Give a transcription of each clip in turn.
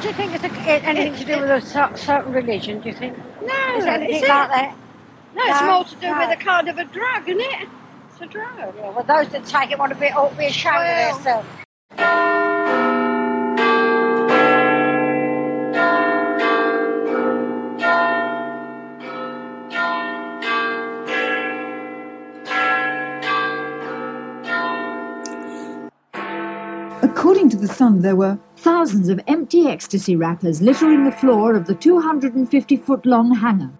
Do you think it's a, it, anything to do with a cer- certain religion? Do you think? No, Is it anything is it? like that? No, it's more to do no. with a kind of a drug, isn't it? It's a drug. Yeah, well, those that take it want to be ought to be ashamed Well- of themselves. According to The Sun, there were thousands of empty ecstasy wrappers littering the floor of the 250 foot long hangar.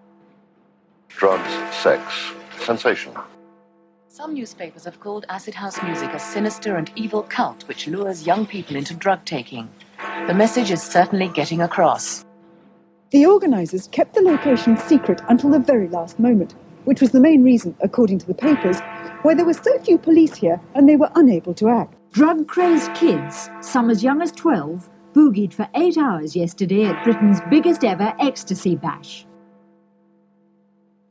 drugs, sex, sensation. Some newspapers have called acid house music a sinister and evil cult which lures young people into drug taking. The message is certainly getting across. The organisers kept the location secret until the very last moment, which was the main reason, according to the papers, why there were so few police here and they were unable to act. Drug crazed kids, some as young as 12, boogied for eight hours yesterday at Britain's biggest ever ecstasy bash.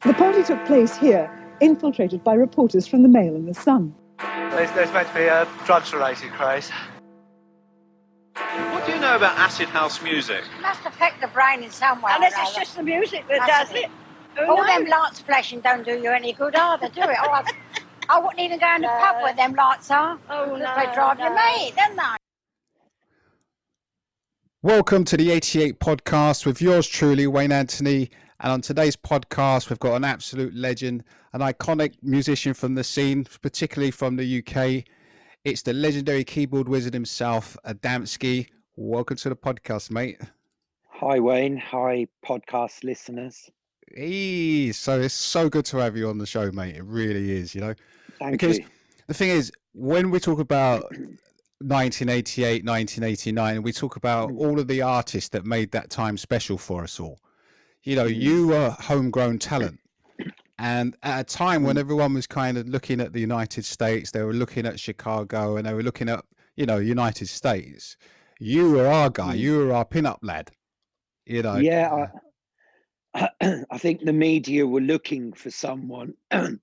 The party took place here, infiltrated by reporters from the Mail and the Sun. There's, there's meant to be a drugs related craze. What do you know about acid house music? It must affect the brain in some way. or Unless it's just the music that does be. it. Who All knows? them lights flashing don't do you any good either, do it? I, I wouldn't even go in the No. pub where them lights are. Oh, no, they drive you mad, don't they? Welcome to the 88 podcast with yours truly, Wayne Anthony. And on today's podcast, we've got an absolute legend, an iconic musician from the scene, particularly from the UK. It's the legendary keyboard wizard himself, Adamski. Welcome to the podcast, mate. Hi, Wayne. Hi, podcast listeners. Hey, so it's so good to have you on the show, mate. It really is, you know. Thank because you. the thing is, when we talk about 1988, 1989, we talk about Mm. all of the artists that made that time special for us all. You know, Mm. you were homegrown talent. And at a time Mm. when everyone was kind of looking at the United States, they were looking at Chicago and they were looking at, you know, United States. You were our guy. Mm. You were our pin-up lad. You know. Yeah, I, I think the media were looking for someone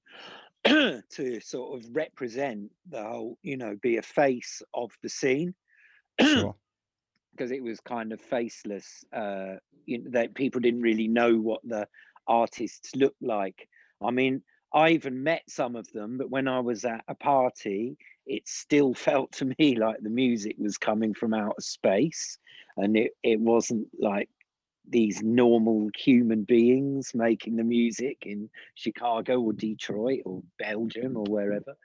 to sort of represent the whole, you know, be a face of the scene. Sure. because it was kind of faceless. Uh, you know, that people didn't really know what the artists looked like. I mean, I even met some of them, but when I was at a party, it still felt to me like the music was coming from outer space, and it it wasn't like these normal human beings making the music in Chicago or Detroit or Belgium or wherever.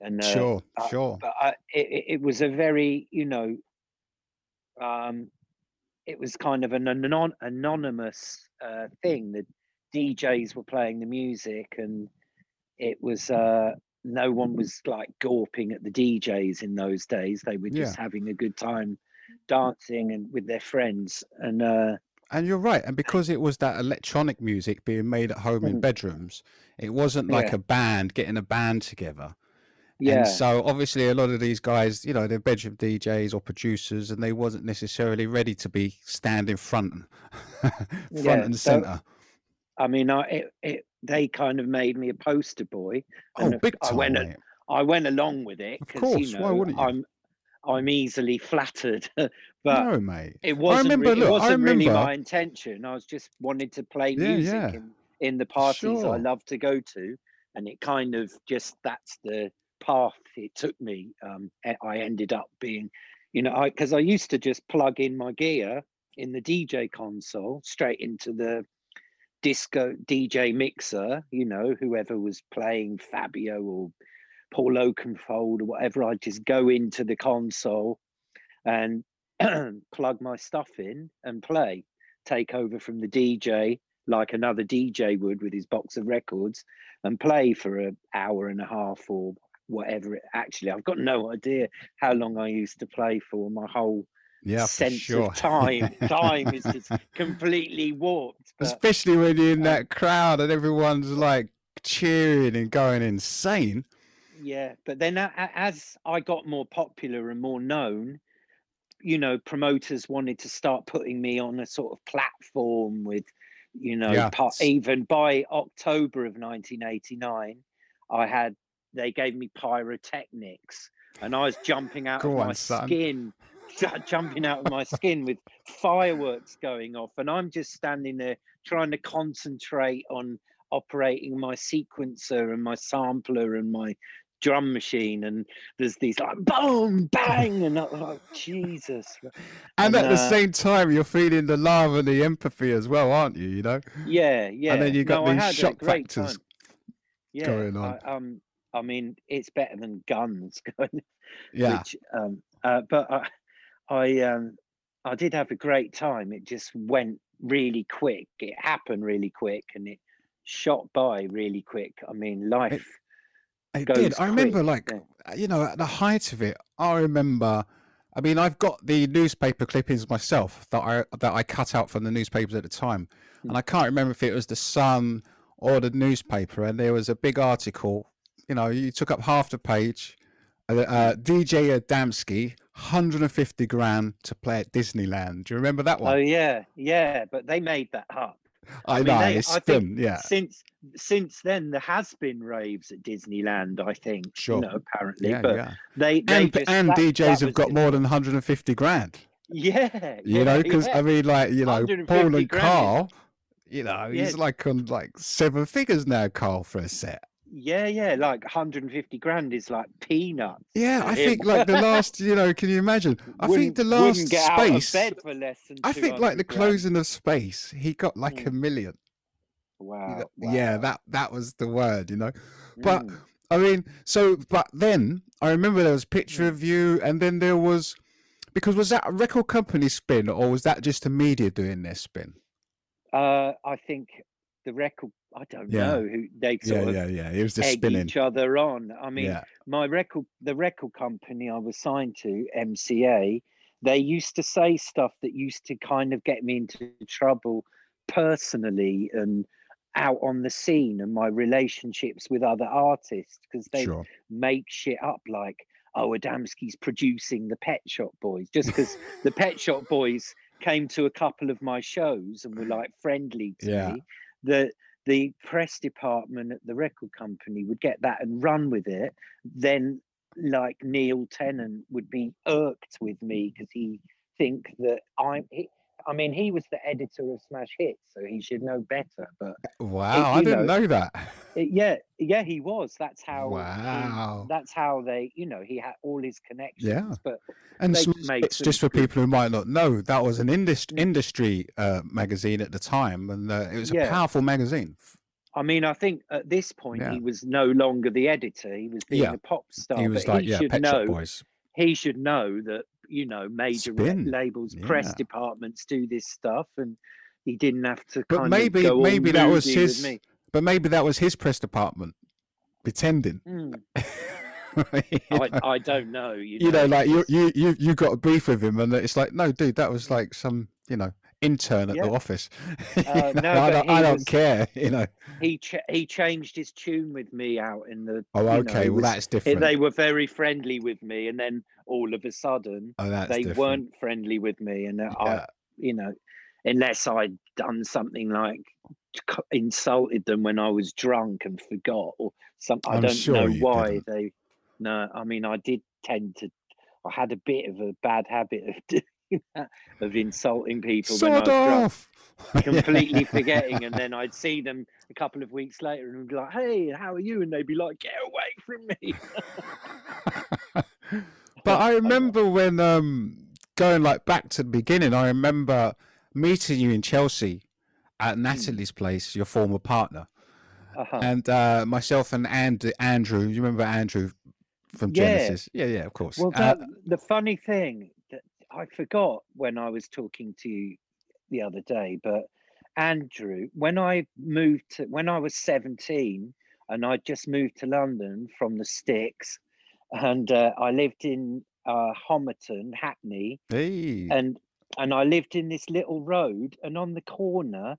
And uh, Sure, sure. but I, it, it- it was a very you know um it was kind of an anon- anonymous uh thing the djs were playing the music and it was uh no one was like gawping at the djs in those days they were just Yeah. having a good time dancing and with their friends and uh And you're right. And because it was that electronic music being made at home in Mhm. bedrooms, it wasn't like Yeah. a band getting a band together. yeah And so obviously a lot of these guys, you know, they're bedroom DJs or producers and they wasn't necessarily ready to be standing front front Yeah, and so- center. i mean i it, it they kind of made me a poster boy Oh, and big i time, went mate. I went along with it Of because course, you why wouldn't you? I'm I'm easily flattered, but no, mate. it wasn't. remember- re- look, it wasn't really remember- my intention. I was just wanted to play Yeah, music yeah. in, in the parties Sure. I love to go to, and it kind of just that's the path it took me. Um, I ended up being, you know, because I, used to just plug in my gear in the DJ console straight into the disco DJ mixer, you know, whoever was playing Fabio or Paul Oakenfold or whatever, I'd just go into the console and plug my stuff in and play, take over from the DJ like another DJ would with his box of records and play for an hour and a half or whatever it actually I've got no idea how long I used to play for my whole Yeah, sense sure. of time time is just completely warped but Especially when you're in uh, that crowd and everyone's like cheering and going insane. Yeah, but then as I got more popular and more known, you know, promoters wanted to start putting me on a sort of platform with, you know, Yeah. pa- even by October of 1989, I had they gave me pyrotechnics and I was jumping out Go of on, my son. skin jumping out of my skin with fireworks going off, and I'm just standing there trying to concentrate on operating my sequencer and my sampler and my drum machine and there's these like boom bang and I'm like jesus And, at the uh, same time, you're feeling the love and the empathy as well, aren't you? You know. yeah yeah And then you've got no, these shock factors time. yeah going on. I, um i mean it's better than guns going Yeah. which um uh, but i i um i did have a great time it just went really quick it happened really quick and it shot by really quick i mean life It goes did. I remember, quick, like, yeah. uh, you know, at the height of it, I remember. I mean, I've got the newspaper clippings myself that I that I cut out from the newspapers at the time, Hmm. and I can't remember if it was the Sun or the newspaper. And there was a big article. You know, you took up half the page. Uh, uh, DJ Adamski, 150 grand to play at Disneyland. Do you remember that oh one? yeah yeah but they made that up I, mean, know. they- it's I think Yeah. since since then there has been raves at disneyland i think Sure. you know apparently Yeah. but yeah. they, they And, just, and that- DJs that have got it. more than 150 grand. yeah you yeah, know because i mean like you know paul and carl you know he's like on like seven figures now carl for a set Yeah, yeah, like 150 grand is like peanuts. yeah i think like the last you know can you imagine i think Wouldn't- the last get out of space bed for less than i think like the 200 grand. closing of space he got like Mm. a million Wow, wow. yeah that that was the word you know but Mm. i mean so but then i remember there was a picture Mm. of you and then there was because was that a record company spin or was that just the media doing their spin Uh, I think the record. I don't Yeah. know who they yeah sort of yeah yeah it was just spinning each other on. I mean, yeah my record, the record company I was signed to, MCA, they used to say stuff that used to kind of get me into trouble personally and out on the scene and my relationships with other artists because they sure make shit up like oh adamski's producing the pet shop boys just because the pet shop boys came to a couple of my shows and were like friendly to Yeah. me the the press department at the record company would get that and run with it then like neil tennant would be irked with me because he think that i'm I mean, he was the editor of Smash Hits, so he should know better. But wow i didn't know, know that it- yeah, yeah, he was. That's how. he- Wow. that's how they, you know, he had all his connections. Yeah. But And they Smash made Hits, just for people who might not know, that was an industry Mm. industry uh, magazine at the time, and uh, it was a Yeah. powerful magazine. I mean, I think at this point Yeah. he was no longer the editor. He was being Yeah. a pop star. he was but like, he yeah, should Pet know. Boys. He should know that you know major Spin, labels, press departments do this stuff, and he didn't have to. But kind maybe, of go maybe that was his. me. But maybe that was his press department pretending. Mm. you, I, know, I don't know. You, you know, like you, you, you, you got a brief with him, and it's like, no, dude, that was like some, you know, intern at Yeah. the office. Uh, know, no, I don't, I don't was- care. You know. he ch- he changed his tune with me out in the. Oh, you know, okay. well, was- that's different. They were very friendly with me, and then all of a sudden oh, they different. weren't friendly with me, and uh, I, you know, unless I'd done something like insulted them when I was drunk and forgot, or something. I don't sure know why didn't. they. No, I mean I did tend to. I had a bit of a bad habit of doing that, of insulting people when I was drunk completely forgetting, and then I'd see them a couple of weeks later and be like, "Hey, how are you?" And they'd be like, "Get away from me!" But I remember when um going like back to the beginning, I remember meeting you in Chelsea Hmm. at Natalie's place, your former partner, Uh-huh. and uh, myself and and Andrew. You remember Andrew from Yeah. Genesis? Yeah, yeah, of course. Well, Uh, the funny thing that I forgot when I was talking to you the other day, but Andrew, when I moved to when I was seventeen and I just moved to London from the sticks, and uh, I lived in uh, Homerton, Hackney, hey, and and I lived in this little road, and on the corner,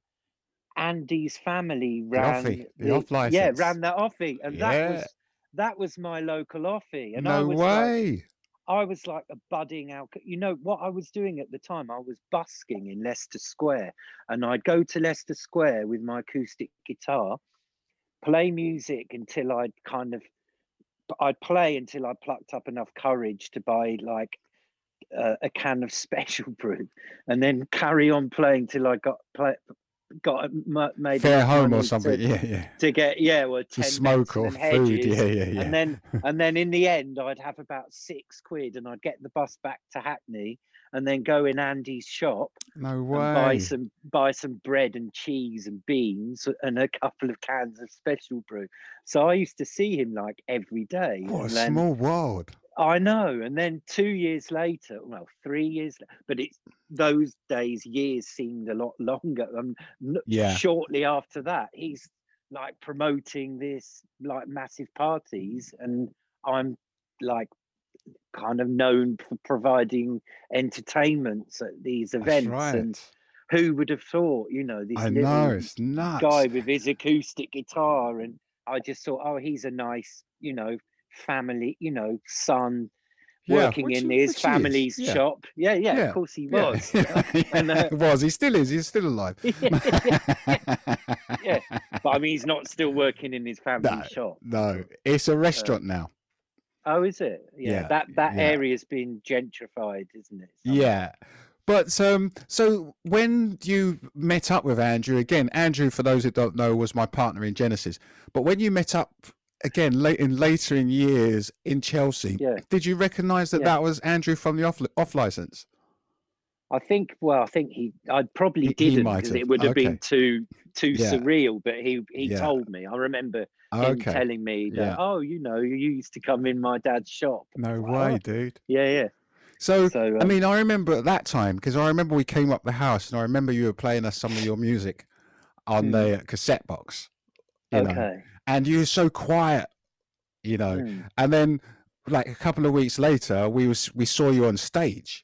Andy's family ran offie, the the- off yeah, ran the offie, and that was that was my local offie, and I no was like. I was like a budding alcohol. You know what I was doing at the time? I was busking in Leicester Square, and I'd go to Leicester Square with my acoustic guitar, play music until I'd kind of, I'd play until I plucked up enough courage to buy like uh, a can of special brew, and then carry on playing till I got play, got m- made Fair home or something. to, Yeah, yeah. to get yeah, well, To ten smoke or food. Yeah, yeah, yeah. and then and then in the end i'd have about six quid and i'd get the bus back to hackney and then go in andy's shop no and buy some buy some bread and cheese and beans and a couple of cans of special brew so i used to see him like every day What a and then- small world. i know and then two years later well three years but it's those days years seemed a lot longer um, n- Yeah. shortly after that he's like promoting this like massive parties and i'm like kind of known for providing entertainments at these That's events right. and who would have thought you know this know guy with his acoustic guitar and i just thought oh he's a nice you know family you know son Yeah, working which in his which he is, family's yeah. shop yeah, yeah Yeah, of course he was And, uh, he was. He still is. He's still alive. yeah but i mean he's not still working in his family's shop No, it's a restaurant now. Oh is it yeah, Yeah, that that yeah. area's been gentrified isn't it somehow? Yeah. But um, so when you met up with Andrew again, Andrew, for those who don't know, was my partner in Genesis. But when you met up again late in later in years in Chelsea, Yeah. did you recognise that that was Andrew from the off off license? I think. Well, I think he. I probably He- didn't because it would have been too too Yeah. surreal. But he he Yeah. told me. I remember him Okay. telling me that. Yeah. Oh, you know, you used to come in my dad's shop. No What? way, dude. Yeah, yeah. So, So, I um, mean, I remember at that time because I remember we came up the house and I remember you were playing us some of your music on Hmm. the cassette box. You know, Okay. and you were so quiet, you know. Hmm. And then, like a couple of weeks later, we was we saw you on stage,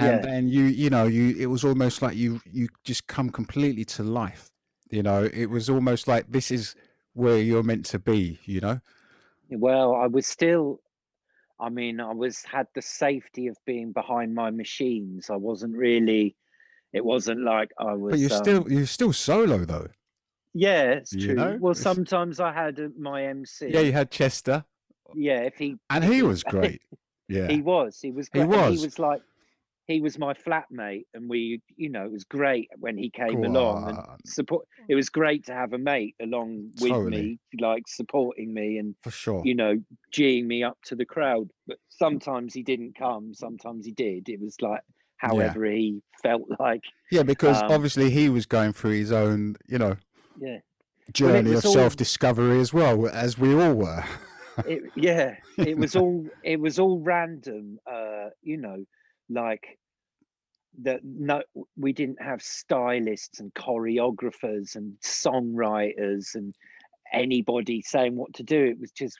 and Yeah. then you you know you it was almost like you you just come completely to life. You know, it was almost like this is where you're meant to be. You know. Well, I was still. I mean, I was had the safety of being behind my machines. I wasn't really. It wasn't like I was. But you're um, still you're still solo though. Yeah, it's you true. know, Well, it's- sometimes I had uh, my MC. Yeah, you had Chester, Yeah, if he and he was great. Yeah. He was. He was. Great. He was like. He was my flatmate, and we, you know, it was great when he came along and support. It was great to have a mate along with Totally. me, like supporting me and For sure. you know, geeing me up to the crowd. But sometimes he didn't come, sometimes he did. It was like however he felt like. Yeah, because um, obviously he was going through his own, you know, Yeah. journey of all- self-discovery as well, as we all were. it, yeah it was all it was all random uh you know like that no we didn't have stylists and choreographers and songwriters and anybody saying what to do it was just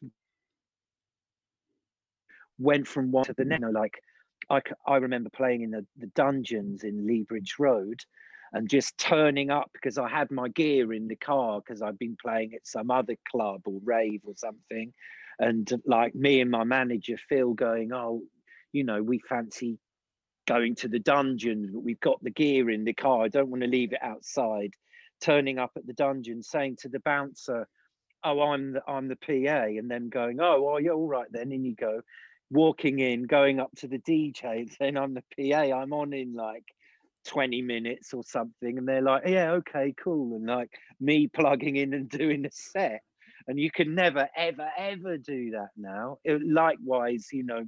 went from one to the next you know, like I remember playing in the, the dungeons in Lea Bridge Road and just turning up because I had my gear in the car because I'd been playing at some other club or rave or something. And like me and my manager Phil going, Oh, you know, we fancy going to the dungeon. but we've got the gear in the car. I don't want to leave it outside. Turning up at the dungeon, saying to the bouncer, Oh, I'm the I'm the PA, and then going, Oh, well, yeah, all right then. And you go, walking in, going up to the DJ saying, I'm the PA, I'm on in like 20 minutes or something. And they're like, Yeah, okay, cool. And like me plugging in and doing a set. And you can never, ever, ever do that now. It- likewise, you know,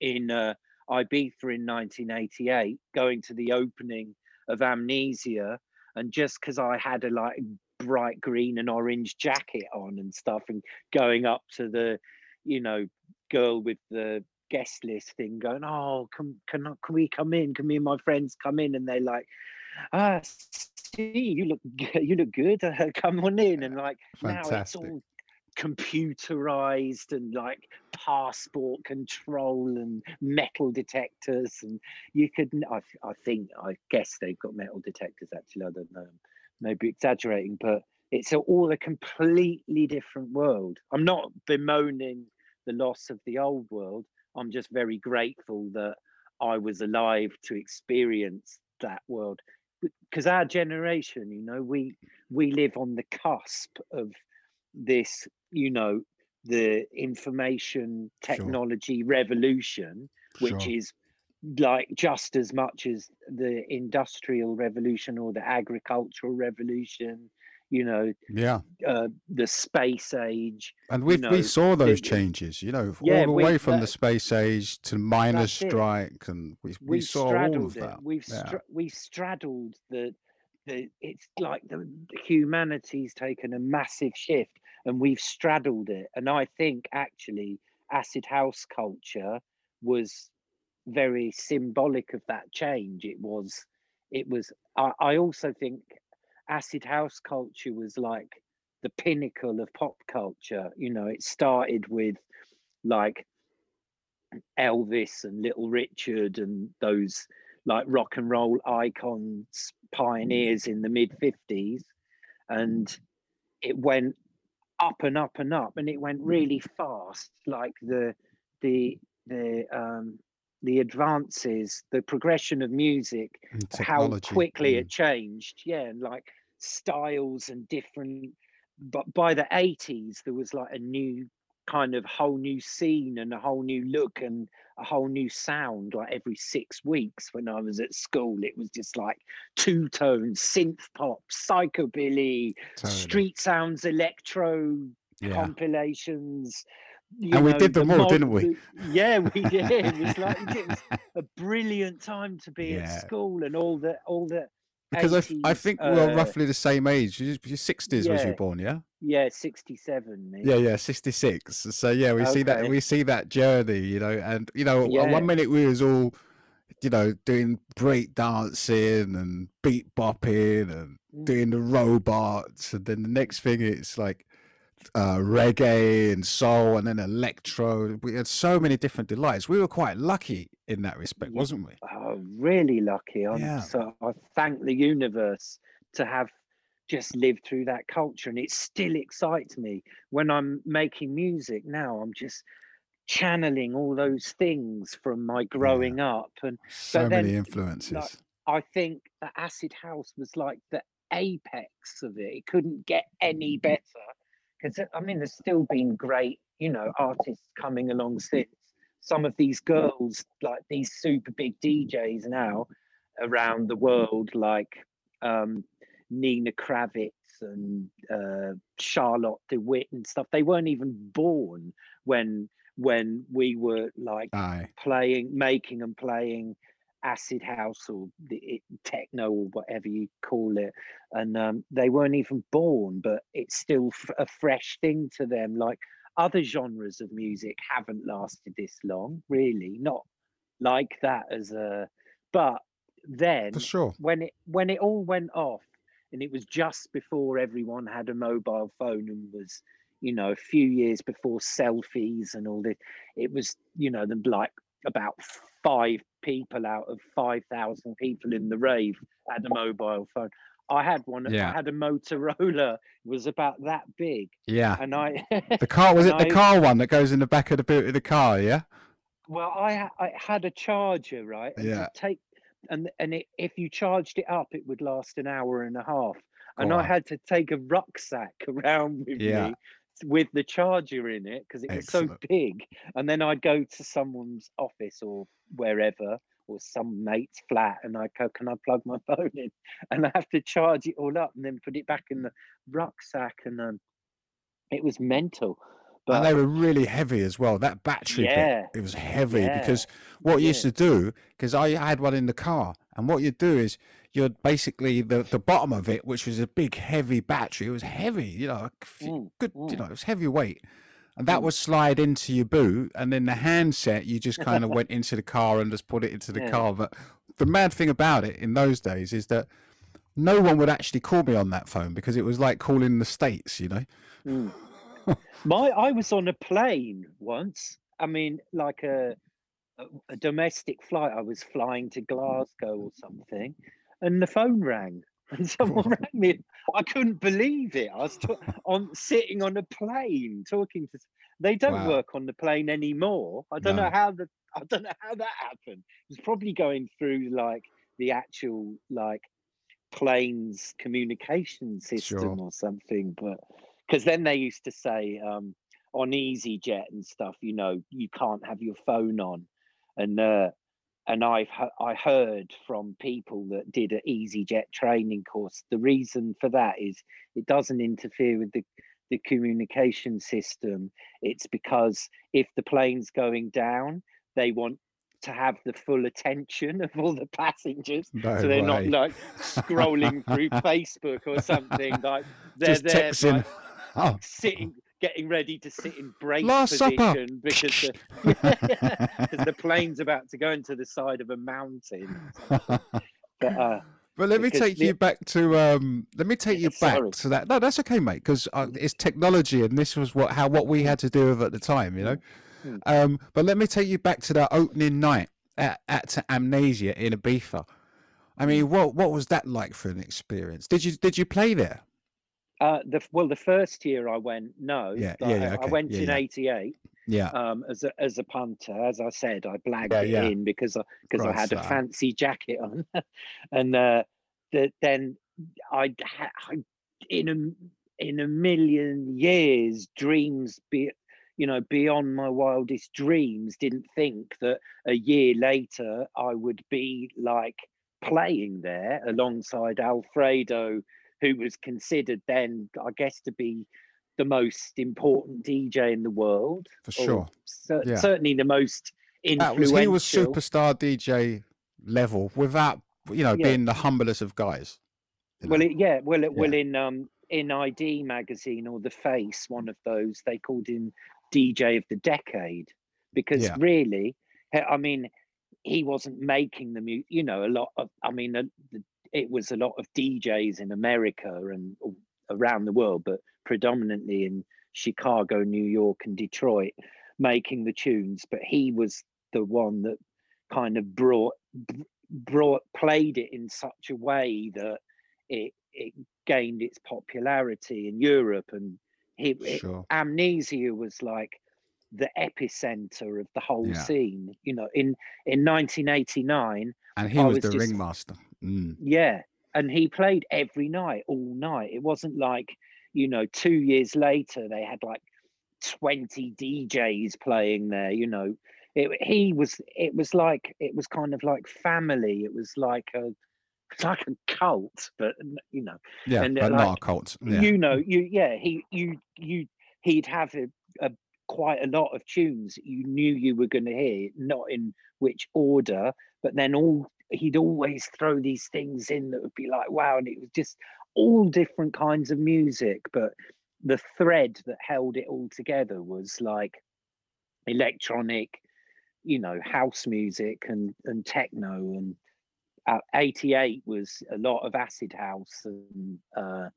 in uh, Ibiza in 1988, going to the opening of Amnesia, and just because I had a like bright green and orange jacket on and stuff, and going up to the, you know, girl with the guest list thing, going, "Oh, can can can we come in? Can me and my friends come in?" And they're like, "Ah, see, you look you look good. Come on in." And like now it's all computerized and like passport control and metal detectors and you could I, I think i guess they've got metal detectors actually i don't know. Maybe exaggerating but it's a, all a completely different world. I'm not bemoaning the loss of the old world. I'm just very grateful that i was alive to experience that world. Because our generation you know we we live on the cusp of this you know the information technology revolution which Sure. is like just as much as the industrial revolution or the agricultural revolution you know Yeah. uh, the space age And we know, we saw those the- changes, you know, Yeah, all the way from the space age to miners' strike, and we, we we've saw all of it. that. We've yeah. stra- we've straddled the the. It's like the humanity's taken a massive shift, and we've straddled it. And I think actually, acid house culture was very symbolic of that change. It was, it was. I, I also think acid house culture was like the pinnacle of pop culture. You know, it started with like Elvis and Little Richard and those like rock and roll icons, mm. pioneers in the mid 50s. And it went up and up and up and it went really fast. Like the the the um the advances, the progression of music, how quickly mm. it changed. Yeah, and like styles and different but by the 80s there was like a new kind of whole new scene and a whole new look and a whole new sound like every six weeks when i was at school it was just like two tone synth pop psychobilly Totally. street sounds electro Yeah. compilations And we know, did them the all, mod- didn't we? the- yeah we did it was like it was a brilliant time to be Yeah. at school and all the all the Because I 80s, think we're uh, roughly the same age. You- Your sixties was you born, yeah? yeah 67 me Yeah, yeah, sixty six. So yeah, we see that we see that journey, you know, and you know, Yeah. one minute we was all, you know, doing break dancing and beat bopping and Mm. doing the robots, and then the next thing it's like uh reggae and soul and then electro. We had so many different delights. We were quite lucky in that respect, wasn't we? oh, really lucky. I'm Yeah. so I thank the universe to have just lived through that culture, and it still excites me when I'm making music now. I'm just channeling all those things from my growing up, and So But many then, influences. like, I think the acid house was like the apex of it. It couldn't get any better because I mean, there's still been great, you know, artists coming along since. Some of these girls, like these super big DJs now around the world, like um, Nina Kraviz and uh, Charlotte de Witte and stuff, they weren't even born when when we were like Aye. playing, making and playing acid house or the it, techno or whatever you call it, and um, they weren't even born, but it's still f- a fresh thing to them. Like other genres of music haven't lasted this long, really, not like that as a. But then For sure. when it when it all went off and it was just before everyone had a mobile phone and was you know a few years before selfies and all this it was you know the like about five people out of 5000 people in the rave had a mobile phone i had one Yeah. i had a motorola it was about that big Yeah. and i The car was it the I- car one that goes in the back of the boot of the car, yeah? Well, I I had a charger, right? And Yeah. take and and it, if you charged it up, it would last an hour and a half. And Go I had to take a rucksack around with Yeah. me with the charger in it because it was so big. And then I'd go to someone's office or wherever or some mate's flat and I go, can I plug my phone in? And I have to charge it all up and then put it back in the rucksack. And um, it was mental. But and they were really heavy as well. That battery Yeah. bit, it was heavy Yeah. because what you used to do, because I had one in the car, and what you'd do is you'd basically the the bottom of it, which was a big heavy battery, it was heavy, you know, Mm, good, you mm. know, it was heavy weight. And that Mm. would slide into your boot, and then the handset you just kind of went into the car and just put it into the Yeah. car. But the mad thing about it in those days is that no one would actually call me on that phone because it was like calling the states, you know. Mm. My, I was on a plane once. I mean, like a a domestic flight. I was flying to Glasgow or something, and the phone rang, and someone rang me. I couldn't believe it. I was ta- on sitting on a plane talking to. They don't Wow. work on the plane anymore. I don't No. know how the. I don't know how that happened. It's probably going through like the actual like planes communication system Sure. or something, but because then they used to say um, on EasyJet and stuff, you know, you can't have your phone on, and uh, and I've I heard from people that did an EasyJet training course. The reason for that is it doesn't interfere with the the communication system. It's because if the plane's going down, they want to have the full attention of all the passengers, No so they're not like scrolling through Facebook or something. Like they're Just there, like, Oh. sitting, getting ready to sit in brake Last position because the, the plane's about to go into the side of a mountain. But uh, But let me take the- you back to um. Let me take you back sorry. to that. No, that's okay, mate. Because uh, it's technology, and this was what how what we had to do with at the time, you know. Mm. Um, but let me take you back to that opening night at, at Amnesia in Ibiza. I Mm. mean, what what was that like for an experience? Did you did you play there? Uh, the well, the first year I went, no, Yeah, yeah, I, yeah, I went yeah, in '88 Yeah. um, as a as a punter. As I said, I blagged it in because I because I had a fancy jacket on, and uh, the, then I, I in a in a million years dreams be you know beyond my wildest dreams didn't think that a year later I would be like playing there alongside Alfredo who was considered then I guess to be the most important DJ in the world For sure. cer- Yeah. certainly the most influential was he was superstar DJ level without you know Yeah. being the humblest of guys. Well, it, yeah, well, it, well, in um in ID magazine or the Face, one of those, they called him DJ of the decade because Yeah. really, I mean, he wasn't making the music. You know, a lot of, I mean, uh, the- it was a lot of DJs in America and around the world, but predominantly in Chicago, New York, and Detroit, making the tunes. But he was the one that kind of brought brought played it in such a way that it it gained its popularity in Europe and he it- amnesia was like the epicenter of the whole Yeah. scene you know in in 1989 and he was, was the just- ringmaster. Mm. yeah and he played every night all night it wasn't like you know 2 years later they had like 20 DJs playing there you know it, he was it was like it was kind of like family it was like a like a cult but you know Yeah, And, but not a cult. Yeah. you know you yeah he you you he'd have a, a quite a lot of tunes you knew you were going to hear not in which order but then all he'd always throw these things in that would be like wow and it was just all different kinds of music but the thread that held it all together was like electronic you know house music and and techno and uh, 88 was a lot of acid house and uh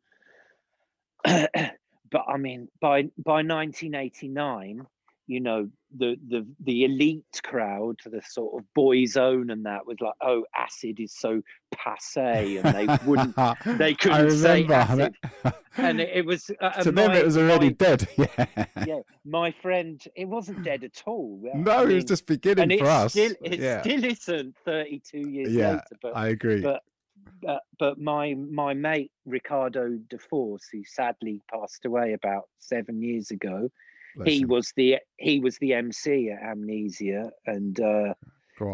but i mean by by 1989 you know the the the elite crowd the sort of boys own and that was like oh acid is so passe and they wouldn't they couldn't say remember. acid and it, it was uh, to them, my- it was already my- dead. Yeah. yeah my friend it wasn't dead at all I No, it was just beginning and for us. still it yeah. still isn't 32 years Yeah, later but I agree. but but but my my mate Ricardo Da Force, who sadly passed away about seven years ago, Bless he him. was the he was the MC at Amnesia, and uh,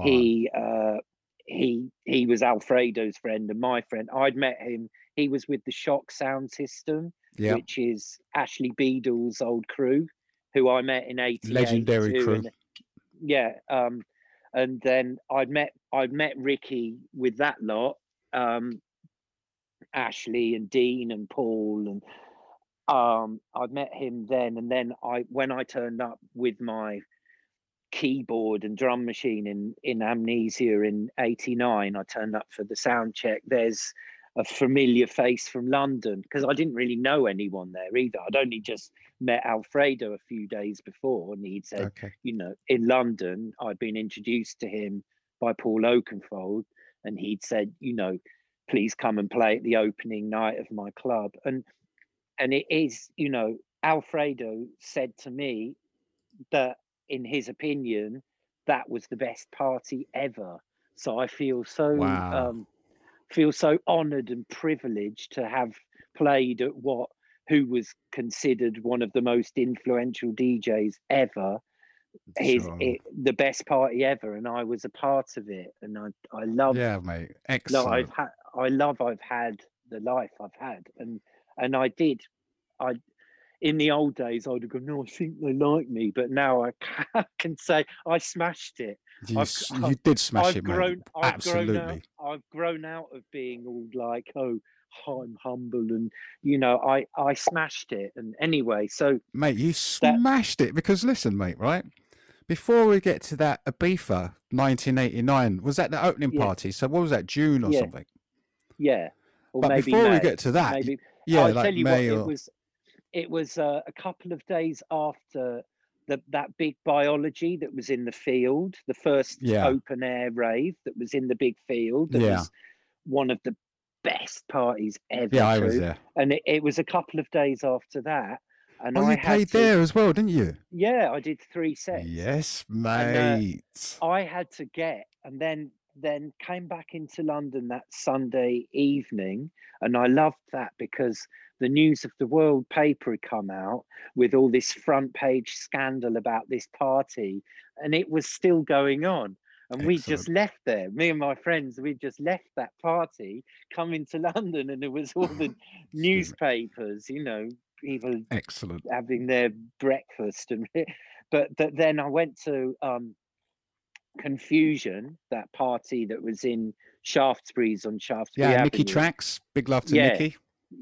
he uh, he he was Alfredo's friend and my friend. I'd met him. He was with the Shock Sound System, Yeah. which is Ashley Beedle's old crew, who I met in '88. Legendary crew. and- yeah, um, and then I'd met I'd met Ricky with that lot, um, Ashley and Dean and Paul and um I'd met him then and then I when I turned up with my keyboard and drum machine in in Amnesia in 89 I turned up for the sound check. There's a familiar face from London because I didn't really know anyone there either. I'd only just met Alfredo a few days before and he'd said Okay. you know in London I'd been introduced to him by Paul Oakenfold and he'd said you know please come and play at the opening night of my club. And and it is you know alfredo said to me that in his opinion that was the best party ever so i feel so Wow. um feel so honored and privileged to have played at what who was considered one of the most influential djs ever his Sure. it, the best party ever, and I was a part of it, and I I love Yeah, mate. no, Excellent. I've had I love I've had the life I've had, and and I did, I in the old days I'd have gone, no, I think they like me, but now I ca- can say I smashed it. You, I've- s- I've- did smash I've it, mate. grown, I've Absolutely. grown out. I've grown out of being all like, oh, I'm humble, and you know, I I smashed it. And anyway, so Mate, you That- smashed it because listen, mate, right? Before we get to that Ibiza 1989, was that the opening Yeah. party? So what was that, June or Yeah. something? yeah, or But maybe before we get to that, maybe Yeah, I'll like tell you May what, or it was. It was uh, a couple of days after the, that big biology that was in the field, the first Yeah. open air rave that was in the big field. That Yeah. was one of the best parties ever. yeah, I was there. And it, it was a couple of days after that, and Oh, I played to, there as well, didn't you? Yeah, I did three sets. Yes, uh, mate. I had to get and then then came back into London that Sunday evening and I loved that because the news of the world paper had come out with all this front page scandal about this party and it was still going on. And we just left there me and my friends we just left that party come into London and it was all the newspapers you know people Excellent. having their breakfast and but th- then I went to um Confusion, that party that was in Shaftesbury's on Shaftesbury Yeah, Nikki Avenue. Tracks. Big love to Yeah. Nikki.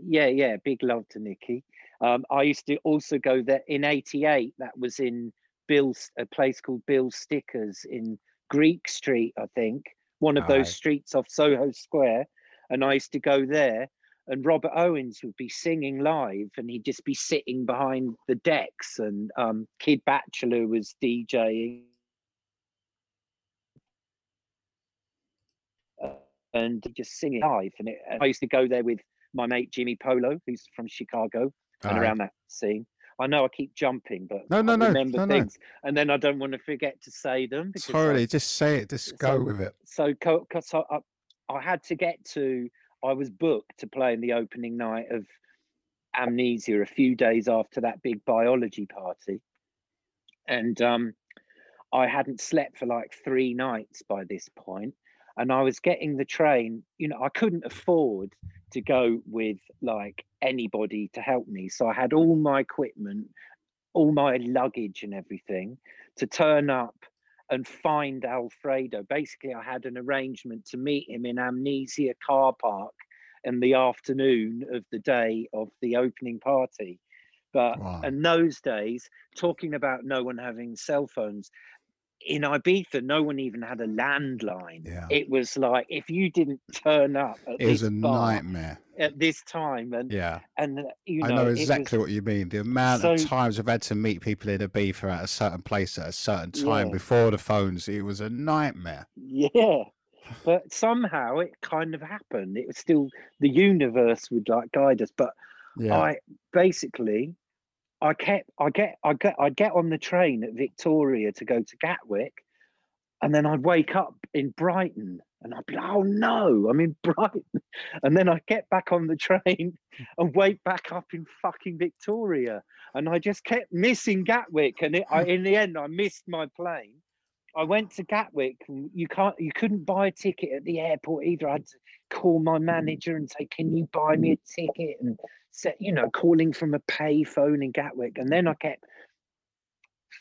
Yeah, yeah, big love to Nikki. Um, I used to also go there in '88. That was in Bill's, a place called Bill Stickers in Greek Street, I think, one of those Aye. streets off Soho Square. And I used to go there, and Robert Owens would be singing live, and he'd just be sitting behind the decks, and um, Kid Batchelor was DJing. And just singing live. And, it, and I used to go there with my mate Jimi Polo, who's from Chicago, and Aye. around that scene. I know I keep jumping, but No, no, I no, remember no, no. things, and then I don't want to forget to say them. Because I- Totally. Just say it. Just go with it. so because I, I, I had to get to, I was booked to play in the opening night of Amnesia a few days after that big biology party, and um, I hadn't slept for like three nights by this point, and I was getting the train. You know, I couldn't afford to go with like anybody to help me, so I had all my equipment, all my luggage and everything to turn up and find Alfredo. Basically, I had an arrangement to meet him in Amnesia car park in the afternoon of the day of the opening party. But Wow. in those days, talking about no one having cell phones, in Ibiza, no one even had a landline. Yeah. It was like if you didn't turn up at It was a nightmare. at this time, and Yeah. and uh, you know, I know it was- exactly what you mean. The amount of times I've had to meet people in Ibiza at a certain place at a certain time Yeah. before the phones, it was a nightmare. Yeah. But somehow it kind of happened. It was still the universe would like guide us. But Yeah. I basically I kept I get I get I'd get on the train at Victoria to go to Gatwick and then I'd wake up in Brighton and I'd be like, oh no, I'm in Brighton. And then I'd get back on the train and wake back up in fucking Victoria. And I just kept missing Gatwick. And it, I, in the end, I missed my plane. I went to Gatwick. And you can't, you couldn't buy a ticket at the airport either. I had to call my manager and say, "Can you buy me a ticket?" And set, you know, calling from a pay phone in Gatwick. And then mm-hmm. I kept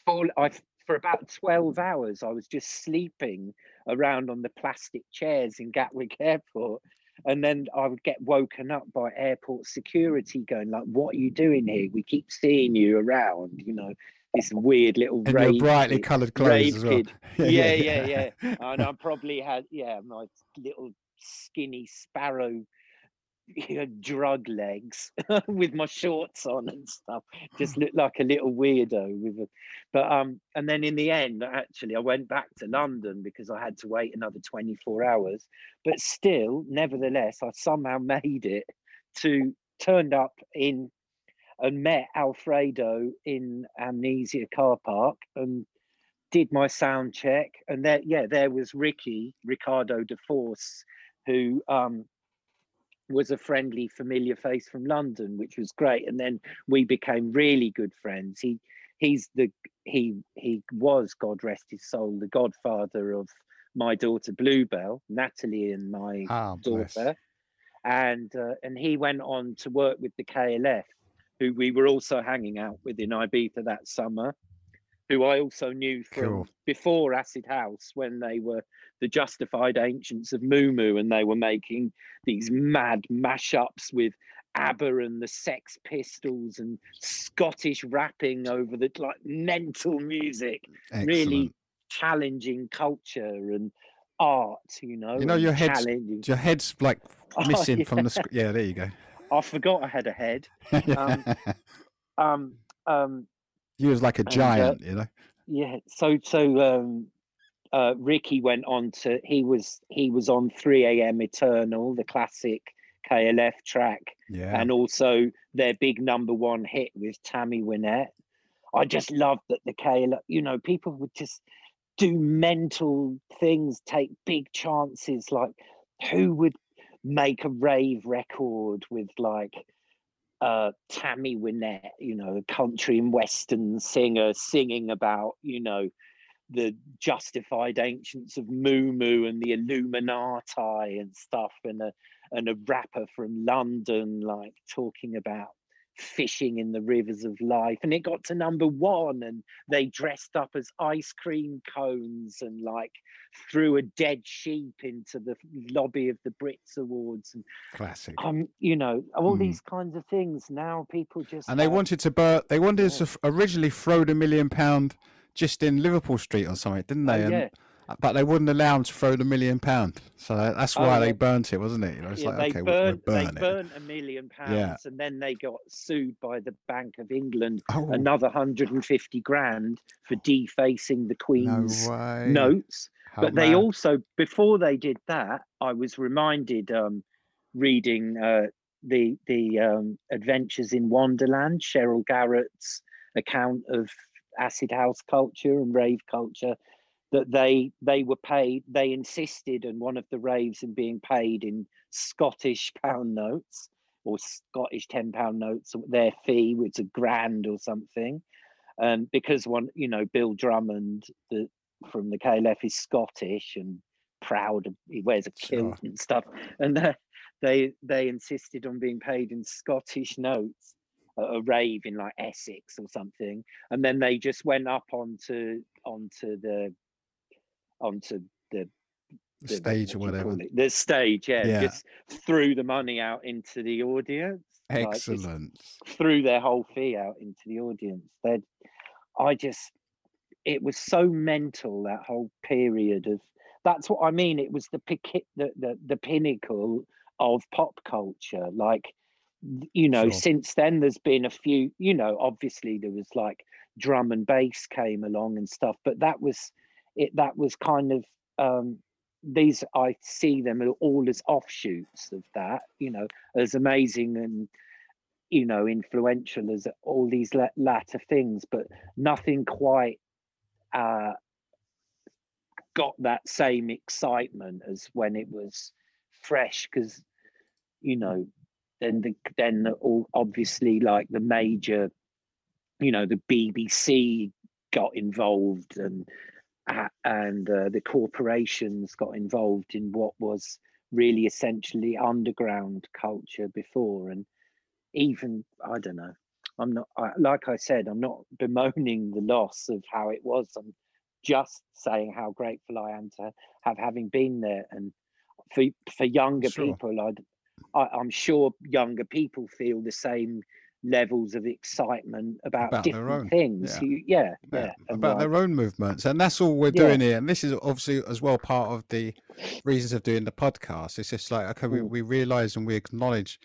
fall. I for about twelve hours. I was just sleeping around on the plastic chairs in Gatwick Airport. And then I would get woken up by airport security going like, "What are you doing here? We keep seeing you around." You know, this weird little rave brightly coloured clothes as well. kid. Yeah, yeah, yeah. And I probably had, yeah, my little skinny sparrow you know, drug legs with my shorts on and stuff. Just looked like a little weirdo with a but um and then in the end actually I went back to London because I had to wait another 24 hours. But still, nevertheless, I somehow made it to turned up in and met Alfredo in Amnesia car park and did my sound check and there yeah there was ricky ricardo da force who um was a friendly familiar face from london which was great. And then we became really good friends. He he's the he he was God rest his soul, the godfather of my daughter Bluebell, Natalie, and my bless. daughter, and uh, and he went on to work with the KLF, who we were also hanging out with in Ibiza that summer, who I also knew from Cool. before Acid House when they were the Justified Ancients of Mu Mu and they were making these mad mashups with ABBA and the Sex Pistols and Scottish rapping over the like mental music, really challenging culture and art, you know. You know your head's your head's like Oh, missing from the yeah. sc- yeah. There you go. I forgot I had a head. Um, um, um, you was like a and, uh, giant, you know. yeah so so um uh ricky went on to he was he was on 3am eternal the classic klf track Yeah. and also their big number one hit with tammy wynette i just loved that the klf you know people would just do mental things take big chances like who would make a rave record with like uh Tammy Wynette, you know, a country and western singer singing about, you know, the justified ancients of Mu and the Illuminati and stuff, and a and a rapper from London like talking about fishing in the rivers of life. And it got to number one, and they dressed up as ice cream cones and like threw a dead sheep into the lobby of the Brits Awards and Classic. um, you know, all Mm. these kinds of things. Now people just and they have- wanted to bur- they wanted Yeah. to originally throw the million pound just in Liverpool Street or something, didn't Oh, they? And- yeah. But they wouldn't allow them to throw the million pound, so that's Oh, why they burnt it, wasn't it? You know, it's yeah, like they okay, burned we'll they it. burned a million pounds, Yeah. and then they got sued by the Bank of England Oh. another hundred and fifty grand for defacing the Queen's way. notes. How but they also, before they did that, I was reminded um, reading uh, the the um, Adventures in Wonderland, Sheryl Garratt's account of acid house culture and rave culture that they they were paid they insisted on one of the raves in being paid in scottish pound notes or scottish 10 pound notes their fee was a grand or something. Um, because one you know bill drummond the from the klf is scottish and proud of, he wears a kilt and stuff. And they they they insisted on being paid in scottish notes a rave in like essex or something. And then they just went up onto onto the onto the The stage or what do you whatever. The stage, yeah, Yeah. Just threw the money out into the audience. like, Excellent. threw their whole fee out into the audience. They'd, I just, it was so mental that whole period of. That's what I mean. It was the pic- the the, the pinnacle of pop culture. Like, you know, Sure. since then there's been a few. You know, obviously there was like drum and bass came along and stuff, but that was it. That was kind of um these I see them all as offshoots of that, you know, as amazing and you know influential as all these la- latter things, but nothing quite uh, got that same excitement as when it was fresh, because you know, then the then the, all obviously like the major, you know, the BBC got involved and and uh, the corporations got involved in what was really essentially underground culture before. And even i don't know i'm not I, like i said i'm not bemoaning the loss of how it was. I'm just saying how grateful i am to have having been there. And for for younger Sure. people i'd I, i'm sure younger people feel the same levels of excitement about, About different things yeah. You- yeah yeah, Yeah, about their own movements, and that's all we're doing here. And this is obviously as well part of the reasons of doing the podcast. It's just like okay, we, Mm. we realize and we acknowledge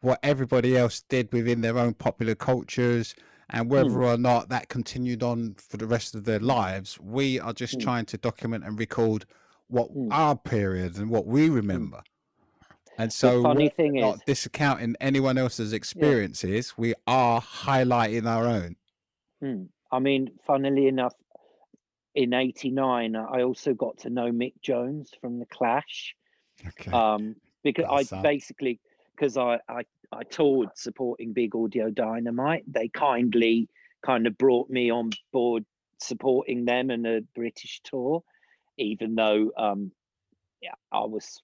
what everybody else did within their own popular cultures, and whether Mm. or not that continued on for the rest of their lives. We are just Mm. trying to document and record what Mm. our period and what we remember. And so, funny thing not is- discounting anyone else's experiences. We are highlighting our own. Hmm. I mean, funnily enough, in '89, I also got to know Mick Jones from the Clash. Okay. Um, because Got I basically, because I, I I toured supporting Big Audio Dynamite, they kindly kind of brought me on board supporting them and a British tour, even though um, yeah, I was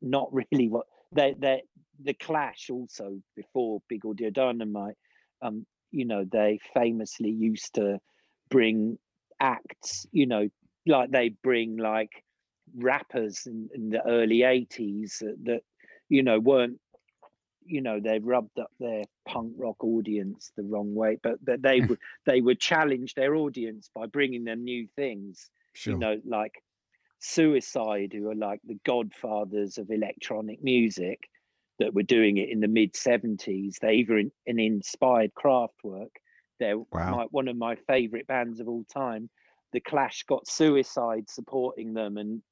not really what they they the Clash also before Big Audio Dynamite. Um, you know, they famously used to bring acts. You know, like they bring like rappers in, in the early 80s that, that you know weren't you know they rubbed up their punk rock audience the wrong way but that they would they would challenge their audience by bringing them new things Sure. you know like suicide who are like the godfathers of electronic music that were doing it in the mid 70s they even an inspired Kraftwerk they're Wow. my, one of my favorite bands of all time the clash got suicide supporting them and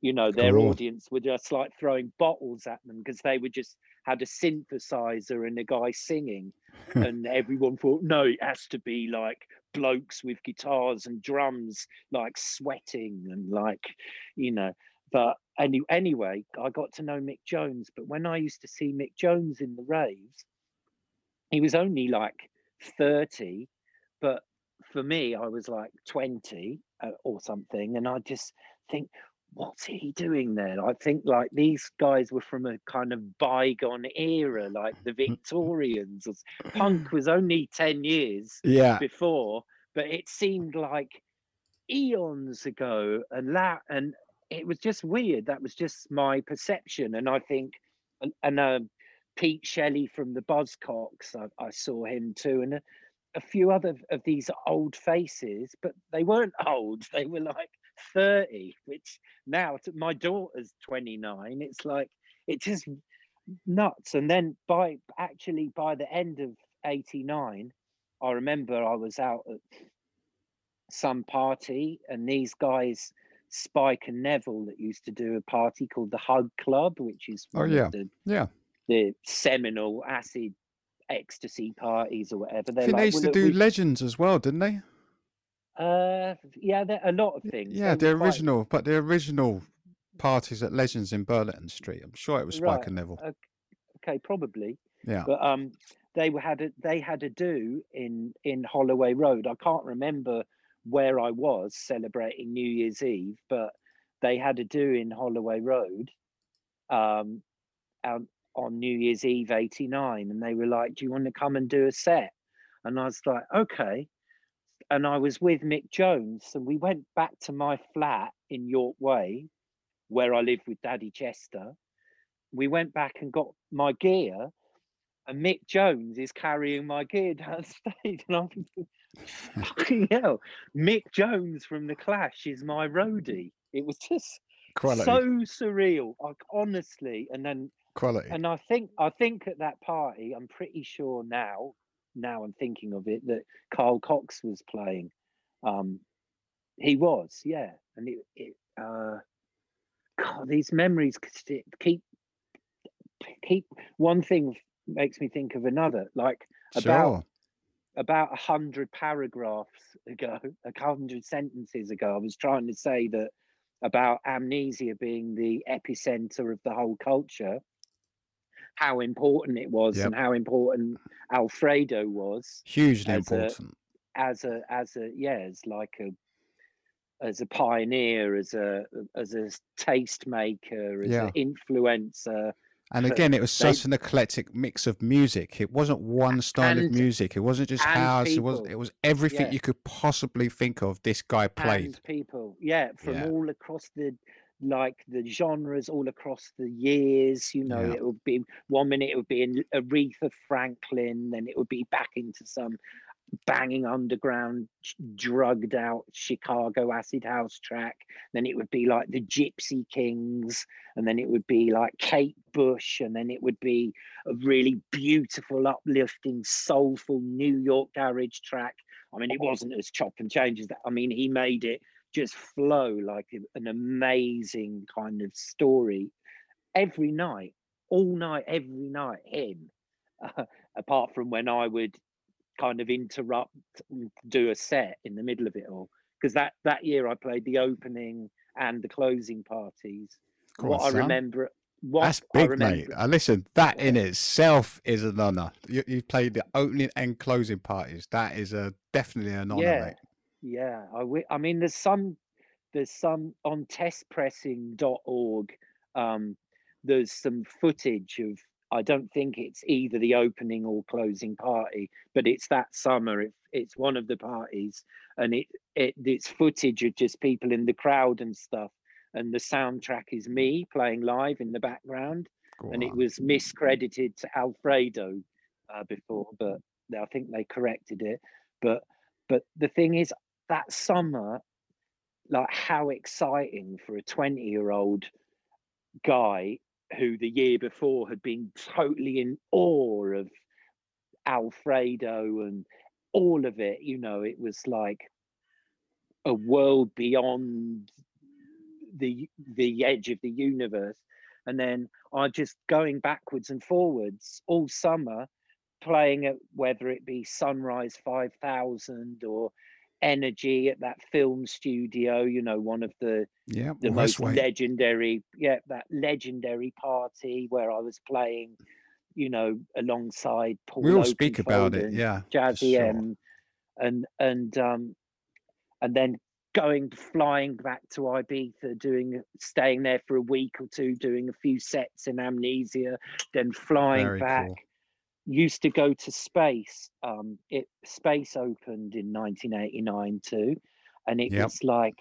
you know their Cool. audience were just like throwing bottles at them because they were just had a synthesizer and a guy singing and everyone thought no it has to be like blokes with guitars and drums like sweating and like you know. But any, anyway i got to know mick jones but when i used to see mick jones in the raves he was only like 30 but for me i was like 20 uh, or something and i just think what's he doing there? I think like these guys were from a kind of bygone era like the victorians punk was only 10 years Yeah. before but it seemed like eons ago and that and it was just weird. That was just my perception and i think and, and um, pete shelley from the buzzcocks I, I saw him too and a, a few other of these old faces but they weren't old. They were like 30 which now to my daughter's 29 it's like it's just nuts and then by actually by the end of 89 i remember i was out at some party and these guys spike and neville that used to do a party called the hug club which is oh, yeah. the, Yeah. the seminal acid ecstasy parties or whatever they're they like used "Well, to do we- legends as well, didn't they? Uh yeah there a lot of things Yeah, the were quite- original, but the original parties at Legends in Burlington Street. I'm sure it was Spike Right, and Neville. ok- okay probably Yeah. but um they were had a they had a do in in holloway road i can't remember where i was celebrating new year's eve but they had a do in holloway road um out on new year's eve 89 and they were like do you want to come and do a set and i was like okay and i was with mick jones and we went back to my flat in york way where i lived with daddy chester we went back and got my gear and Mick Jones is carrying my gear downstage, and I'm thinking, fucking hell, Mick Jones from the Clash is my roadie. It was just Quality. so surreal, like honestly. And then, Quality. and I think, I think at that party, I'm pretty sure now, now I'm thinking of it, that Carl Cox was playing. Um, he was, yeah, and it, it uh, God, these memories keep keep one thing makes me think of another like about Sure. about a hundred paragraphs ago a hundred sentences ago i was trying to say that about amnesia being the epicenter of the whole culture how important it was Yep. and how important alfredo was Hugely as a- important. as a as a yeah as like a as a pioneer as a as a taste maker as Yeah. an influencer And again, it was they- such an eclectic mix of music. It wasn't one style of music. It wasn't just and house. It was it was everything Yeah. you could possibly think of. This guy played. and people yeah from Yeah. all across the like the genres all across the years you know Yeah. it would be one minute it would be in aretha franklin then it would be back into some banging underground drugged out chicago acid house track then it would be like the gypsy kings and then it would be like kate bush and then it would be a really beautiful uplifting soulful new york garage track I mean, it oh. wasn't as chop and change as that. I mean, he made it just flow like an amazing kind of story every night, all night, every night. Him, apart from when I would kind of interrupt, and do a set in the middle of it all, because that that year I played the opening and the closing parties. What on, I remember, what That's I big, remember, mate. Uh, listen, that in itself is an honour. You, you played the opening and closing parties. That is a definitely an honour, Yeah. mate. Yeah, I mean, there's some, there's some on testpressing.org. Um, there's some footage of. I don't think it's either the opening or closing party, but it's that summer. It, it's one of the parties, and it it it's footage of just people in the crowd and stuff. And the soundtrack is me playing live in the background, and it was miscredited to Alfredo uh, before, but I think they corrected it. But but the thing is, that summer, like how exciting for a 20 year old guy who the year before had been totally in awe of Alfredo and all of it, you know, it was like a world beyond the the edge of the universe. And then I just going backwards and forwards all summer, playing at whether it be Sunrise 5000 or energy at that film studio you know one of the yeah the most Westway. legendary yeah that legendary party where i was playing you know alongside paul we all speak about it yeah jazzy sure. m and and um and then going flying back to ibiza doing staying there for a week or two doing a few sets in amnesia then flying Very back cool. Used to go to space um it space opened in 1989 too and it Yep. was like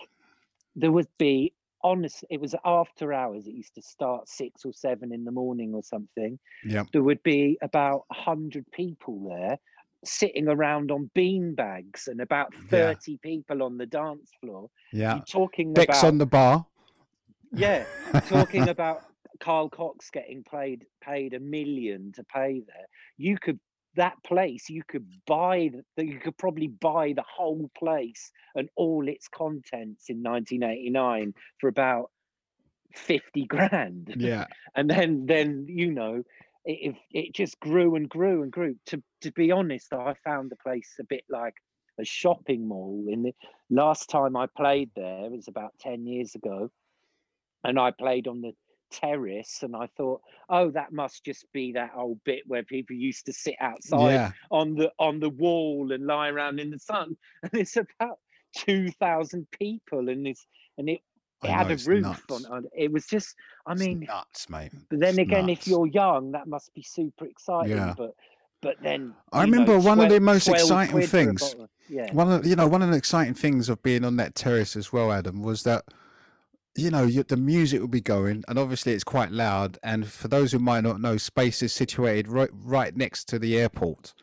there would be honest it was after hours it used to start six or seven in the morning or something Yep. there would be about 100 people there sitting around on bean bags and about Yeah. 30 people on the dance floor yeah You're talking Beck's about on the bar yeah, talking about Carl Cox getting paid paid a million to play there. You could that place you could buy the- you could probably buy the whole place and all its contents in 1989 for about 50 grand. Yeah. And then then you know it, it it just grew and grew and grew. To to be honest i found the place a bit like a shopping mall. In the last time i played there it was about 10 years ago and i played on the terrace and i thought oh that must just be that old bit where people used to sit outside yeah on the on the wall and lie around in the sun and it's about 2000 people and it's and it, it I had a roof nuts. on, on it was just i It's mean nuts mate but then It's again, if you're young, that must be super exciting. Yeah. But but then I you know, remember one of the most exciting quid for a things- Yeah. one of you know one of the exciting things of being on that terrace as well adam was that you know you, the music would be going and obviously it's quite loud and for those who might not know space is situated right right next to the airport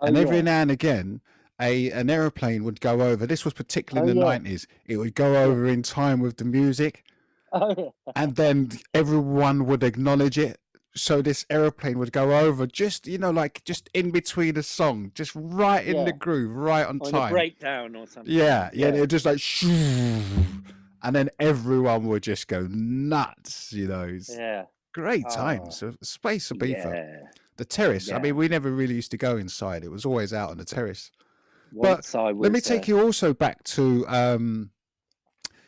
Oh, and every now and again a an aeroplane would go over this was particularly in Oh, the yeah. 90s it would go over in time with the music Oh, yeah. and then everyone would acknowledge it so this aeroplane would go over just you know like just in between a song just right in the groove right on On a time breakdown or something. yeah, yeah, Yeah. It just like, shoo, and then everyone would just go nuts. You know, Yeah. great Oh. times. So Space of Beaver, Yeah. the terrace. I mean, we never really used to go inside. It was always out on the terrace. Once I was, Let me take uh, you also back to. um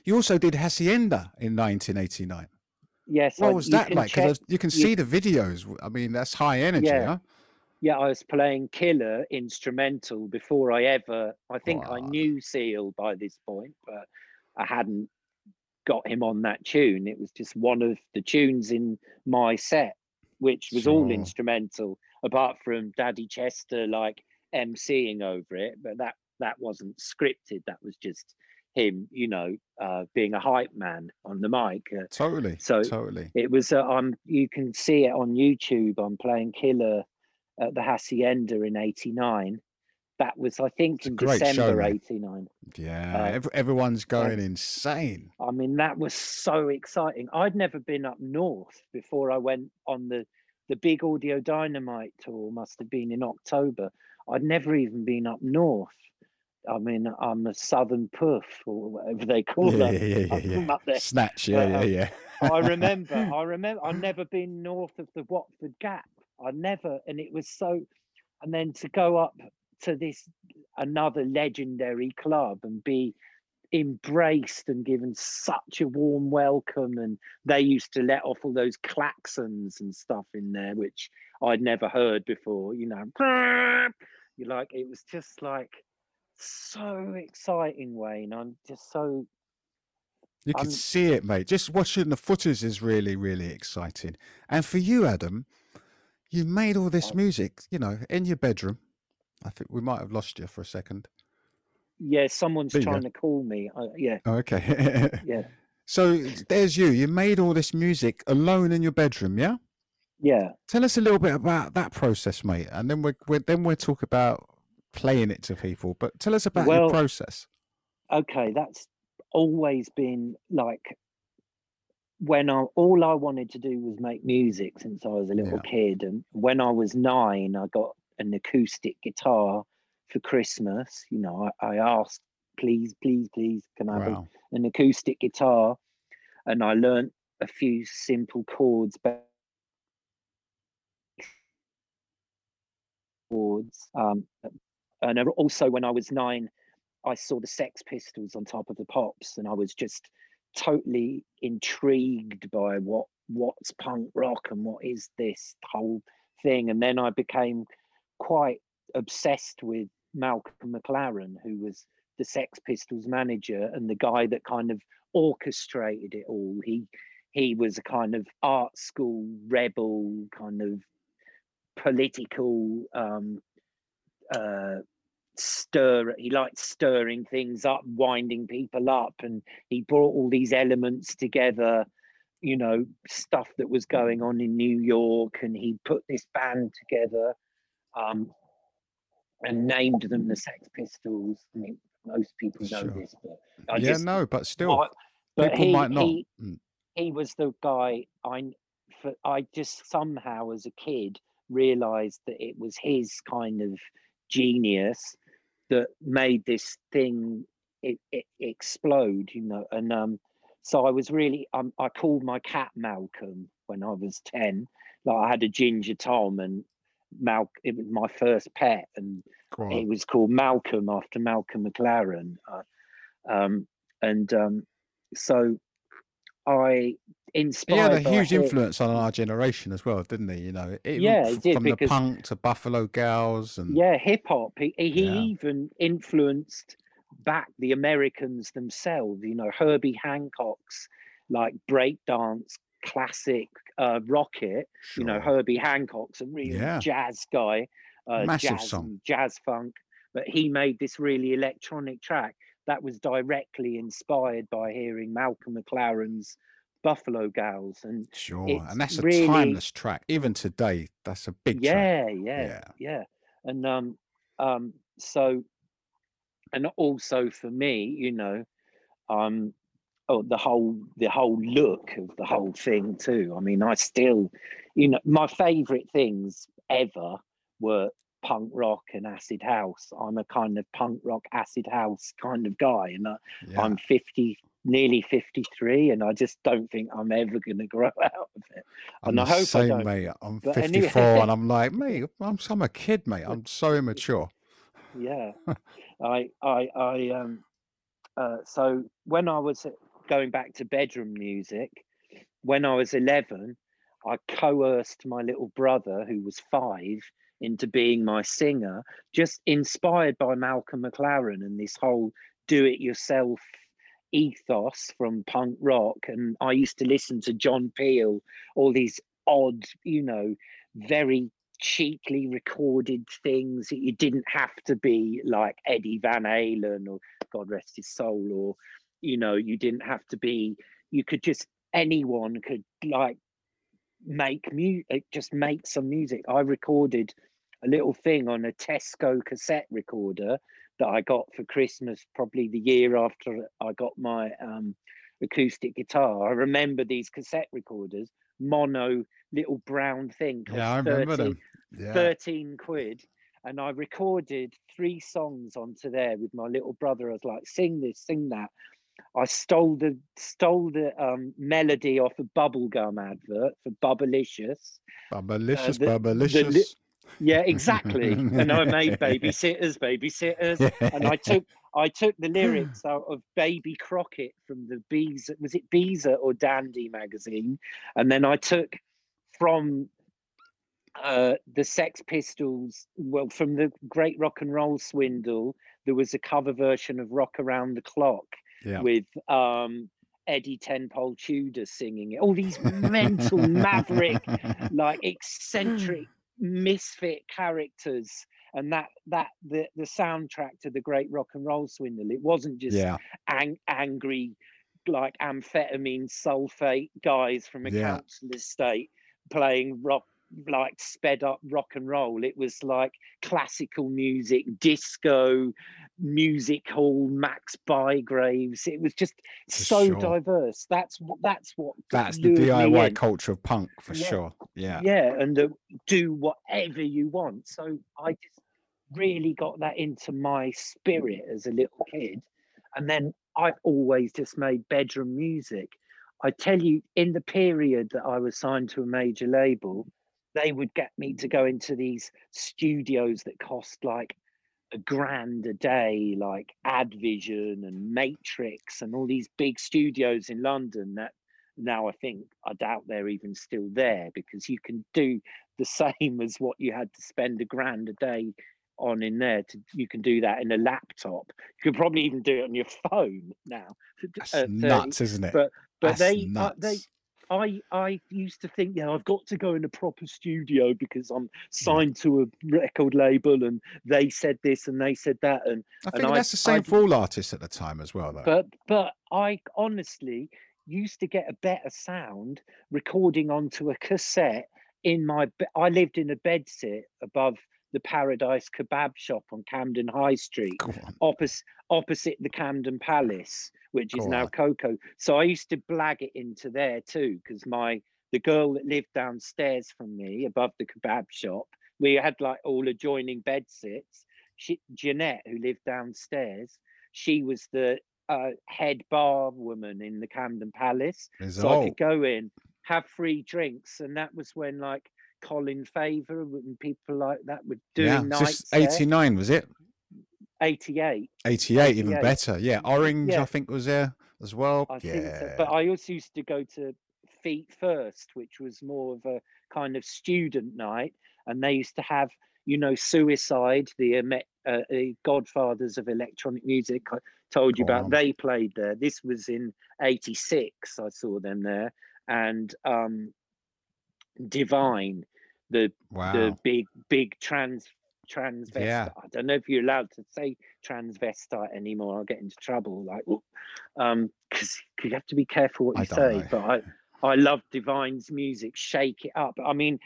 You also did Hacienda in 1989. Yes. What I- was that like? Check- you can you- see the videos. I mean, that's high energy, Yeah. huh? Yeah, I was playing Killer instrumental before I ever. I think I knew Seal by this point, but I hadn't got him on that tune. It was just one of the tunes in my set, which was all instrumental, apart from Daddy Chester like emceeing over it. But that that wasn't scripted. That was just him, you know, uh, being a hype man on the mic. Uh, Totally. So- totally. it was uh, um you can see it on youtube i'm playing killer at the hacienda in 89 that was i think in december mate. 89 Yeah. uh, ev- everyone's going thanks. insane. i mean that was so exciting i'd never been up north before i went on the the big audio dynamite tour must have been in october i'd never even been up north i mean i'm a southern puff or whatever they call Yeah, it yeah, yeah, yeah, yeah. up there Snatch. Yeah, But, yeah, um, yeah. I remember, I remember, I'd never been north of the Watford Gap. I never, and it was so, and then to go up to this another legendary club and be embraced and given such a warm welcome, and they used to let off all those klaxons and stuff in there, which I'd never heard before. You know, you like it was just like so exciting, Wayne. I'm just so You can I'm- see it, mate. Just watching the footage is really, really exciting. And for you, Adam, you made all this oh. music, you know, in your bedroom. I think we might have lost you for a second. yeah. Someone's trying to call me. I, yeah, Oh, okay. yeah, so there's you. You made all this music alone in your bedroom, yeah? yeah. Tell us a little bit about that process, mate, and then we we then we'll talk about playing it to people. But tell us about your process. okay, that's always been like when I all I wanted to do was make music since I was a little kid, and when I was nine, I got an acoustic guitar for Christmas. You know, I, I asked, please, please, please, can I have Wow. an acoustic guitar? And I learnt a few simple chords. Chords. Um, and also, when I was nine, I saw the Sex Pistols on top of the Pops, and I was just totally intrigued by what what's punk rock and what is this whole thing. And then I became quite obsessed with Malcolm McLaren, who was the Sex Pistols manager and the guy that kind of orchestrated it all. He he was a kind of art school rebel, kind of political um, uh, stir. He liked stirring things up, winding people up, and he brought all these elements together. You know, stuff that was going on in New York, and he put this band together um, and named them the Sex Pistols. I mean, most people know Sure. this, but I yeah, just no, but still, I- but people he, might not. He, Mm. he was the guy I for I just somehow as a kid realized that it was his kind of genius that made this thing it, it explode, you know. And um, so I was really um, I called my cat Malcolm when I was ten. Like I had a ginger Tom and Mal it was my first pet and it was called Malcolm after Malcolm McLaren. Uh, um, and um, so I He inspired had a huge influence on our generation as well, didn't he? You know, it, Yeah, he f- did, from the because- punk to Buffalo Gals and Yeah, hip hop. He, he he Yeah. even influenced back the Americans themselves. You know, Herbie Hancock's like breakdance classic uh, Rockit. You know, Herbie Hancock's a real Yeah. jazz guy, uh, Massive jazz song. jazz funk. But he made this really electronic track that was directly inspired by hearing Malcolm McLaren's Buffalo Gals, and Sure, and that's a really- timeless track. Even today, that's a big track. yeah, yeah, yeah, And um, um, so, and also for me, you know, um, oh, the whole the whole look of the whole thing too. I mean, I still, you know, my favorite things ever were punk rock and acid house. I'm a kind of punk rock acid house kind of guy, and I, Yeah. I'm 50, nearly 53, and I just don't think I'm ever going to grow out of it. I'm and I hope I same, don't. mate. I'm But anyway- 54, and I'm like, mate, I'm, I'm a kid, mate. I'm so immature. yeah i i i um uh so when i was going back to bedroom music when i was 11 i coerced my little brother who was five into being my singer just inspired by malcolm mclaren and this whole do it yourself ethos from punk rock. And i used to listen to john peel all these odd you know very cheaply recorded things that you didn't have to be like Eddie Van Halen or God rest his soul, or you know, you didn't have to be, you could just anyone could like make music, just make some music. I recorded a little thing on a Tesco cassette recorder that I got for Christmas, probably the year after I got my um, acoustic guitar. I remember these cassette recorders, mono little brown thing. Yeah, I remember 13 them. Yeah. 13 quid and I recorded three songs onto there with my little brother. I was like, sing this, sing that. I stole the stole the um, melody off a bubblegum advert for Bubblicious. Bubblicious, Uh, the- the. Yeah, exactly. and I made babysitters, babysitters. And I took I took the lyrics out of Baby Crockett from the Bees was it Beezer or Dandy magazine. And then I took from uh, the Sex Pistols. Well, from the Great Rock and Roll Swindle, there was a cover version of Rock Around the Clock Yeah. with um, Eddie Tenpole Tudor singing it. All these mental maverick, like eccentric misfit characters. And that that the the soundtrack to the Great Rock and Roll Swindle. It wasn't just Yeah. ang- angry like amphetamine sulfate guys from a Yeah. council estate playing rock like sped up rock and roll it was like classical music disco music hall max bygraves it was just For so sure. diverse that's what that's what That's the DIY culture of punk for Yeah. sure. Yeah. yeah and the, do whatever you want so i just really got that into my spirit as a little kid and then i've always just made bedroom music i tell you in the period that i was signed to a major label they would get me to go into these studios that cost like a grand a day like advision and matrix and all these big studios in london that now I think I doubt they're even still there because you can do the same as what you had to spend a grand a day on in there. To you can do that in a laptop. You could probably even do it on your phone now. That's at 30. nuts, isn't it? But but That's they uh, they I I used to think, yeah, I've got to go in a proper studio because I'm signed to a record label and they said this and they said that and I and think that's the same I for all artists at the time as well, though. but but I honestly used to get a better sound recording onto a cassette in my I lived in a bedsit above the Paradise Kebab shop on Camden High Street, opposite opposite the Camden Palace, which is Go now on. Coco. So I used to blag it into there too, because my the girl that lived downstairs from me above the kebab shop, we had like all adjoining bed sits. She, Jeanette, who lived downstairs, she was the uh, head bar woman in the Camden Palace. Is So I could go in, have free drinks, and that was when like Colin Faver and people like that were doing Yeah. nights. Just there. 89, was it? 88. 88, even better. Yeah. Orange, Yeah. I think, was there as well. I yeah. so. But I also used to go to Feet First, which was more of a kind of student night, and they used to have, you know, Suicide, the uh, uh, godfathers of electronic music. I told you Go about. on. They played there. This was in '86. I saw them there, and um, Divine, the wow. the big big trans transvestite. Yeah. I don't know if you're allowed to say transvestite anymore. I'll get into trouble. Like, um, because you have to be careful what you say. know. But I, I love Divine's music. Shake it up. I mean,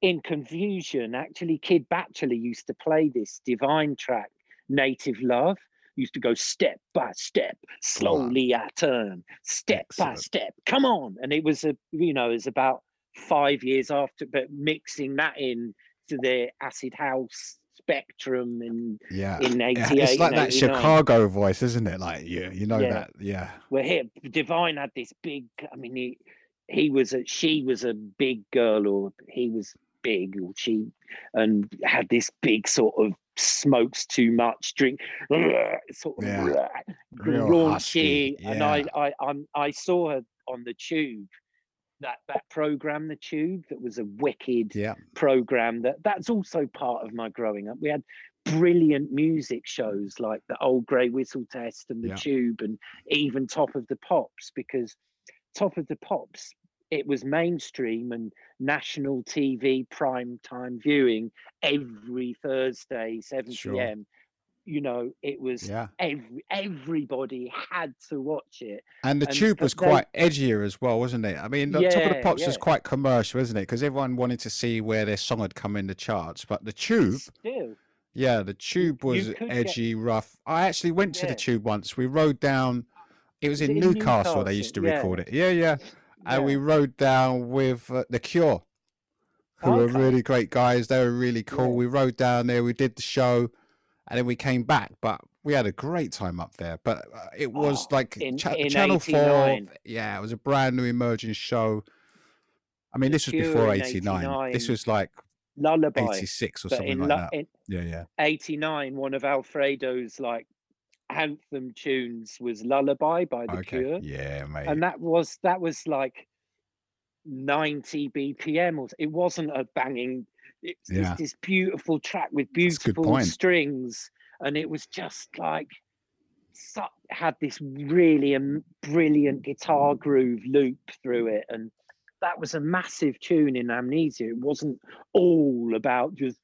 in confusion, actually, Kid Batchelor used to play this Divine track, Native Love. Used to go step by step, slowly I turn, step by step. Come on, and it was a, you know, it was about five years after, but mixing that in to the acid house spectrum in Yeah. in Yeah, 88 It's like that Chicago voice, isn't it? Like you, you know Yeah. that. Yeah. Well, here Divine had this big. I mean, he he was a she was a big girl, or he was big, or she, and had this big sort of smokes too much, drink, sort of Yeah. Raunchy. husky, And yeah. I I I'm, I saw her on the Tube. That, that program, the Tube, that was a wicked Yeah. program that that's also part of my growing up. We had brilliant music shows like the old grey whistle test and the Yeah. tube and even top of the pops because top of the pops it was mainstream and national tv prime time viewing every thursday 7 Sure. p.m you know it was Yeah. every everybody had to watch it And the And tube was they- quite edgier as well, wasn't it? I mean, the top of the Yeah, pops was quite commercial, isn't it? Because everyone wanted to see where their song had come in the charts. But the tube, still yeah, the tube was could get- edgy, rough. I actually went to the tube once. We rode down. It was in in Newcastle. They used to Yeah. record it. Yeah, yeah. And we rode down with uh, the Cure, who were really great guys. They were really cool. Yeah. We rode down there. We did the show, and then we came back. But we had a great time up there. But uh, it was Oh, like in- cha- in Channel Four. Yeah, it was a brand new emerging show. I mean, this was before in '89. This was like lullaby '86 or something in, like that. Yeah, yeah. 89 one of alfredo's like anthem tunes was lullaby by the Okay. cure Yeah, mate. and that was that was like 90 bpm or it wasn't a banging it's Yeah. just this beautiful track with That's a good beautiful strings and it was just like su- had this really um, brilliant guitar groove loop through it and that was a massive tune in amnesia it wasn't all about just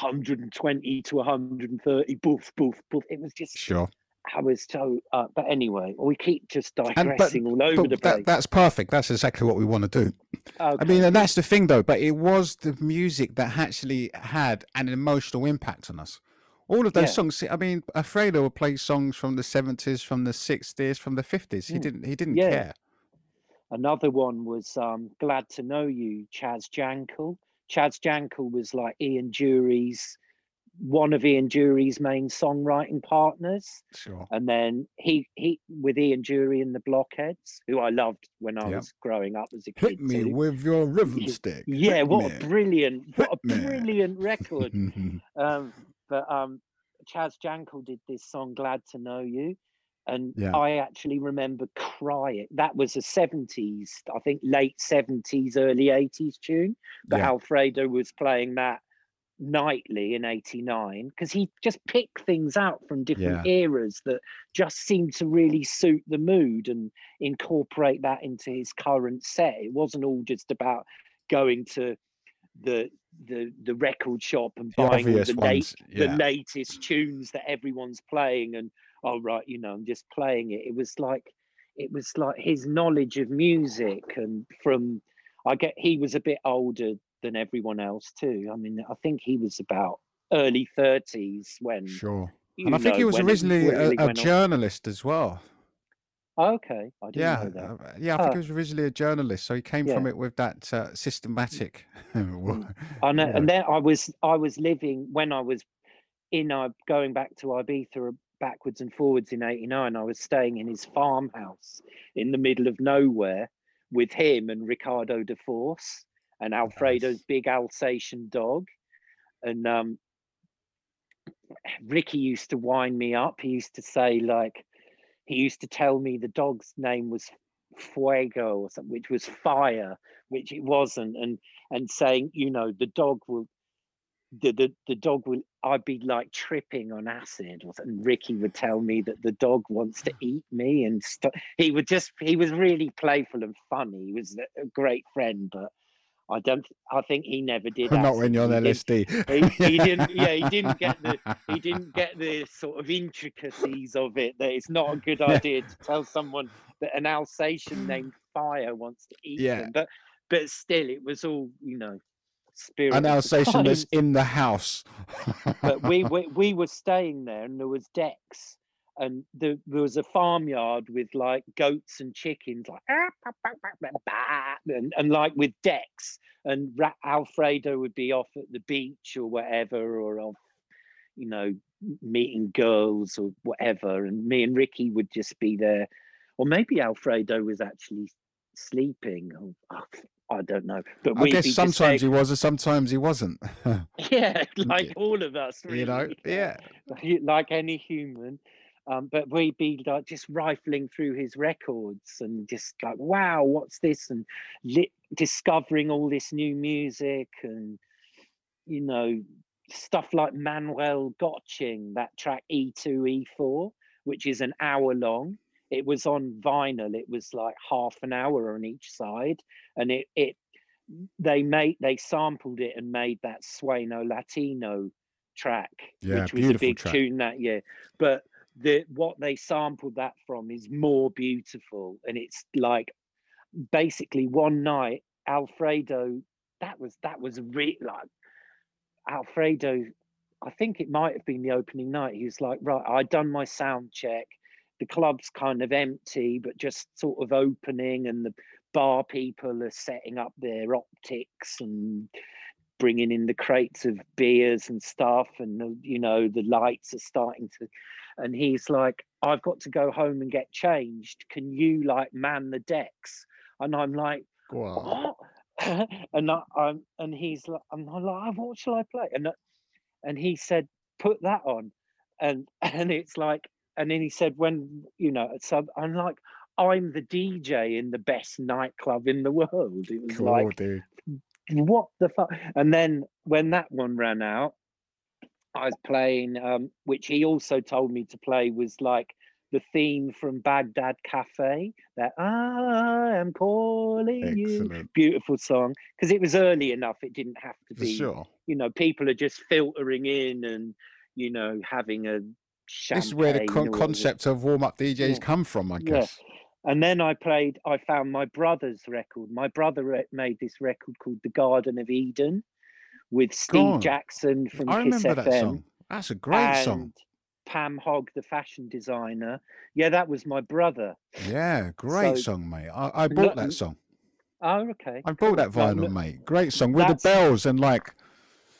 120 to 130 boof boof boof it was just Sure. I was so uh, but anyway we keep just And but, digressing all over the that, place that's perfect. That's exactly what we want to do. I mean, and that's the thing, though. But it was the music that actually had an emotional impact on us. All of those Yeah. songs. I mean, Alfredo would play songs from the seventies, from the sixties, from the fifties. He Mm. didn't. He didn't Yeah. care. Another one was um, Glad to Know You, Chaz Jankel. Chaz Jankel was like Ian Dury's, one of Ian Dury's main songwriting partners. Sure. And then he, he with Ian Jury and the Blockheads, who I loved when I Yep. was growing up as a kid. Hit me too. with your rhythm stick. Yeah, Hit what me. a brilliant, what a Hit me. brilliant record. um, but um, Chaz Jankel did this song "Glad to Know You," and Yeah. I actually remember crying. That was a '70s, I think, late '70s, early '80s tune. But Yeah. Alfredo was playing that nightly in '89 because he just picked things out from different eras that just seemed to really suit the mood and incorporate that into his current set. It wasn't all just about going to the the the record shop and The buying the late ones, the latest tunes that everyone's playing and oh right you know i'm just playing it. It was like it was like his knowledge of music and from i get he was a bit older than everyone else too i mean i think he was about early 30s when Sure. And I think know, he was originally really a, a went on. journalist as well. okay i didn't Yeah, know that uh, yeah. I think he was originally a journalist, so he came from it with that uh, systematic. I know, Yeah. and then I was I was living when I was in uh, going back to Ibiza backwards and forwards in '89. I was staying in his farmhouse in the middle of nowhere with him and Ricardo Da Force and Alfredo's big Alsatian dog, and um, Ricky used to wind me up. He used to say like he used to tell me the dog's name was Fuego or something, which was fire, which it wasn't, and and saying, you know, the dog will the the, the dog will I'd be like tripping on acid or. And Ricky would tell me that the dog wants to eat me and st- he would just he was really playful and funny. He was a great friend, but I don't I think he never did Not when you're on LSD. he, he didn't yeah he didn't get the he didn't get the sort of intricacies of it that it's not a good idea to tell someone that an alsatian named fire wants to eat Yeah. them but but still it was all you know spirit An Alsatian that's in the house. but we, we we were staying there and there was decks and there, there was a farmyard with like goats and chickens like "Ah, bah, bah, bah, bah, bah," and, and like with decks and Ra- alfredo would be off at the beach or whatever or off you know meeting girls or whatever and me and ricky would just be there or maybe alfredo was actually sleeping or, oh, i don't know but I guess sometimes he was and sometimes he wasn't. yeah like all of us really. you know, yeah. like- like any human. Um, but we'd be like just rifling through his records and just like, wow, what's this? And li- discovering all this new music and, you know, stuff like Manuel Göttsching, that track E E2, E4, which is an hour long. It was on vinyl, it was like half an hour on each side. And it, it, they made, they sampled it and made that Sueno Latino track, Yeah, which was a big track. tune that year. But the what they sampled that from is more beautiful, and it's like basically one night Alfredo. That was that was re like Alfredo. I think it might have been the opening night. He was like, right, I'd done my sound check. The club's kind of empty, but just sort of opening, and the bar people are setting up their optics and bringing in the crates of beers and stuff and the, you know the lights are starting to and he's like i've got to go home and get changed can you like man the decks and i'm like on. what and I, I'm and he's like i'm like "Oh, what shall i play and uh, and he said put that on and and it's like and then he said when you know so i'm like i'm the dj in the best nightclub in the world it was Cool, like dude. what the fuck? And then when that one ran out, I was playing, um, which he also told me to play was like the theme from Baghdad Cafe. That I am calling you, beautiful song. Because it was early enough, it didn't have to For be. sure. You know, people are just filtering in and you know having a. This is where the con- concept of warm up DJs Yeah. come from, I Yeah. guess. And then I played, I found my brother's record. My brother re- made this record called The Garden of Eden with Steve on. Jackson from I Kiss remember FM that song. That's a great and song. Pam Hogg, the fashion designer. Yeah, that was my brother. Yeah, great So- song, mate. I, I bought Lo- that song. Oh, okay. I bought that vinyl, no, mate. Great song with the bells and like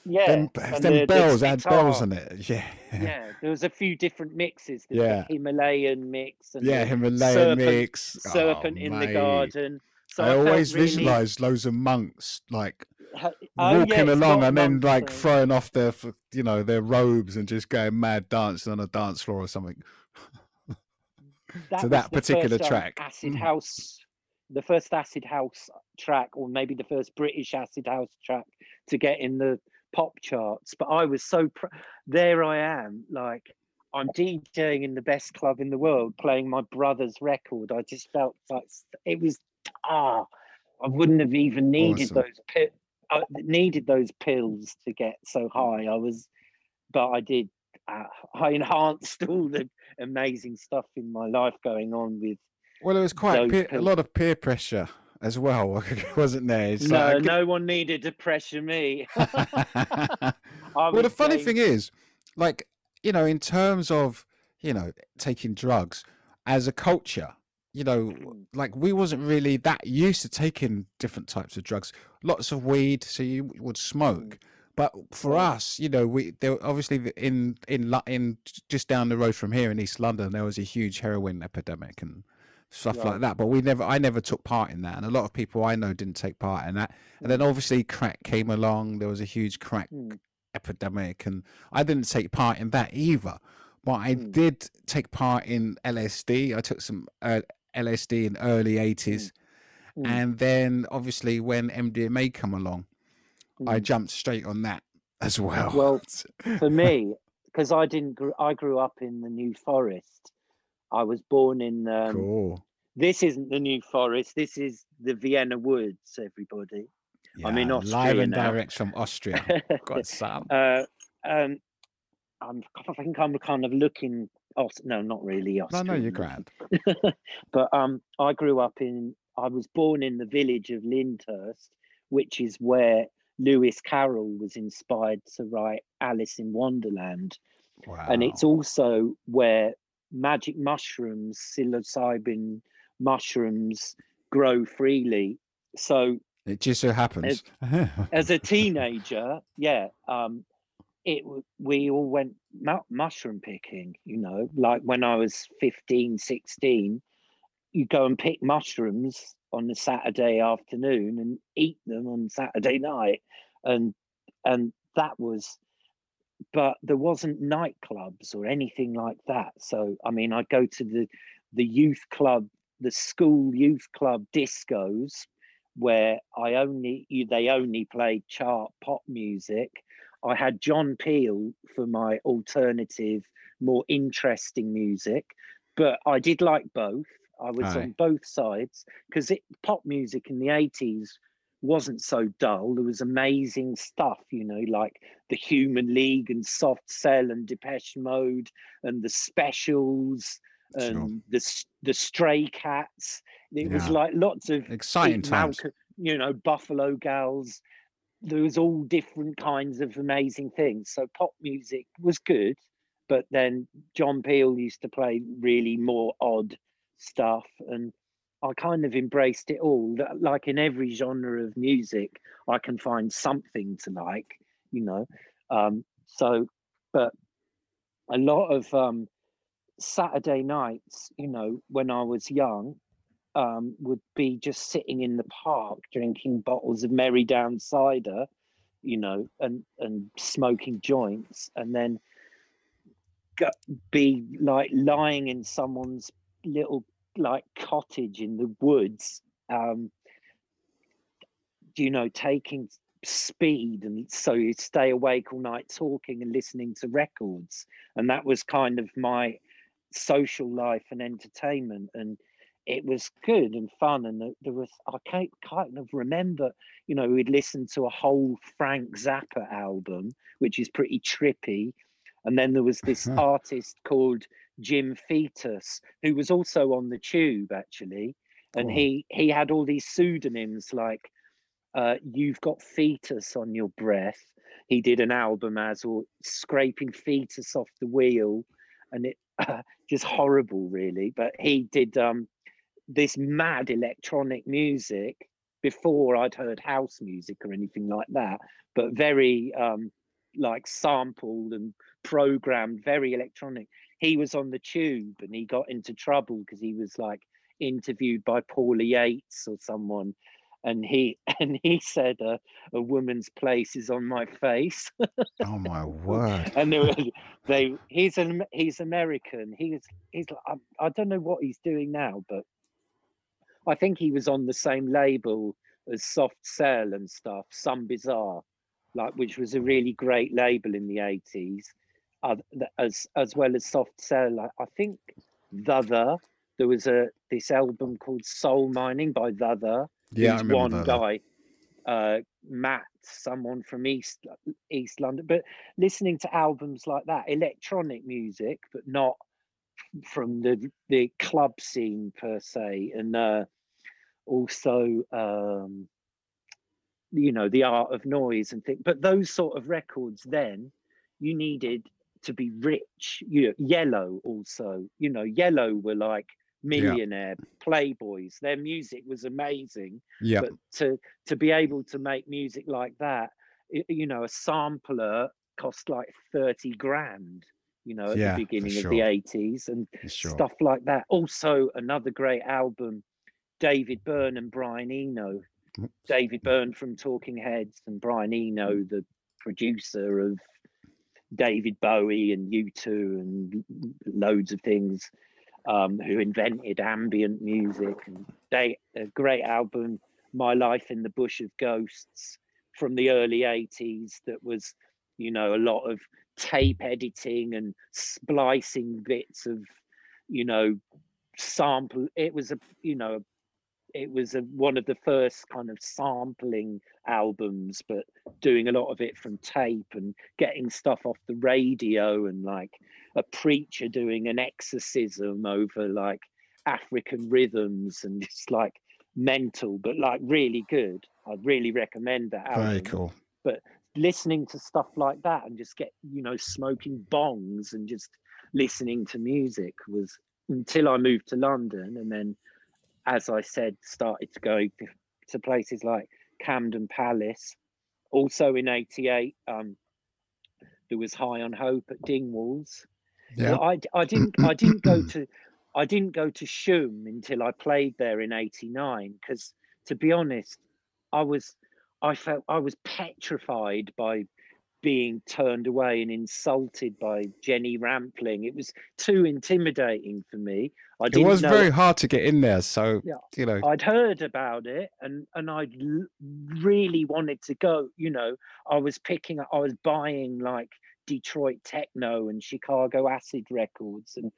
Yeah, them, and them the- the bells had bells in it. Yeah, Yeah, there was a few different mixes. There's Yeah. the Himalayan mix and yeah, Himalayan serpent, mix. serpent oh, in the garden. So I, felt always really- visualized loads of monks like Ha- oh, yeah, walking along and then like there. throwing off their you know their robes and just going mad dancing on a dance floor or something. that that particular first, um, track. acid Mm. house the first acid house track or maybe the first british acid house track to get in the pop charts but i was so pr- there i am like i'm djing in the best club in the world playing my brother's record i just felt like it was ah i wouldn't have even needed Awesome. those I needed those pills to get so high i was but i did uh, i enhanced all the amazing stuff in my life going on with Well, it was quite peer, a lot of peer pressure as well, wasn't there? It's no, like, no one needed to pressure me. Well, the funny playing- thing is, like you know, in terms of you know taking drugs as a culture, you know, Mm. like we wasn't really that used to taking different types of drugs. Lots of weed, so you would smoke. But for Mm. Us, you know, we there obviously in in in just down the road from here in East London, there was a huge heroin epidemic and stuff like that. But we never, I never took part in that, and a lot of people I know didn't take part in that. And then obviously crack came along. There was a huge crack Mm. epidemic, and I didn't take part in that either. But I Mm. did take part in LSD. I took some uh, LSD in early eighties, Mm. and then obviously when MDMA come along, I Mm. jumped straight on that as well. Well, for me, because I didn't, gr- I grew up in the New Forest. I was born in. Um, cool. This isn't the New Forest. This is the Vienna Woods. Everybody. I'm in Yeah, live Austria and now. direct from Austria. Got some. uh, um, I'm, I think I'm kind of looking. Oh, no, not really. No, Austrian, no, you're grand. but um, I grew up in. I was born in the village of Lyndhurst, which is where Lewis Carroll was inspired to write Alice in Wonderland, Wow. and it's also where magic mushrooms, psilocybin mushrooms, grow freely. So it just so happens. as a teenager, yeah, um, it we all went mu- mushroom picking. You know, like when I was 15, 16, you go and pick mushrooms on the Saturday afternoon and eat them on Saturday night, and and that was. But there wasn't nightclubs or anything like that. So I mean, I'd go to the the youth club, the school youth club discos, where I only they only played chart pop music. I had John Peel for my alternative, more interesting music, but I did like both. I was Aye. on both sides because pop music in the eighties wasn't so dull. There was amazing stuff, you know, like the Human League and Soft Cell and Depeche Mode and the Specials Sure. and the the Stray Cats. It was like lots of Exciting times. Malcolm, you know, Buffalo Gals. There was all different kinds of amazing things. So pop music was good, but then John Peel used to play really more odd stuff, and I kind of embraced it all. Like in every genre of music, I can find something to like, you know. Um, so, but a lot of um, Saturday nights, you know, when I was young, um, would be just sitting in the park drinking bottles of Merrydown cider, you know, and and smoking joints, and then go, be like lying in someone's little like cottage in the woods, um, you know, taking speed and so you'd stay awake all night talking and listening to records. And that was kind of my social life and entertainment and it was good and fun and there was i can't kind of remember you know we'd listen to a whole frank zappa album which is pretty trippy and then there was this artist called jim foetus who was also on the tube actually and Oh. he he had all these pseudonyms like uh, you've got foetus on your breath he did an album as or scraping foetus off the wheel and it just horrible really but he did um this mad electronic music before I'd heard house music or anything like that, but very um, like sampled and programmed, very electronic. He was on the tube and he got into trouble because he was like interviewed by Paula Yates or someone. And he and he said uh, a woman's place is on my face. Oh my word! and they, were, they he's an he's American. He's he's I, I don't know what he's doing now, but I think he was on the same label as Soft Cell and stuff, Some Bizzare, like which was a really great label in the eighties, uh, as as well as Soft Cell. I, I think The The there was a this album called Soul Mining by The The. Yeah, one The. guy, uh, Matt, someone from East East London. But listening to albums like that, electronic music, but not from the the club scene per se, and uh, also um, you know the art of noise and things. But those sort of records, then you needed to be rich. You know, Yello also. You know, Yello were like millionaire playboys. Their music was amazing. Yeah. But to to be able to make music like that, you know, a sampler cost like 30 grand, you know, at Yeah, the beginning of the 80s and Sure. stuff like that. Also, another great album, David Byrne and Brian Eno. David Byrne from Talking Heads and Brian Eno, the producer of David Bowie and U2 and loads of things, um, who invented ambient music. And they a great album, My Life in the Bush of Ghosts, from the early 80s. That was, you know, a lot of tape editing and splicing bits of, you know, sample. It was a, you know, it was a, one of the first kind of sampling albums, but doing a lot of it from tape and getting stuff off the radio and like a preacher doing an exorcism over like African rhythms and it's like mental, but like really good. I'd really recommend that album. Very cool. But listening to stuff like that and just get, you know, smoking bongs and just listening to music was until I moved to London and then as I said, started to go to, places like Camden Palace. Also in '88, um, there was High on Hope at Dingwalls. Yeah. Well, I, I didn't I didn't go to I didn't go to Shoom until I played there in '89 because to be honest, I was I felt I was petrified by being turned away and insulted by Jenny Rampling. It was too intimidating for me. I It was know very hard to get in there, so yeah you know. i'd heard about it and and i really wanted to go you know i was picking i was buying like detroit techno and chicago acid records and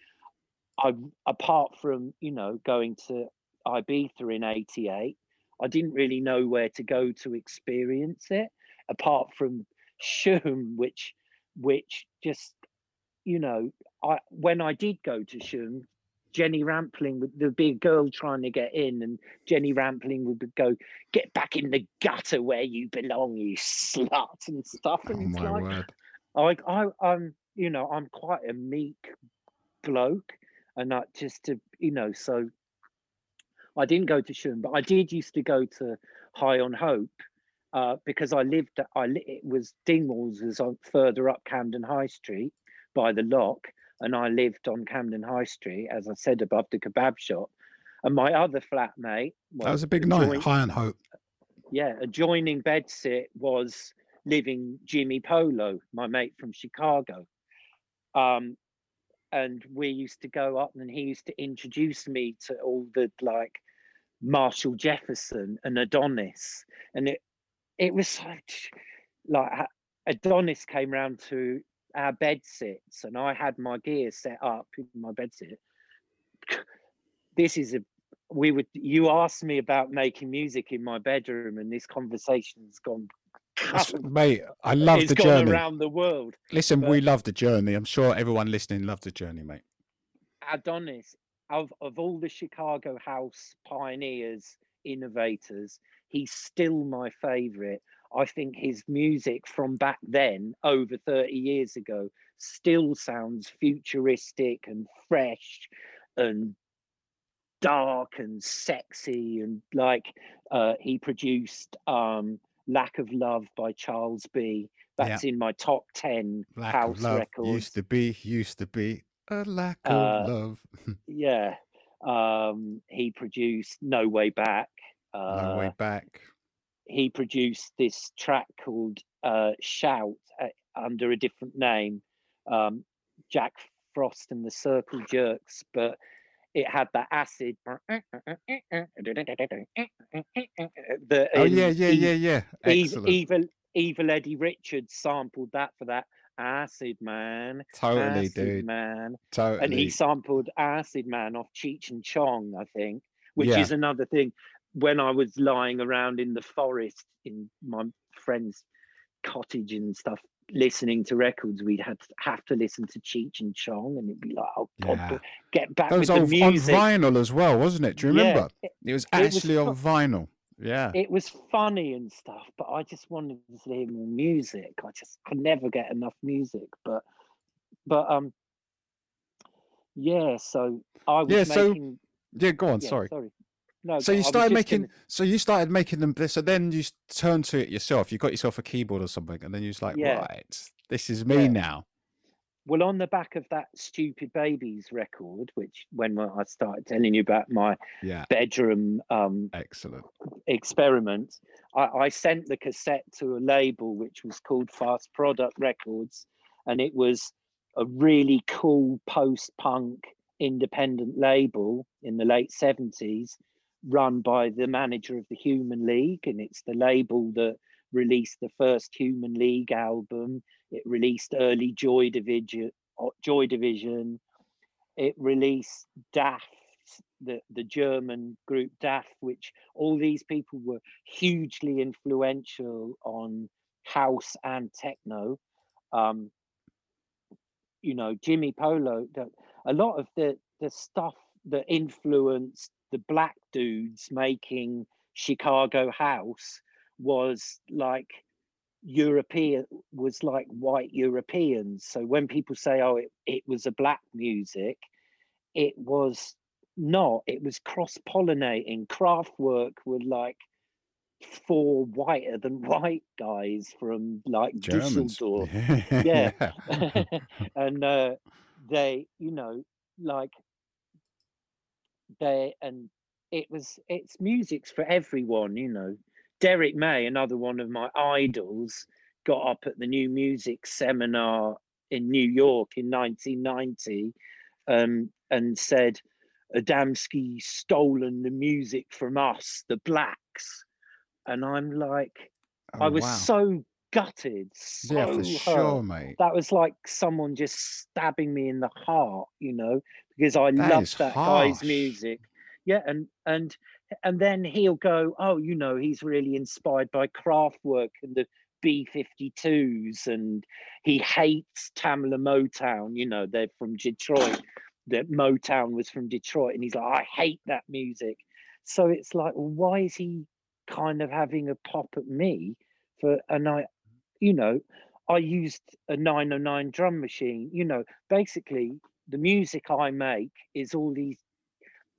i apart from you know going to ibiza in 88 i didn't really know where to go to experience it apart from shoom which which just you know i when i did go to shoom Jenny Rampling would there'd be a girl trying to get in, and Jenny Rampling would go, "Get back in the gutter where you belong, you slut," and stuff. Oh And it's my like, word. I, I, I'm, you know, I'm quite a meek bloke, and I just to, you know, so I didn't go to Shoom, but I did used to go to High on Hope uh, because I lived. I it was Dingwalls was on further up Camden High Street by the lock, and I lived on Camden High Street, as I said, above the kebab shop. And my other flatmate, was That was a big night. High and hope. yeah, adjoining bedsit was living Jimi Polo, my mate from Chicago. Um, and we used to go up and he used to introduce me to all the like Marshall Jefferson and Adonis. And it it was such like Adonis came round to our bed sits and I had my gear set up in my bed sit. This is a we would you asked me about making music in my bedroom and this conversation's gone mate, I love it's the gone journey. around the world. Listen, but- we love the journey. I'm sure everyone listening loved the journey, mate. Adonis, of of all the Chicago house pioneers, innovators, he's still my favorite. I think his music from back then, over 30 years ago, still sounds futuristic and fresh and dark and sexy and like uh he produced um Lack of Love by Charles B. That's in my top 10 Lack house records. used to be, used to be a lack Uh, of love. yeah um he produced no way back uh no way back. he produced this track called uh shout uh, under a different name um jack frost and the circle jerks but it had that acid the Oh yeah, yeah, yeah, yeah. evil, Excellent. evil evil eddie richards sampled that for that acid man Totally, acid dude. man and he sampled Acid Man off Cheech and Chong, I think, which Yeah. is another thing. When I was lying around in the forest in my friend's cottage and stuff, listening to records, we'd had to have to listen to Cheech and Chong, and it'd be like, "Oh God, Yeah. get back That with was the on, on vinyl as well, wasn't it? Do you Yeah, remember? it- It was it was actually on vinyl. Yeah. It was funny and stuff, but I just wanted to hear more music. I just could never get enough music, but but um, yeah. So I was Yeah, so- making. Yeah, go on. yeah, sorry. sorry. No, So you started making. gonna- So you started making them. So then you turned to it yourself. You got yourself a keyboard or something, and then you was like, Yeah. right, this is me Yeah. now. Well, on the back of that Stupid Babies record, which when I started telling you about my Yeah. bedroom um, Excellent. experiment, I, I sent the cassette to a label which was called Fast Product Records, and it was a really cool post-punk independent label in the late 70s run by the manager of the Human League, and it's the label that released the first Human League album. It released early Joy Division. uh, Joy Division. It released DAF, the the German group DAF, which all these people were hugely influential on house and techno. Um, you know, Jimi Polo. The, a lot of the the stuff that influenced the black dudes making Chicago house was like European was like white Europeans. So when people say, "Oh, it, it was a black music," it was not. It was cross pollinating. Kraftwerk were like four whiter than white guys from like Germans. Dusseldorf yeah. yeah and uh they you know like they and it was it's music's for everyone you know derrick may another one of my idols got up at the new music seminar in new york in 1990 um, and said adamski stolen the music from us the blacks and i'm like Oh, i was wow. so gutted so yeah, for hurt sure, mate. that was like someone just stabbing me in the heart you know because i That loved is that guy's music. Yeah and and and then he'll go oh you know he's really inspired by Kraftwerk and the b-52s and he hates tamla motown you know they're from detroit. That motown was from detroit and he's like i hate that music. So it's like well, why is he kind of having a pop at me for and i you know I used a 909 drum machine. You know, basically, the music I make is all these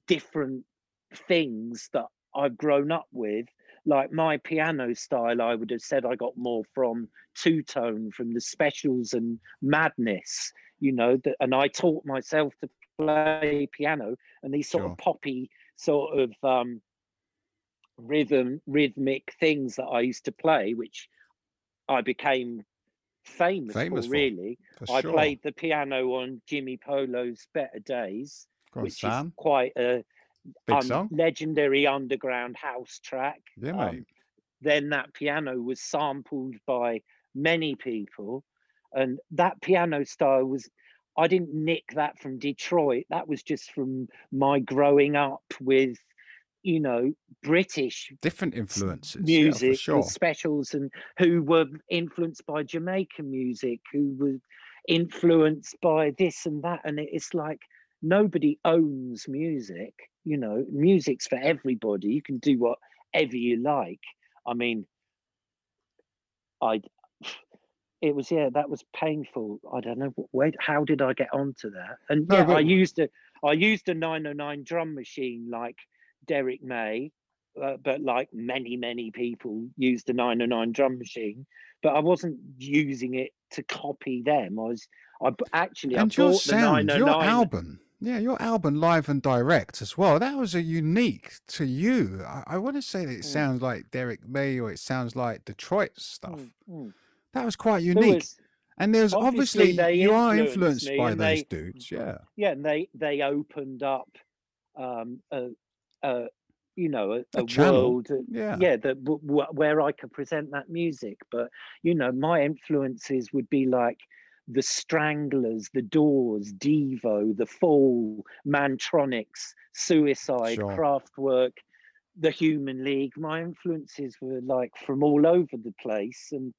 different things that I've grown up with. Like my piano style, I would have said I got more from two tone, from the specials and madness. You know, that, and I taught myself to play piano and these sort Sure. of poppy sort of um, rhythm, rhythmic things that I used to play, which I became famous, Famous for really. For I sure. played the piano on Jimi Polo's Better Days, on, which is quite a song. legendary underground house track. Yeah, um, then that piano was sampled by many people and that piano style was i didn't nick that from detroit that was just from my growing up with you know british Different influences. yeah, music sure. and specials and who were influenced by jamaican music who were influenced by this and that and it's like nobody owns music you know music's for everybody you can do whatever you like i mean i it was yeah that was painful i don't know wh- where how did i get onto that and No, yeah i used a i used a 909 drum machine like derrick may uh, but like many many people used the 909 drum machine but i wasn't using it to copy them i was I actually and i your bought the sound, 909 your album, yeah, your album live and direct as well. That was a unique to you. I, I want to say that it Mm. sounds like Derrick May or it sounds like Detroit stuff. Mm, mm. That was quite unique. was- and there's obviously obviously, you are influenced influenced by those they- dudes. Yeah. yeah and they they opened up um a, a you know a, A a, world uh, yeah. yeah that w- w- where i could present that music. But you know my influences would be like the stranglers the doors devo the fall mantronix suicide Sure. kraftwerk the human league. My influences were like from all over the place. And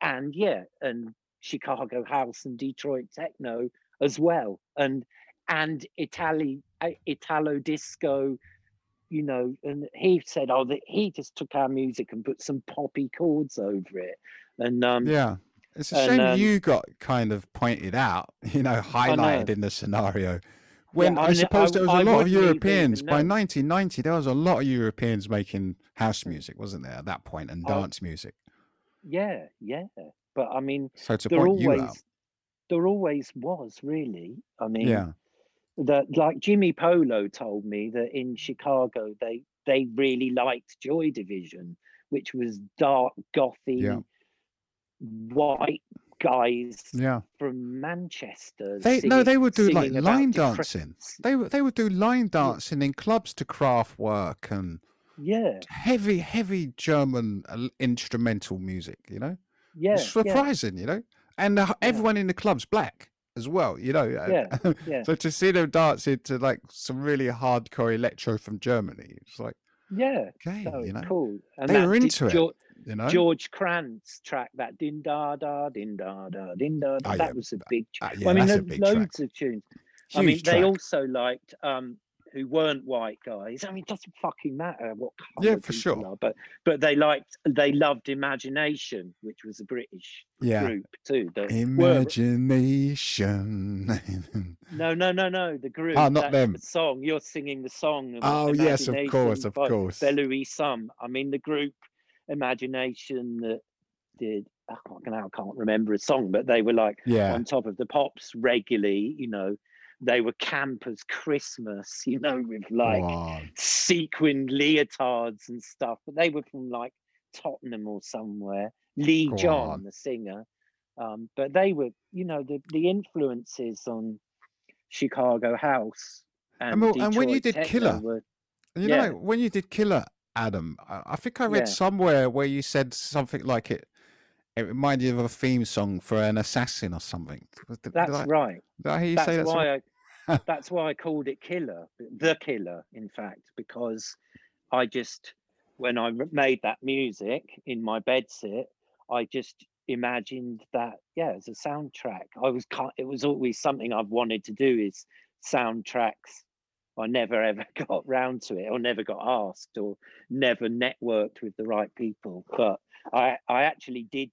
and yeah and chicago house and detroit techno as well. And and Itali, uh, italo disco you know and he said oh that he just took our music and put some poppy chords over it and um Yeah. It's a and, shame um, you got kind of pointed out, you know, highlighted in the scenario. When I I, mean, suppose I- there was I a lot of Europeans by 1990. There was a lot of Europeans making house music, wasn't there, at that point, and Oh. dance music. yeah yeah but i mean So to point you out, there always was really i mean yeah, that like Jimi Polo told me that in Chicago they they really liked Joy Division, which was dark gothy Yeah. white guys yeah. from Manchester. They no, they would do like line dancing. They would they would do line dancing in clubs to Kraftwerk and Yeah, heavy heavy German uh, instrumental music. You know, yeah, it's yeah, surprising. You know, and the, everyone in the club's black as well. You know, Yeah, yeah. so to see them dance to like some really hardcore electro from Germany, it's like yeah. okay, So you know, cool. And They were into it, Geor- you know. George Kranz track that din da da din da da din da. da. Oh, that yeah, was a big. uh, tune. yeah, I mean, that's a there's big track. loads of tunes. I mean, Huge they also liked um who weren't white guys. I mean, it doesn't fucking matter what color Yeah, for sure. are, but but they liked they loved Imagination, which was a British Yeah. group too. That were, Imagination. no, no, no, no. The group. Ah, not them. The song you're singing the song. Oh, yes, of course, of course. Belouis Some. I mean, the group Imagination that did. I can't, I can't remember a song, but they were like Yeah. on top of the pops regularly. You know, they were campers Christmas. You know, with like on. sequined leotards and stuff. But they were from like Tottenham or somewhere. Leee Go John, on. the singer. Um, but they were, you know, the the influences on Chicago House and, well, and when you did techno Killer, were- You Yeah. know, when you did Killer, Adam, I, I think I read Yeah. somewhere where you said something like it. It reminded you of a theme song for an assassin or something. Was- Did, did that's I, right. Did I hear you that's say that? why somewhere? I that's why I called it Killer, the Killer, in fact, because I just when I made that music in my bed sit, I just imagined that yeah, as a soundtrack. I was it was always something I've wanted to do is soundtracks. I never ever got round to it, or never got asked, or never networked with the right people. But I I actually did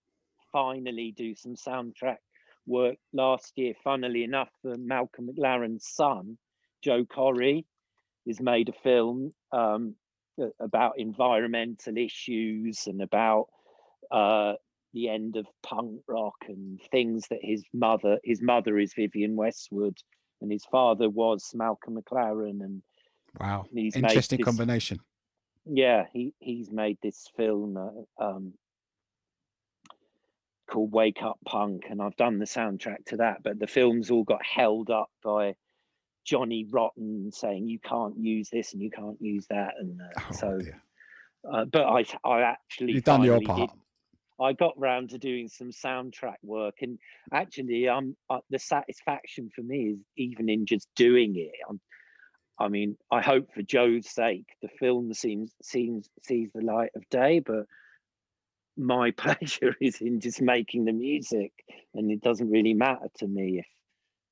finally do some soundtrack work last year, funnily enough, for Malcolm McLaren's son, Joe Corré, has made a film um, about environmental issues and about uh, the end of punk rock and things that his mother, his mother is Vivienne Westwood, and his father was Malcolm McLaren, and Wow. Interesting this- combination. yeah, he he's made this film uh, um, called Wake Up Punk, and I've done the soundtrack to that. But the film's all got held up by Johnny Rotten saying you can't use this and you can't use that, and uh, Oh, so. Uh, but I, I actually You've done your finally did- part. I got round to doing some soundtrack work, and actually, um, uh, the satisfaction for me is even in just doing it. i I mean, I hope for Joe's sake the film seems seems sees the light of day, but my pleasure is in just making the music, and it doesn't really matter to me if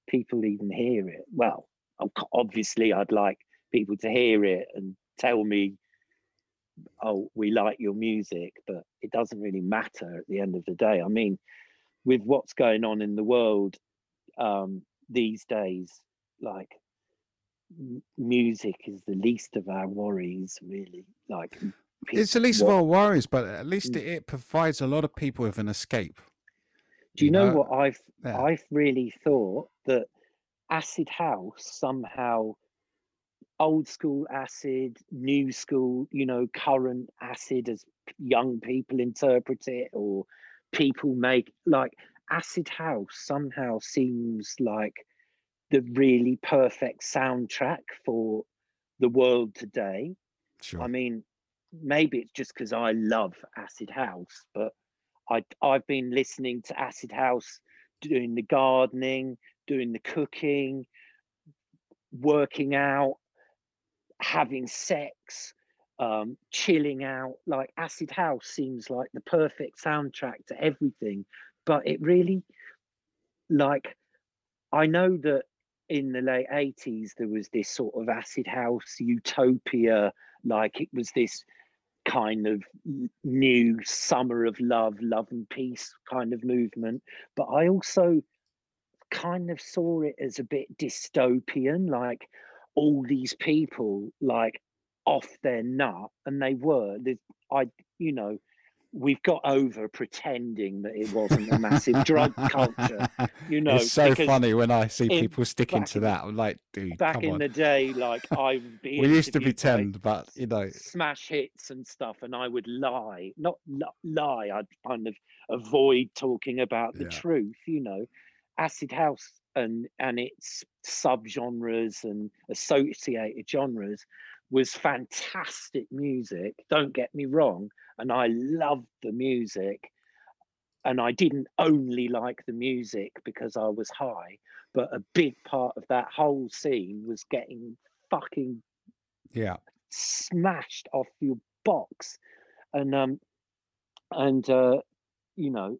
people even hear it. Well, obviously, I'd like people to hear it and tell me oh, we like your music, but it doesn't really matter at the end of the day. I mean, with what's going on in the world um, these days, like music is the least of our worries, really. Like, It's the least what- of our worries, but at least Mm. it, it provides a lot of people with an escape. Do you know know, what I've yeah. I've really thought that acid house somehow old school acid, new school, you know, current acid as young people interpret it or people make like acid house somehow seems like the really perfect soundtrack for the world today. Sure. I mean, maybe it's just because I love acid house, but I I've been listening to acid house doing the gardening, doing the cooking, working out, having sex, um, chilling out. Like acid house seems like the perfect soundtrack to everything, but it really like I know that in the late 80s there was this sort of acid house utopia like it was this kind of new summer of love love and peace kind of movement but i also kind of saw it as a bit dystopian like all these people like off their nut and they were i you know we've got over pretending that it wasn't a massive drug culture you know it's so funny when I see in- people sticking to in- that. I'm like, dude, back in on. the day like i we used to pretend, but you know, smash hits and stuff and i would lie not lie i'd kind of avoid talking about the Yeah. truth you know acid house and and its subgenres and associated genres was fantastic music don't get me wrong and i loved the music and i didn't only like the music because i was high but a big part of that whole scene was getting fucking yeah, smashed off your box. And um and uh you know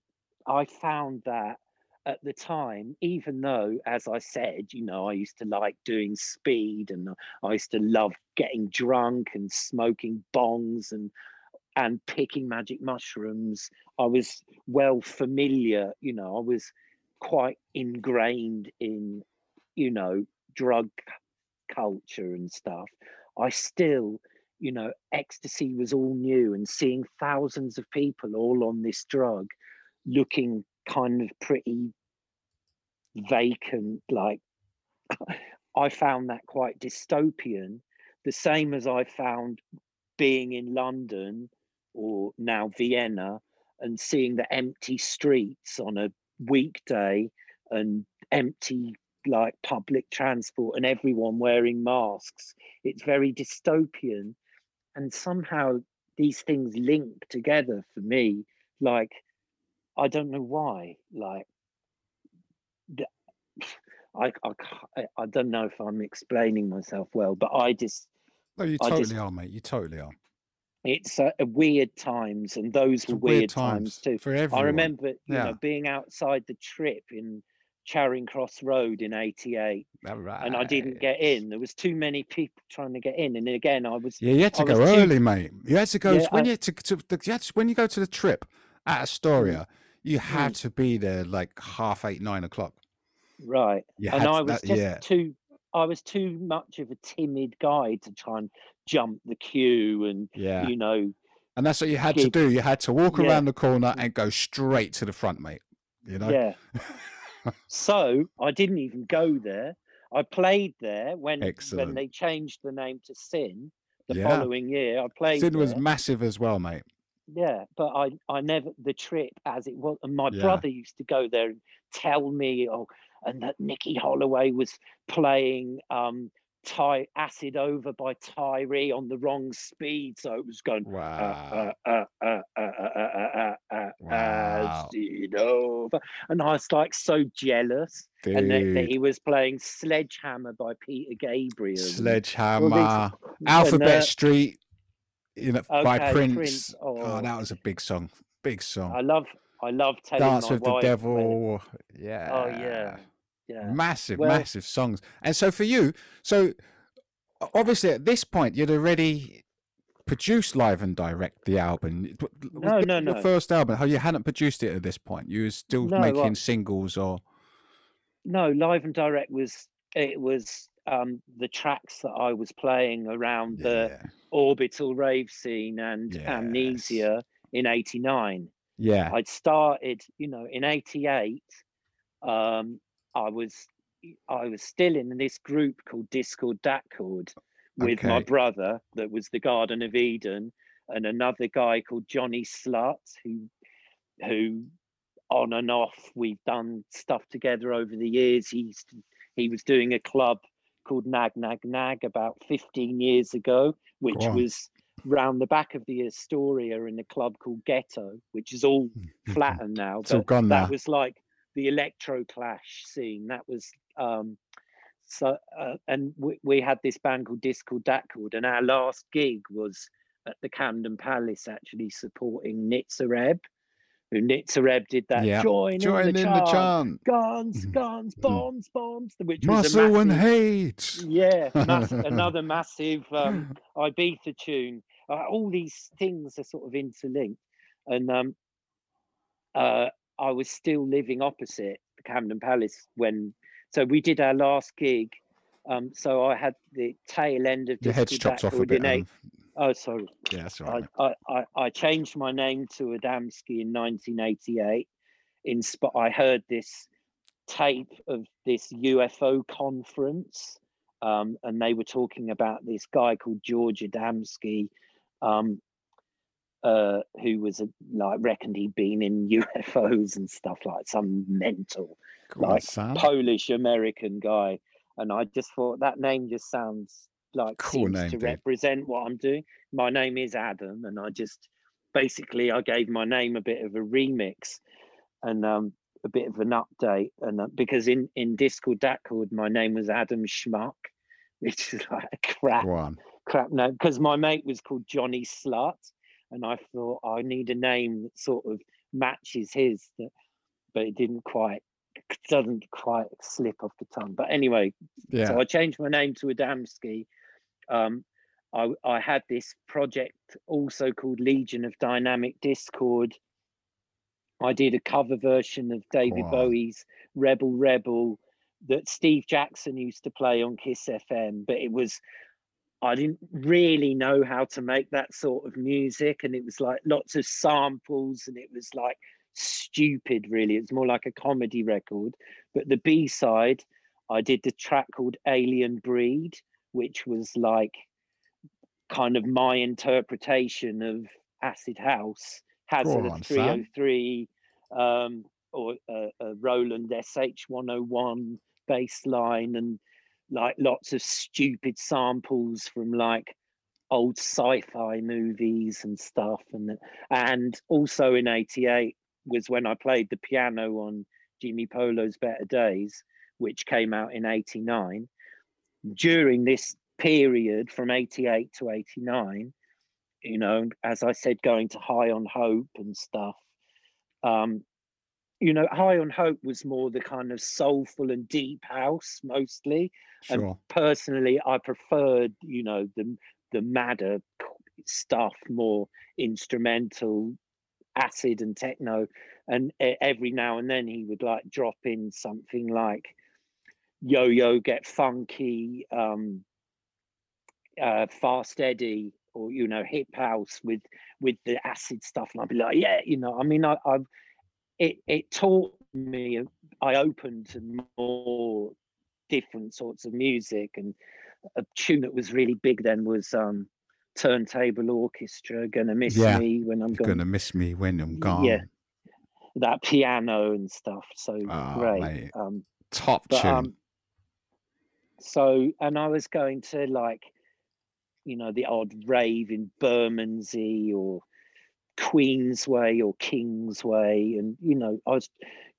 i found that at the time even though as i said you know i used to like doing speed and i used to love getting drunk and smoking bongs and and picking magic mushrooms i was well familiar you know i was quite ingrained in you know drug culture and stuff. I still, you know, ecstasy was all new and seeing thousands of people all on this drug looking kind of pretty vacant, like I found that quite dystopian. The same as I found being in London or now Vienna and seeing the empty streets on a weekday and empty like public transport and everyone wearing masks it's very dystopian and somehow these things link together for me like i don't know why like I, I I don't know if i'm explaining myself well but i just no, you totally just- are, mate. You totally are. it's uh, weird times and those It's were weird weird, times, too for everyone. I remember, you Yeah. know, being outside the trip in Charing Cross Road in '88, and I didn't get in. There was too many people trying to get in, and again, I was. Yeah, you had to I go was too- early, mate. You had to go Yeah, when I- you had to, to the, you had to- when you go to the trip at Astoria. You had mm. to be there like half eight, nine o'clock. Right, You and I was that- just yeah. too. I was too much of a timid guy to try and jump the queue, and Yeah, you know, and that's what you had to do. You had to walk Yeah. around the corner mm. and go straight to the front, mate. You know. yeah. so I didn't even go there. I played there when Excellent. when they changed the name to Sin the Yeah. following year. I played. Sin was massive as well, mate yeah but i i never the trip as it was and my yeah. brother used to go there and tell me oh and that nicky holloway was playing um Ty acid over by Tyree on the wrong speed, so it was going uh, wow. Uh, uh, uh, wow. acid over, and I was like so jealous, Dude. and that, that, he was playing Sledgehammer by Peter Gabriel, Sledgehammer, well, these, Alphabet and, Street, you know, by Prince. Prince, Oh, oh. that was a big song. Big song. I love, I love telling Dance with the. Devil. Oh, yeah. Oh yeah, yeah. Massive, Well- massive songs. And so for you, so obviously at this point you'd already produced live and direct the album. No, no, no. first album. How you hadn't produced it at this point. You were still No, making I- singles or No, live and direct was it was um the tracks that I was playing around the yeah. orbital rave scene and Yes. amnesia in 89 Yeah. i'd started you know in 88 um i was i was still in this group called discord Datcord with my brother that was the garden of eden and another guy called johnny slut who who on and off we've done stuff together over the years he's he was doing a club called nag nag nag about 15 years ago which was round the back of the Astoria in a club called Ghetto, which is all flattened now. It's all gone that was like the electro clash scene. That was um so uh, and we, we had this band called Discord Datcord, and our last gig was at the Camden Palace actually supporting Nitzer Ebb, who Nitzer Ebb did that Yeah. join, Join in the in chant, the chant. guns, Mhm. guns, Mhm. bombs, bombs, which was a Muscle and hate. yeah, mass- another massive um, Ibiza tune. Uh, all these things are sort of interlinked, and um, uh, I was still living opposite the Camden Palace when. So we did our last gig. Um, so I had the tail end of Your head's Disco chopped off a bit. in eight- Alan. Oh, sorry. Yeah, right. I. I, I, I changed my name to Adamski in 1988. In sp- I heard this tape of this UFO conference, um, and they were talking about this guy called George Adamski, um, uh, who was a, like reckoned he'd been in UFOs and stuff like some mental Go on, like. Polish American guy, and I just thought that name just sounds like Cool seems name, to dude. represent what I'm doing. My name is Adam, and I just basically I gave my name a bit of a remix and um, a bit of an update, and uh, because in in Discord Datcord my name was Adam Schmuck, which is like a crap crap name because my mate was called Johnny Slut, and I thought I need a name that sort of matches his, that, but it didn't quite doesn't quite slip off the tongue. But anyway, Yeah. so I changed my name to Adamski. Um, I, I had this project also called Legion of Dynamic Discord. I did a cover version of David on. Bowie's Rebel Rebel that Steve Jackson used to play on Kiss FM, but it was I didn't really know how to make that sort of music, and it was like lots of samples, and it was like stupid, really. It's more like a comedy record. But the B side, I did the track called Alien Breed, which was like kind of my interpretation of Acid House. Has a on, 303 um, or a, a Roland SH101 bass line and like lots of stupid samples from like old sci-fi movies and stuff and and also in 88 was when I played the piano on Jimi Polo's Better Days which came out in 89 during this period from 88 to 89 you know as I said going to High on Hope and stuff um you know High on Hope was more the kind of soulful and deep house mostly. And personally i preferred you know the the madder stuff more instrumental acid and techno. And every now and then he would like drop in something like yo yo get funky um uh fast eddie or you know hip house with with the acid stuff and i'd be like yeah you know i mean i i've it it taught me i opened to more different sorts of music and a tune that was really big then was um turntable orchestra gonna miss Yeah, me when i'm gone gonna miss me when I'm gone. yeah that piano and stuff so Ah, great mate. um Top but tune. um so and I was going to like, you know, the odd rave in Bermondsey or Queensway or Kingsway, and you know, I was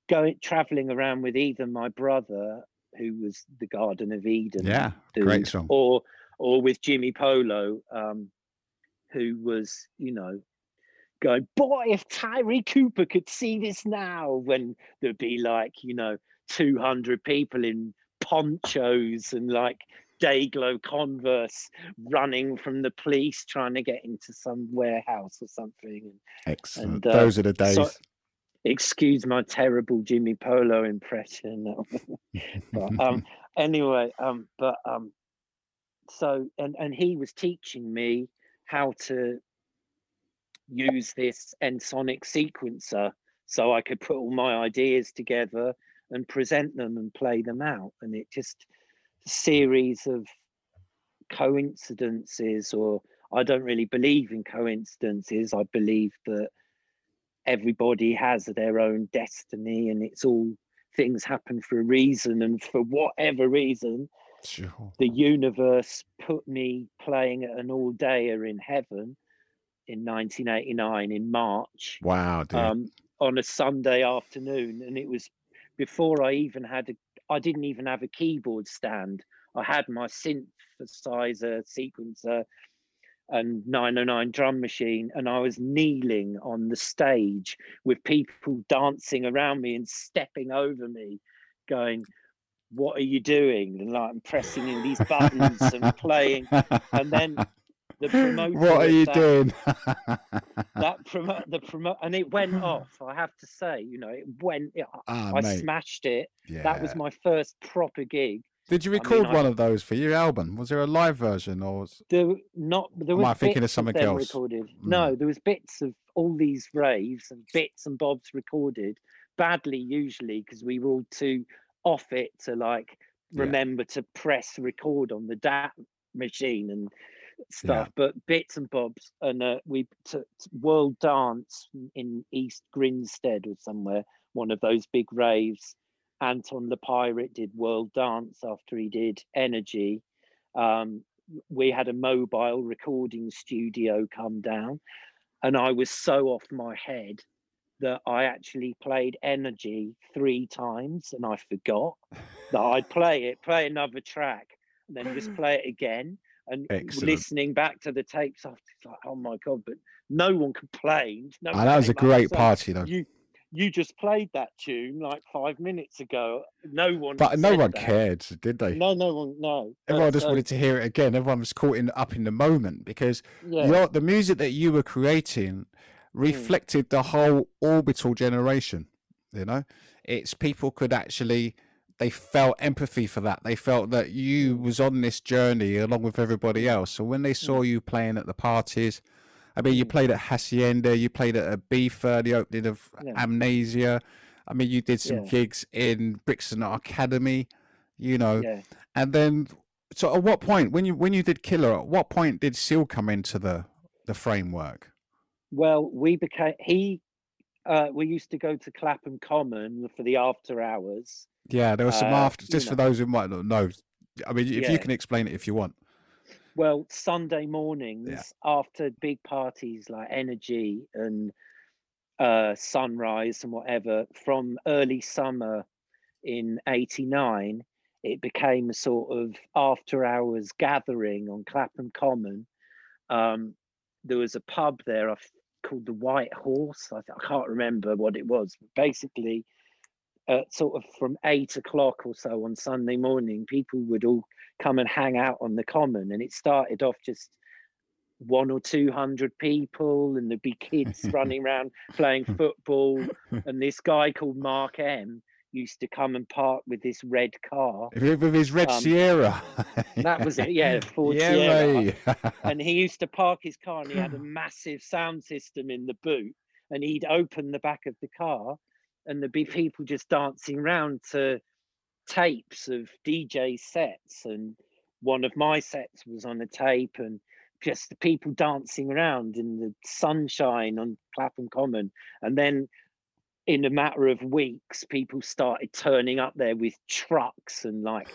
going traveling around with either my brother, who was the Garden of Eden, Yeah, dude, great song. or or with Jimi Polo, um, who was, you know, going, boy, if Tyree Cooper could see this now, when there'd be like, you know, 200 people in ponchos and like Dayglow Converse running from the police trying to get into some warehouse or something. Excellent. And, uh, Those are the days. so- excuse my terrible Jimi Polo impression. but um anyway, um but um so and and he was teaching me how to use this Ensoniq sequencer so I could put all my ideas together and present them and play them out. And it just a series of coincidences or I don't really believe in coincidences. I believe that everybody has their own destiny and it's all things happen for a reason and for whatever reason Sure. the universe put me playing at an all dayer in heaven in 1989 in March Wow, dude. um, on a Sunday afternoon, and it was before I even had a. I didn't even have a keyboard stand. I had my synthesizer sequencer and 909 drum machine, and I was kneeling on the stage with people dancing around me and stepping over me, going, "What are you doing?" And like I'm pressing in these buttons and playing, and then the promoter. what are you that- doing? that promote the promote and it went off i have to say you know it went it, Ah, i mate. smashed it that was my first proper gig Did you I mean, record I- one of those for your album? Was there a live version or? Was... there not there Am was I thinking of something else? recorded Mm. no there was bits of all these raves and bits and bobs recorded badly usually because we were all too off it to like Yeah. remember to press record on the DAT machine and stuff but bits and bobs and uh, we took world dance in east grinstead or somewhere one of those big raves. Anton the pirate did world dance after he did energy. Um, we had a mobile recording studio come down and i was so off my head that i actually played energy three times and i forgot that i'd play it play another track and then just play it again and Excellent. listening back to the tapes after it's like oh my god but no one complained no Ah, one that was a came up and great said, party though. you you just played that tune like five minutes ago no one But no one that. cared, did they? no no one no Everyone just wanted to hear it again. Everyone was caught in up in the moment because yeah the music that you were creating reflected the whole orbital generation. You know, it's people could actually they felt empathy for that. They felt that you was on this journey along with everybody else. So when they saw you playing at the parties, I mean, you played at Hacienda, you played at Ibiza, the opening of Yeah. Amnesia. I mean, you did some Yeah. gigs in Brixton Academy. You know, yeah and then, so at what point, when you when you did Killer, at what point did Seal come into the the framework? Well, we became he. Uh, we used to go to Clapham Common for the after hours. Yeah, there was some Uh, after. Just for know. those who might not know, I mean, if Yeah. you can explain it if you want. Well, Sunday mornings after big parties like Energy and uh, Sunrise and whatever, from early summer in '89, it became a sort of after hours gathering on Clapham Common. Um, there was a pub there called the White Horse. I, th- I can't remember what it was. But basically, uh, sort of from eight o'clock or so on Sunday morning, people would all come and hang out on the common. And it started off just one or two hundred people, and there'd be kids running around playing football. And this guy called Mark M used to come and park with this red car. With his red Um, Sierra. That was it, yeah, Ford yeah, Sierra. and he used to park his car and he had a massive sound system in the boot and he'd open the back of the car and there'd be people just dancing around to tapes of DJ sets and one of my sets was on a tape and just the people dancing around in the sunshine on Clapham Common and then in a matter of weeks people started turning up there with trucks and like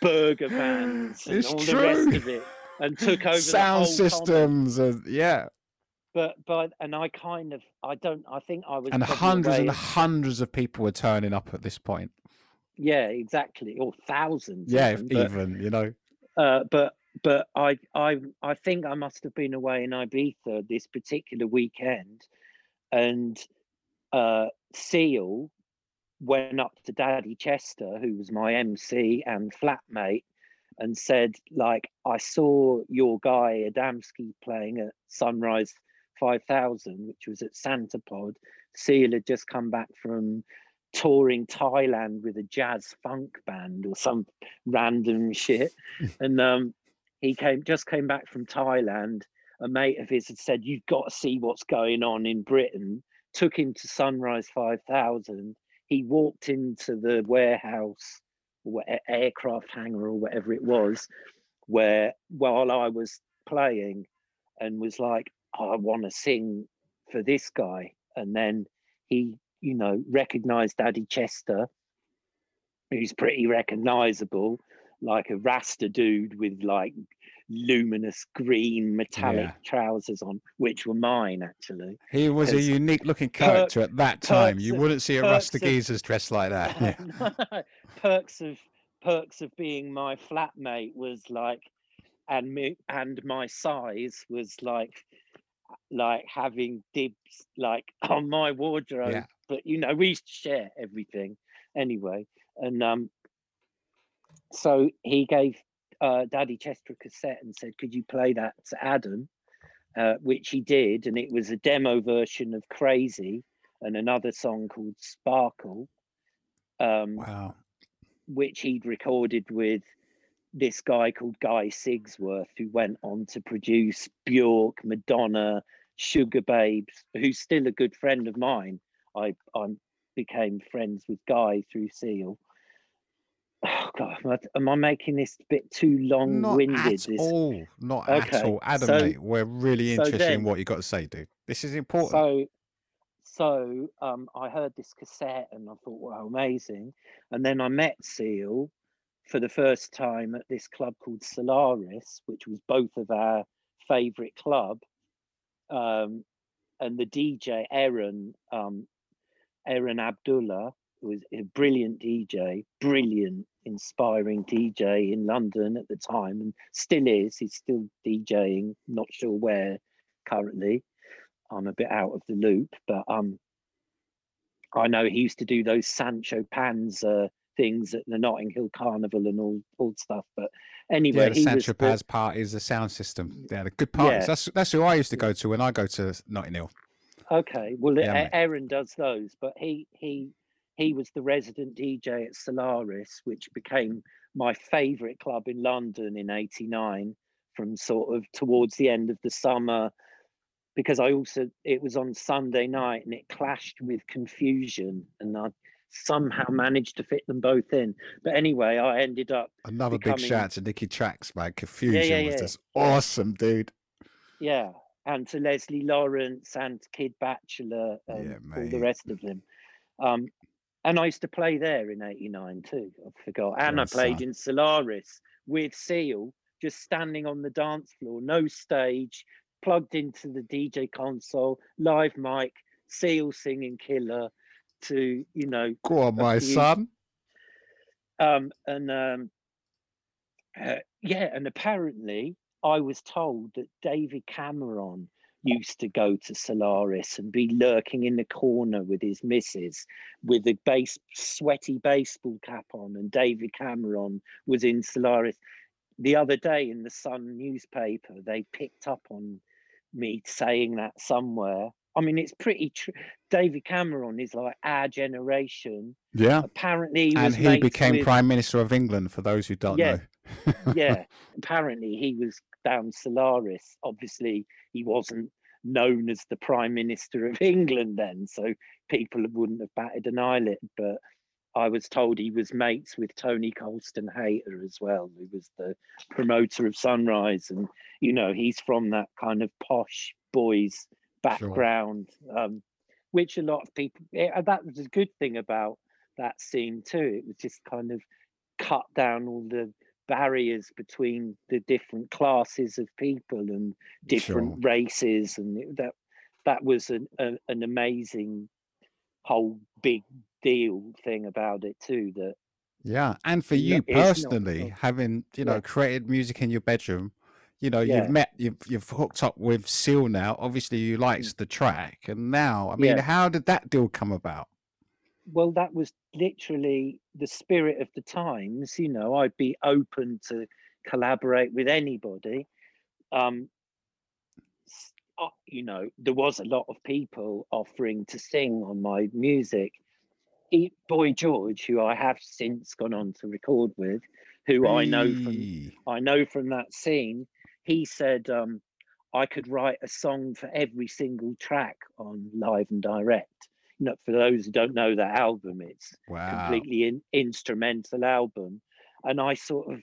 burger vans and It's all the rest of it, and took over the Sound whole common. systems, and yeah, But but and I kind of I don't I think I was and hundreds and away- hundreds of people were turning up at this point. yeah exactly or thousands Yeah, even, but- even you know. uh, but but I I I think I must have been away in Ibiza this particular weekend, and uh, Seal went up to Daddy Chester, who was my MC and flatmate, and said like I saw your guy Adamski playing at Sunrise Five Thousand, which was at Santa Pod. Seal had just come back from touring Thailand with a jazz funk band or some random shit and um, he came just came back from Thailand. A mate of his had said, "You've got to see what's going on in Britain." Took him to Sunrise Five Thousand. He walked into the warehouse, or aircraft hangar, or whatever it was, where while I was playing, and was like, "I want to sing for this guy." And then he, you know, recognized Daddy Chester, who's pretty recognizable like a rasta dude with like luminous green metallic Yeah. trousers on, which were mine actually. He was a unique looking perk- character at that time. You of- wouldn't see a Rasta geezers dressed like that. Yeah. perks of perks of being my flatmate was like, and me and my size was like, like having dibs like on my wardrobe. Yeah. But you know, we used to share everything anyway, and um, so he gave uh, Daddy Chester a cassette and said, "Could you play that to Adam?" Uh, which he did, and it was a demo version of "Crazy" and another song called "Sparkle," um, Wow. which he'd recorded with this guy called Guy Sigsworth, who went on to produce Bjork, Madonna, Sugababes, who's still a good friend of mine. I I became friends with Guy through Seal. Oh God, am I, am I making this a bit too long-winded? at this- all. Not at all. Adam, so- mate, we're really so interested in what you've got to say, dude. This is important. So, so um, I heard this cassette and I thought, wow, amazing. And then I met Seal for the first time at this club called Solaris, which was both of our favourite club. Um, and the DJ Aaron, um, Aaron Abdullah, was a brilliant DJ, brilliant, inspiring DJ in London at the time, and still is. He's still DJing, not sure where currently. I'm a bit out of the loop, but um, I know he used to do those Sancho Panza things at the Notting Hill Carnival and all all stuff. But anyway, yeah, the he was Sancho the- Paz parties, the sound system. Yeah, the good parties. Yeah. That's that's who I used to go to when I go to Notting Hill. Okay, well, Yeah, Aaron does those, but he he he was the resident DJ at Solaris, which became my favourite club in London in '89. From sort of towards the end of the summer, because I also it was on Sunday night and it clashed with Confusion, and I somehow managed to fit them both in. But anyway, I ended up Another becoming, big shout out to Nikki Tracks, man. Confusion yeah, was yeah. just awesome, dude. yeah, and to Leslie Lawrence and Kid Batchelor and Yeah, all the rest of them. Um, and I used to play there in '89 too. I forgot, and I played son. in Solaris with Seal, just standing on the dance floor, no stage, plugged into the DJ console, live mic, Seal singing Killer, to you know Go on, my son. um, and um, uh, yeah, and apparently I was told that David Cameron used to go to Solaris and be lurking in the corner with his missus with a base sweaty baseball cap on, and David Cameron was in Solaris. The other day in the Sun newspaper, they picked up on me saying that somewhere. I mean, it's pretty true. David Cameron is like our generation. Yeah. Apparently, he And he became with- Prime Minister of England, for those who don't Yeah. know. yeah, apparently he was down Solaris. Obviously, he wasn't known as the Prime Minister of England then, so people wouldn't have batted an eyelid. But I was told he was mates with Tony Colston Hayter as well, who was the promoter of Sunrise, and you know he's from that kind of posh boys background, um, which a lot of people. Yeah, that was a good thing about that scene too. It was just kind of cut down all the barriers between the different classes of people and different Sure. races and it- that that was an a, an amazing whole big deal thing about it too that Yeah, and for you personally, not- having you know Yeah. created music in your bedroom, you know Yeah. you've met, you've you've hooked up with Seal now. Obviously, you likes the track, and now, I mean, Mm. Yeah. how did that deal come about? well that was literally the spirit of the times you know i'd be open to collaborate with anybody um uh, you know there was a lot of people offering to sing on my music boy george who i have since gone on to record with who i know from I know from that scene, he said um, I could write a song for every single track on Live and Direct. You know, for those who don't know that album, it's Wow. completely in, instrumental album, and I sort of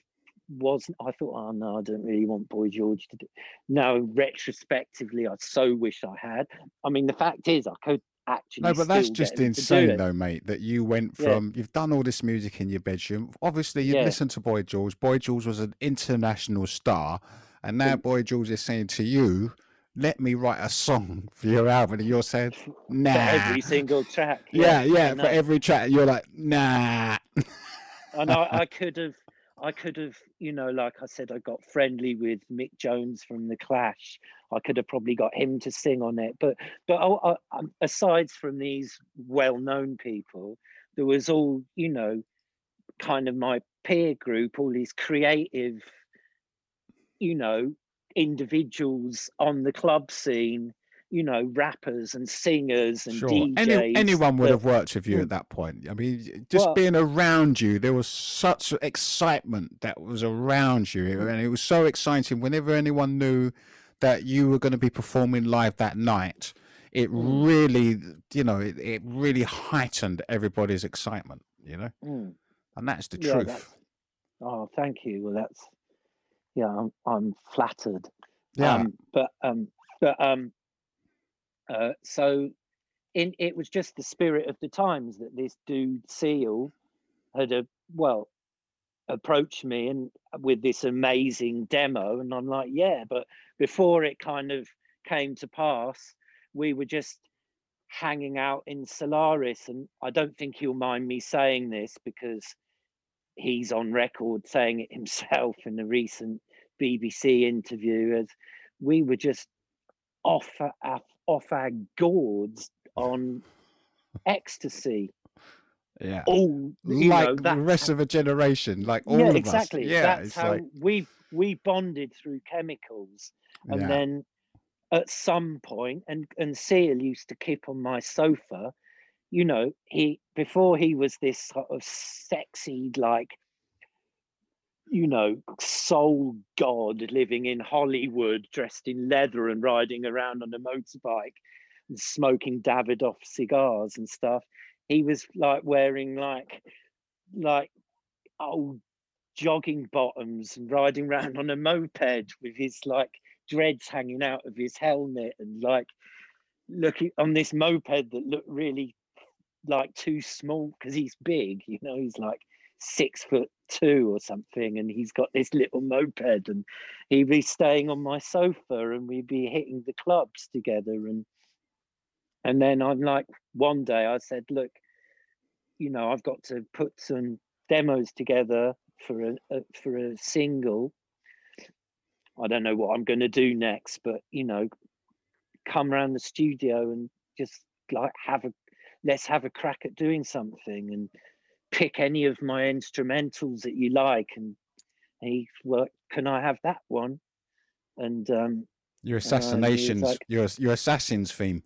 wasn't. I thought, oh no, I don't really want Boy George to do. Now, retrospectively, I so wish I had. I mean, the fact is, I could actually. No, but that's just get him to do insane, though, mate. That you went Yeah. from you've done all this music in your bedroom. Obviously, you Yeah. listened to Boy George. Boy George was an international star, and now. Boy George is saying to you, "Let me write a song for your album," and you're saying, "Nah." For every single track. yeah, I yeah. For every track, you're like, "Nah." and I, I could have I could have, you know, like I said, I got friendly with Mick Jones from the Clash. I could have probably got him to sing on it, but but oh, I, um, aside from these well-known people, there was all you know, kind of my peer group, all these creative, you know, individuals on the club scene, you know, rappers and singers and Sure. DJs. Any, anyone would that- have worked with you Mm. at that point. I mean, just Well- being around you, there was such excitement that was around you. And it was so exciting whenever anyone knew that you were going to be performing live that night. It Mm. really, you know, it, it really heightened everybody's excitement, you know? Mm. And that's the Yeah, truth. that's- Oh, thank you. Well, that's yeah, I'm I'm flattered. Yeah. Um, but um, but um, uh, so in it was just the spirit of the times that this dude Seal had a well approached me and with this amazing demo, and I'm like, yeah, but before it kind of came to pass, we were just hanging out in Solaris, and I don't think he'll mind me saying this because he's on record saying it himself in a recent BBC interview as we were just off our, off our gourds on ecstasy. yeah. All like know, the rest of a generation, like all yeah, of exactly. us. Yeah, that's how like, we we bonded through chemicals, and yeah. then at some point, and and Seal used to keep on my sofa. You know, he before he was this sort of sexy, like you know, soul god living in Hollywood, dressed in leather and riding around on a motorbike and smoking Davidoff cigars and stuff. He was like wearing like like old jogging bottoms and riding around on a moped with his like dreads hanging out of his helmet and like looking on this moped that looked really like too small because he's big, you know, he's like six foot two or something, and he's got this little moped, and he'd be staying on my sofa, and we'd be hitting the clubs together, and and then I'm like, one day I said, look, you know, I've got to put some demos together for a, a for a single. I don't know what I'm going to do next, but you know, come around the studio and just like have a let's have a crack at doing something and pick any of my instrumentals that you like and he well can i have that one? And um your and he was assassinations, like, your your assassins theme.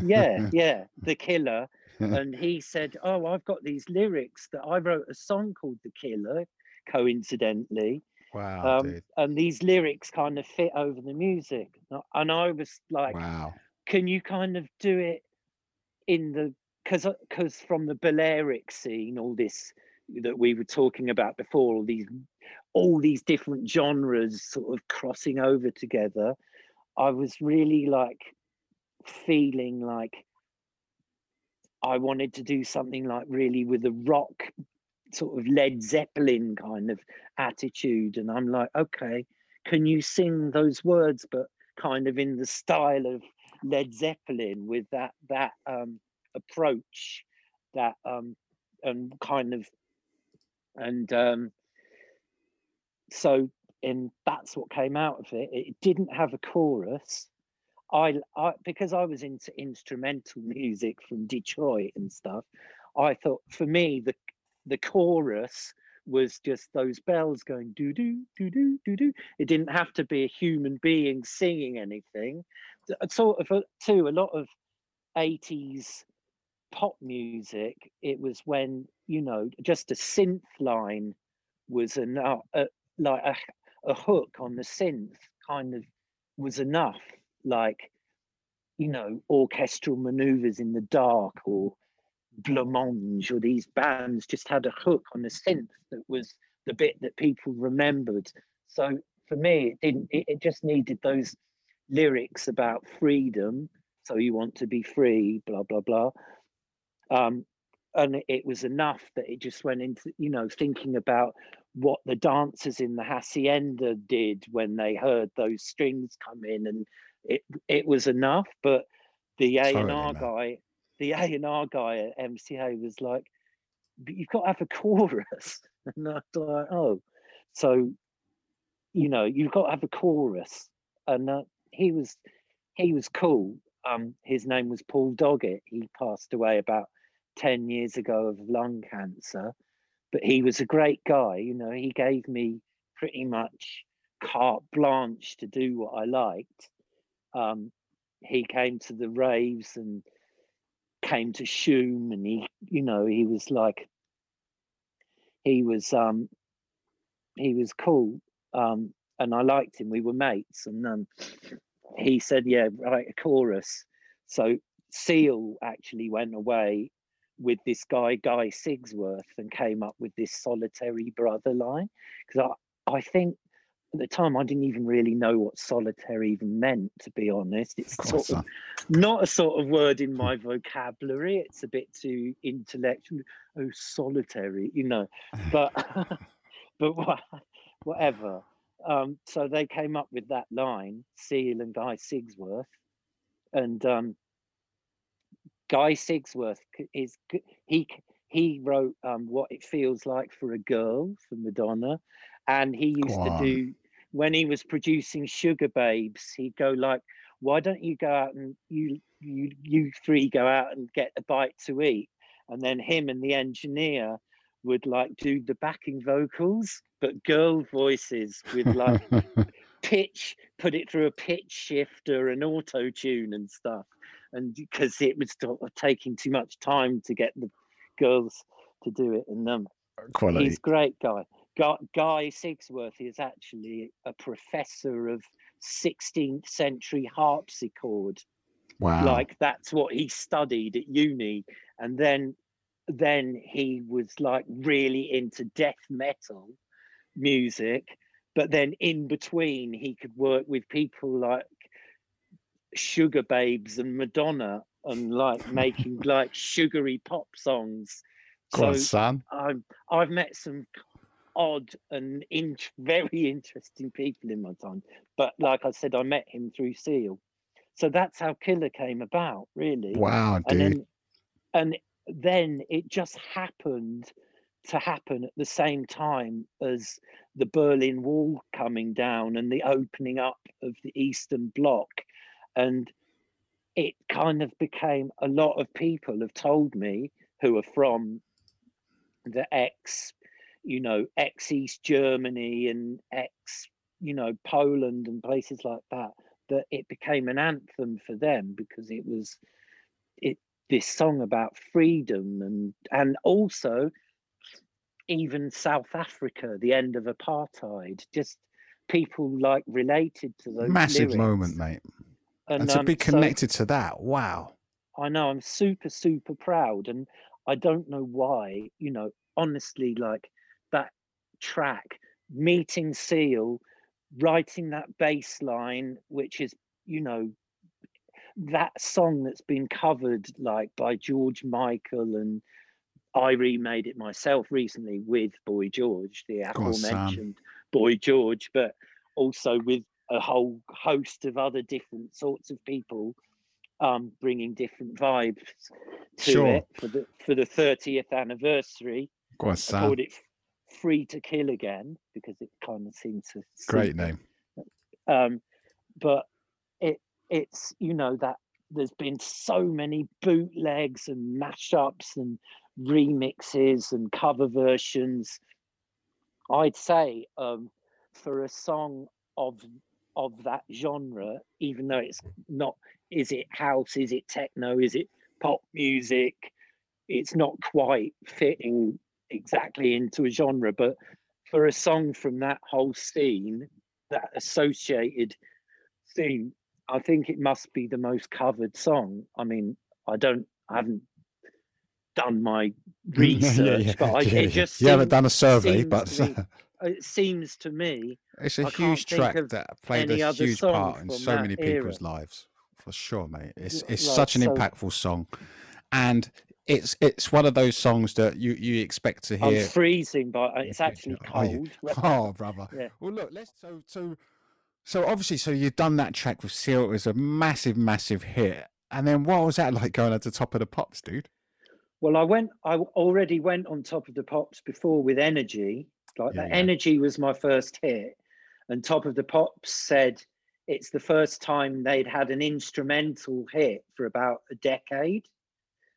yeah yeah the killer. And he said oh i've got these lyrics that i wrote a song called the killer coincidentally. Wow, um, and these lyrics kind of fit over the music. And I- and i was like Wow. can you kind of do it in the because because from the Balearic scene, all this that we were talking about before, all these all these different genres sort of crossing over together, I was really like feeling like I wanted to do something like really with a rock sort of Led Zeppelin kind of attitude. And I'm like, okay, can you sing those words, but kind of in the style of Led Zeppelin with that that um, approach, that um, and kind of and um, so and that's what came out of it. It didn't have a chorus. I, I because I was into instrumental music from Detroit and stuff. I thought for me the the chorus was just those bells going do do do do do do. It didn't have to be a human being singing anything. Sort of a, too a lot of 80s pop music. It was when you know just a synth line was enough, uh, like a, a hook on the synth kind of was enough. Like you know orchestral maneuvers in the dark or blancmange or these bands just had a hook on the synth that was the bit that people remembered. So for me, it didn't. It, it just needed those lyrics about freedom. So you want to be free, blah blah blah. Um, and it was enough that it just went into you know thinking about what the dancers in the hacienda did when they heard those strings come in and it it was enough but the a and r guy the A and R guy at MCA was like, "But you've got to have a chorus," and I was like, "Oh, so you know, you've got to have a chorus." And uh, he was he was cool. Um, his name was Paul Doggett. He passed away about ten years ago of lung cancer, but he was a great guy. You know, he gave me pretty much carte blanche to do what I liked. Um, he came to the raves and came to Shoom and he, you know, he was like, he was, um, he was cool. Um, and I liked him. We were mates. And um, he said, yeah, write a chorus. So Seal actually went away with this guy, Guy Sigsworth, and came up with this solitary brother line. Because I, I think at the time I didn't even really know what solitary even meant, to be honest. It's Of sort of not a sort of word in my vocabulary. It's a bit too intellectual. Oh, solitary, you know. But but whatever. Um, so they came up with that line, Seal and Guy Sigsworth, and um, Guy Sigsworth is he he wrote um, "What It Feels Like for a Girl" for Madonna, and he used to do when he was producing Sugababes. He'd go like, "Why don't you go out and you you you three go out and get a bite to eat?" And then him and the engineer would like do the backing vocals, but girl voices with like pitch, put it through a pitch shifter and auto tune and stuff. And because it was taking too much time to get the girls to do it. And um, Quality. he's great guy. Guy, Guy Sigsworth is actually a professor of 16th century harpsichord. Wow. Like that's what he studied at uni. And then then he was like really into death metal music but then in between he could work with people like sugar babes and madonna and like making like sugary pop songs Go on, son. i'm i've met some odd and in, very interesting people in my time but like i said i met him through seal so that's how killer came about really Wow, and dude. then and then it just happened to happen at the same time as the Berlin Wall coming down and the opening up of the Eastern Bloc. And it kind of became a lot of people have told me who are from the ex, you know, ex East Germany and ex, you know, Poland and places like that, that it became an anthem for them because it was it this song about freedom and and also even South Africa, the end of apartheid, just people like related to those Massive lyrics. moment, mate. And, And, to um, be so- connected to that, wow. I know I'm super, super proud. And I don't know why, you know, honestly, like that track, meeting Seal, writing that bass line, which is, you know, that song that's been covered like by George Michael and I remade it myself recently with Boy George, the Sam. aforementioned Boy George, but also with a whole host of other different sorts of people um, bringing different vibes to Sure. it for the for the 30th anniversary. Go on, I called it Free to Kill Again because it kind of seemed to Great name. um, but it it's you know that there's been so many bootlegs and mashups and remixes and cover versions i'd say um, for a song of of that genre even though it's not is it house is it techno is it pop music? It's not quite fitting exactly into a genre but for a song from that whole scene that associated scene i think it must be the most covered song. I mean i don't i haven't done my research but I, yeah, it just you haven't done a survey, but it seems to me it's a I huge track that played a huge part in so many era. people's lives, for sure, mate. It's it's like, such an so- impactful song, and it's it's one of those songs that you you expect to hear i'm freezing but uh, it's actually cold Oh, brother. Yeah. Well, look, let's so so so obviously, so you've done that track with Seal. It was a massive, massive hit. And then what was that like going at the top of the pops, dude? Well, I went. I already went on top of the pops before with Energy. Like Yeah, that, yeah. Energy was my first hit, and Top of the Pops said it's the first time they'd had an instrumental hit for about a decade.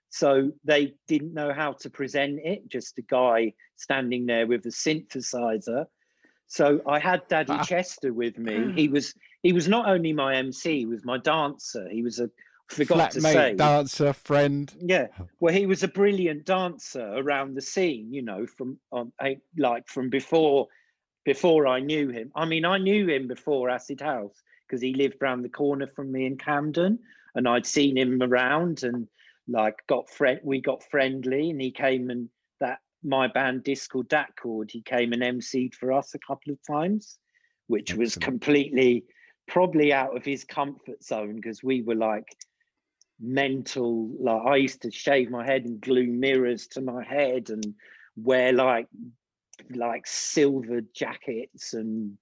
So they didn't know how to present it. Just a guy standing there with a synthesizer. So I had Daddy Ah. Chester with me. He was he was not only my MC, he was my dancer. He was a forgot to Flatmate, say dancer, friend. yeah, well, he was a brilliant dancer around the scene, you know, from um, like from before before I knew him. I mean, I knew him before Acid House because he lived round the corner from me in Camden, and I'd seen him around and like got friend. We got friendly, and he came and that my band Disco Chord. He came and emceed for us a couple of times, which was completely probably out of his comfort zone because we were like mental like i used to shave my head and glue mirrors to my head and wear like like silver jackets and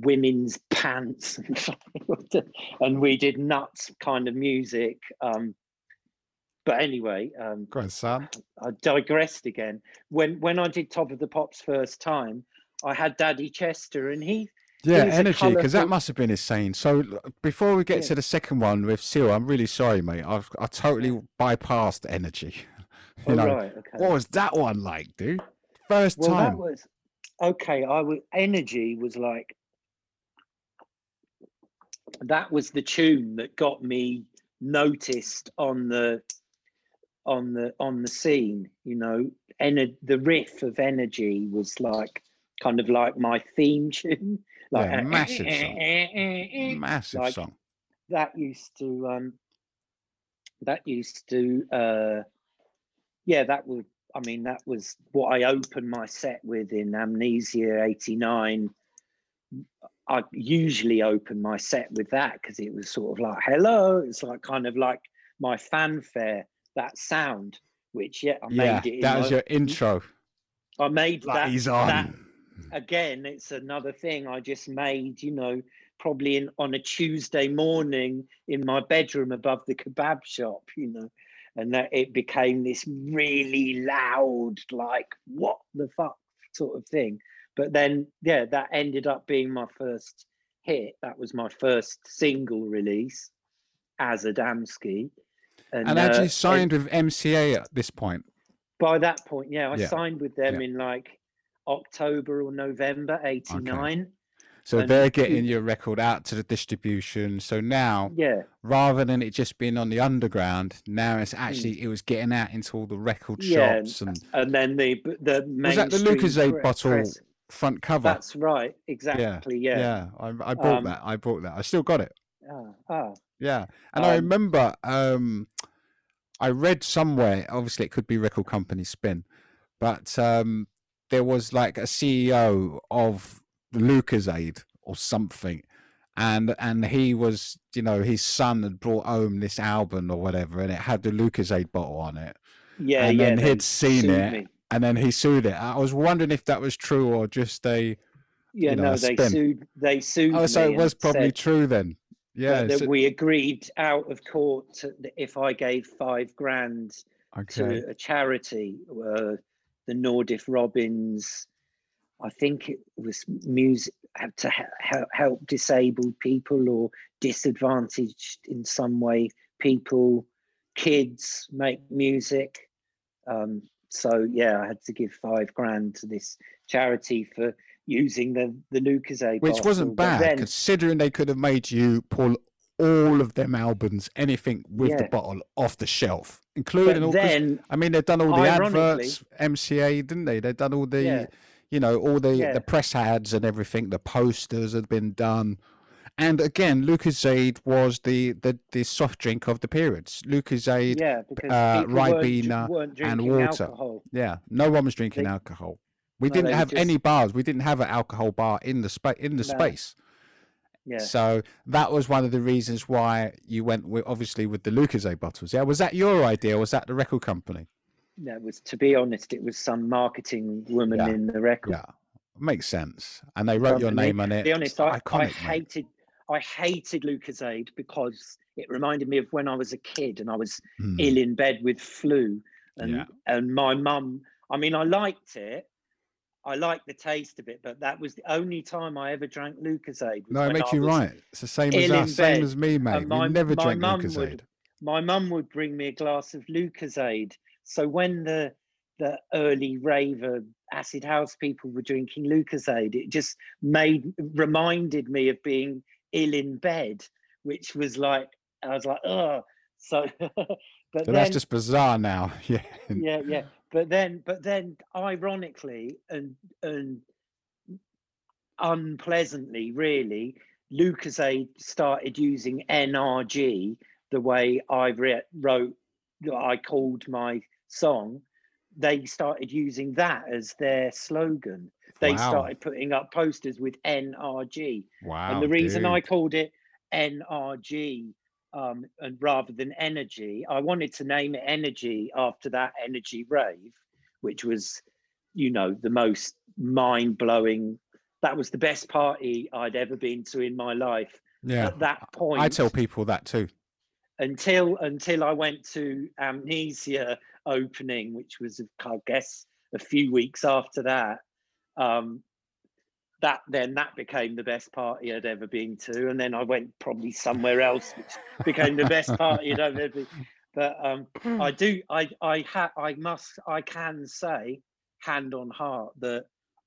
women's pants and and we did nuts kind of music um but anyway um Go on, son. I digressed again. When when I did Top of the Pops first time, I had Daddy Chester, and he Yeah, energy, because that must have been insane. So before we get Yeah. to the second one with Seal, I'm really sorry, mate. I've I totally bypassed energy. You Oh, know, right, okay. what was that one like, dude? First well, time. that was okay. I was energy was like that was the tune that got me noticed on the on the on the scene. You know, ener- the riff of energy was like kind of like my theme tune. Like Yeah, uh, massive song. Massive like, song. that used to um that used to uh yeah that would i mean that was what i opened my set with in amnesia 89 i usually open my set with that because it was sort of like hello it's like kind of like my fanfare that sound which yeah i Yeah, made it in that was my- your intro. i made that, he's on. that again it's another thing i just made you know probably in on a tuesday morning in my bedroom above the kebab shop you know and that it became this really loud like what the fuck? sort of thing. But then yeah that ended up being my first hit. That was my first single release as Adamski and, And had uh, and signed with MCA at this point? by that point yeah i Yeah, signed with them yeah. in like october or november 89 So And- they're getting your record out to the distribution. So now, yeah rather than it just being on the underground, now it's actually it was getting out into all the record Hmm. Yeah, shops and and then the the was that the Lucozade bottle press- front cover? That's right, exactly. Yeah. yeah. I, I bought Um, that. I bought that. I still got it. Ah, ah. Yeah, and I Um, remember um, I read somewhere. Obviously, it could be record company spin, but um, there was like a CEO of the Lucozade or something, and and he was, you know, his son had brought home this album or whatever, and it had the Lucozade bottle on it, Yeah, and yeah. then he'd seen it, me. and then he sued it. I was wondering if that was true or just a. Yeah, you know, no, a they sued. They sued Oh, so it was probably said true then. Yeah. that so- we agreed out of court if I gave five grand okay. to a charity, uh, the Nordoff Robbins. I think it was music to help, help disabled people or disadvantaged in some way people, kids make music. Um, so yeah, I had to give five grand to this charity for using the the Lucozade, Which wasn't bad, then- considering they could have made you pull all of them albums, anything with the bottle, off the shelf, including all. 'cause, then, I mean, they've done all the adverts, MCA, didn't they? They've done all the, Yeah. you know, all the Yeah. the press ads and everything. The posters had been done. And again, Lucozade was the, the, the soft drink of the periods. Lucozade, yeah, uh, weren't, Ribena weren't and water. alcohol. Yeah, no one was drinking They- alcohol. We No, didn't have just- any bars. We didn't have an alcohol bar in the space in the No. space. Yeah. So that was one of the reasons why you went with obviously with the Lucozade bottles. Yeah, was that your idea? or Was that the record company? That was, to be honest, it was some marketing woman Yeah. in the record. Yeah, makes sense. And they wrote your name on it. To be honest, I, I iconic, mate. hated I hated Lucozade because it reminded me of when I was a kid and I was Hmm. ill in bed with flu, and Yeah. and my mum. I mean, I liked it. I liked the taste of it, but that was the only time I ever drank Lucozade. No, it when makes I you right. It's the same as us, same as me, mate. and my- we never drank Lucozade. would- my mum would bring me a glass of Lucozade. So when the the early raver acid house people were drinking Lucozade, it just made reminded me of being ill in bed, which was like I was like, oh. So, but So then that's just bizarre now. Yeah. yeah, yeah. But then, but then, ironically and and unpleasantly, really, Lucozade started using NRG the way I re- wrote. I called my song. They started using that as their slogan. They Wow. started putting up posters with NRG. Wow. and the reason I called it NRG um, and rather than energy, I wanted to name it energy after that energy rave, which was, you know, the most mind blowing. That was the best party I'd ever been to in my life. Yeah. At that point, I tell people that too. until until I went to Amnesia opening, which was I guess a few weeks after that. Um, that then that became the best party I'd ever been to, and then I went probably somewhere else, which became the best party I'd ever been. But um, I do, I I ha- I must, I can say, hand on heart, that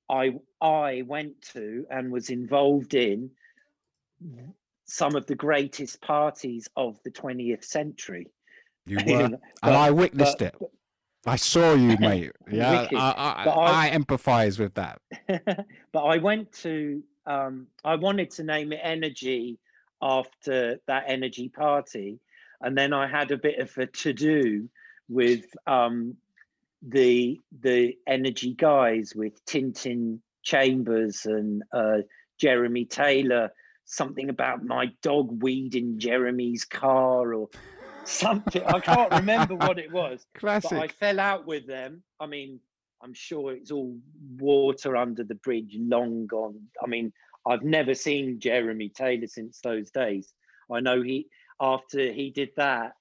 I I went to and was involved in some of the greatest parties of the 20th century. You You were, know, and I witnessed but- it. I saw you, mate. Yeah, I, I, I- I empathise with that. but I went to um, I wanted to name it Energy after that energy party, and then I had a bit of a to do with um, the the energy guys with Tintin Chambers and uh, Jeremy Taylor. Something about my dog weeding Jeremy's car or something. I can't remember what it was. But I fell out with them. I mean, I'm sure it's all water under the bridge, long gone. I mean, I've never seen Jeremy Taylor since those days. I know he, after he did that,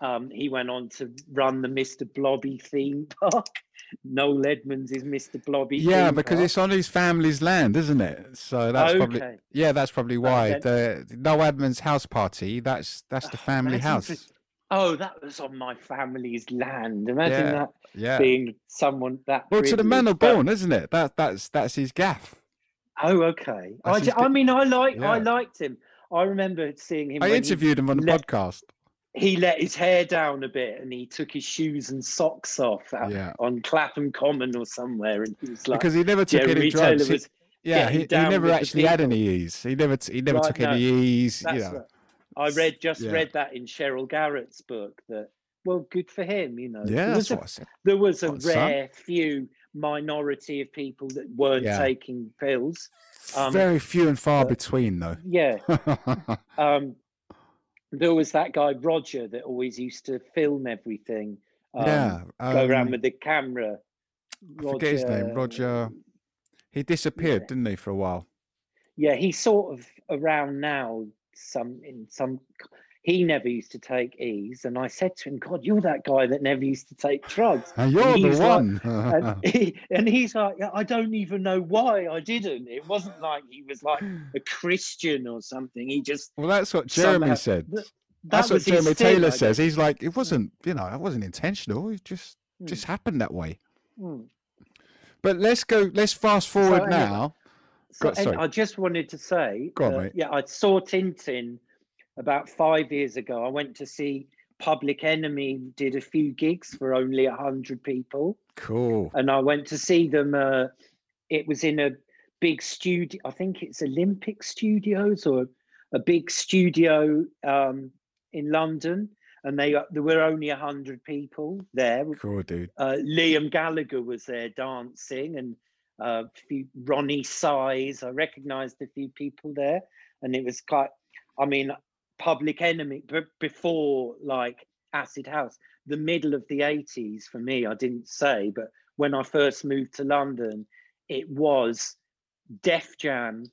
um, he went on to run the Mr. Blobby theme park. Noel Edmonds is Mr. Blobby. Yeah, because park. it's on his family's land, isn't it? So that's probably Okay. yeah, that's probably why the Noel Edmonds' house party. That's that's the family if house. Oh, that was on my family's land. Imagine Yeah, that yeah. being someone that. Well, to the man of born, isn't it? That that's that's his gaff. Oh, okay. I, his I mean, I like I liked him. I remember seeing him. I interviewed him on the let- podcast. He let his hair down a bit and he took his shoes and socks off out Yeah. on Clapham Common or somewhere, and he was like, because he never took any drugs. He- yeah, he, he never actually had any ease. He never t- he never Right, took no, any ease. You know, what- I read just Yeah. read that in Sheryl Garratt's book. That well, good for him. You know, yeah, There that's was a- what I said. there was a some. rare few minority of people that weren't Yeah. taking pills. Um, Very few and far but- between, though. Yeah, um, there was that guy Roger that always used to film everything. Um, yeah. go around um, with the camera. I forget his name. Roger. He disappeared, Yeah. didn't he, for a while? Yeah, he's sort of around now. Some in some. He never used to take E's, and I said to him, "God, you're that guy that never used to take drugs." And you're the he's like- one. and, he, and he's like, I don't even know why I didn't. It wasn't like he was like a Christian or something. He just well, that's what Jeremy somehow- said. th- That's what Jeremy Taylor says. He's like, it wasn't, you know, it wasn't intentional. It just Hmm. just happened that way. Hmm. But let's go. Let's fast forward anyway, now. So, Go- I just wanted to say, on, mate. yeah, I saw Tintin about five years ago. I went to see Public Enemy did a few gigs for only a hundred people, Cool. and I went to see them. Uh, it was in a big studio. I think it's Olympic Studios or a big studio um, in London, and they there were only a hundred people there. Cool, dude. Uh, Liam Gallagher was there dancing, and uh, a few Roni Size. I recognised a few people there, and it was quite. I mean, Public Enemy but before like Acid House, the middle of the eighties for me. I didn't say, but when I first moved to London, it was Def Jam,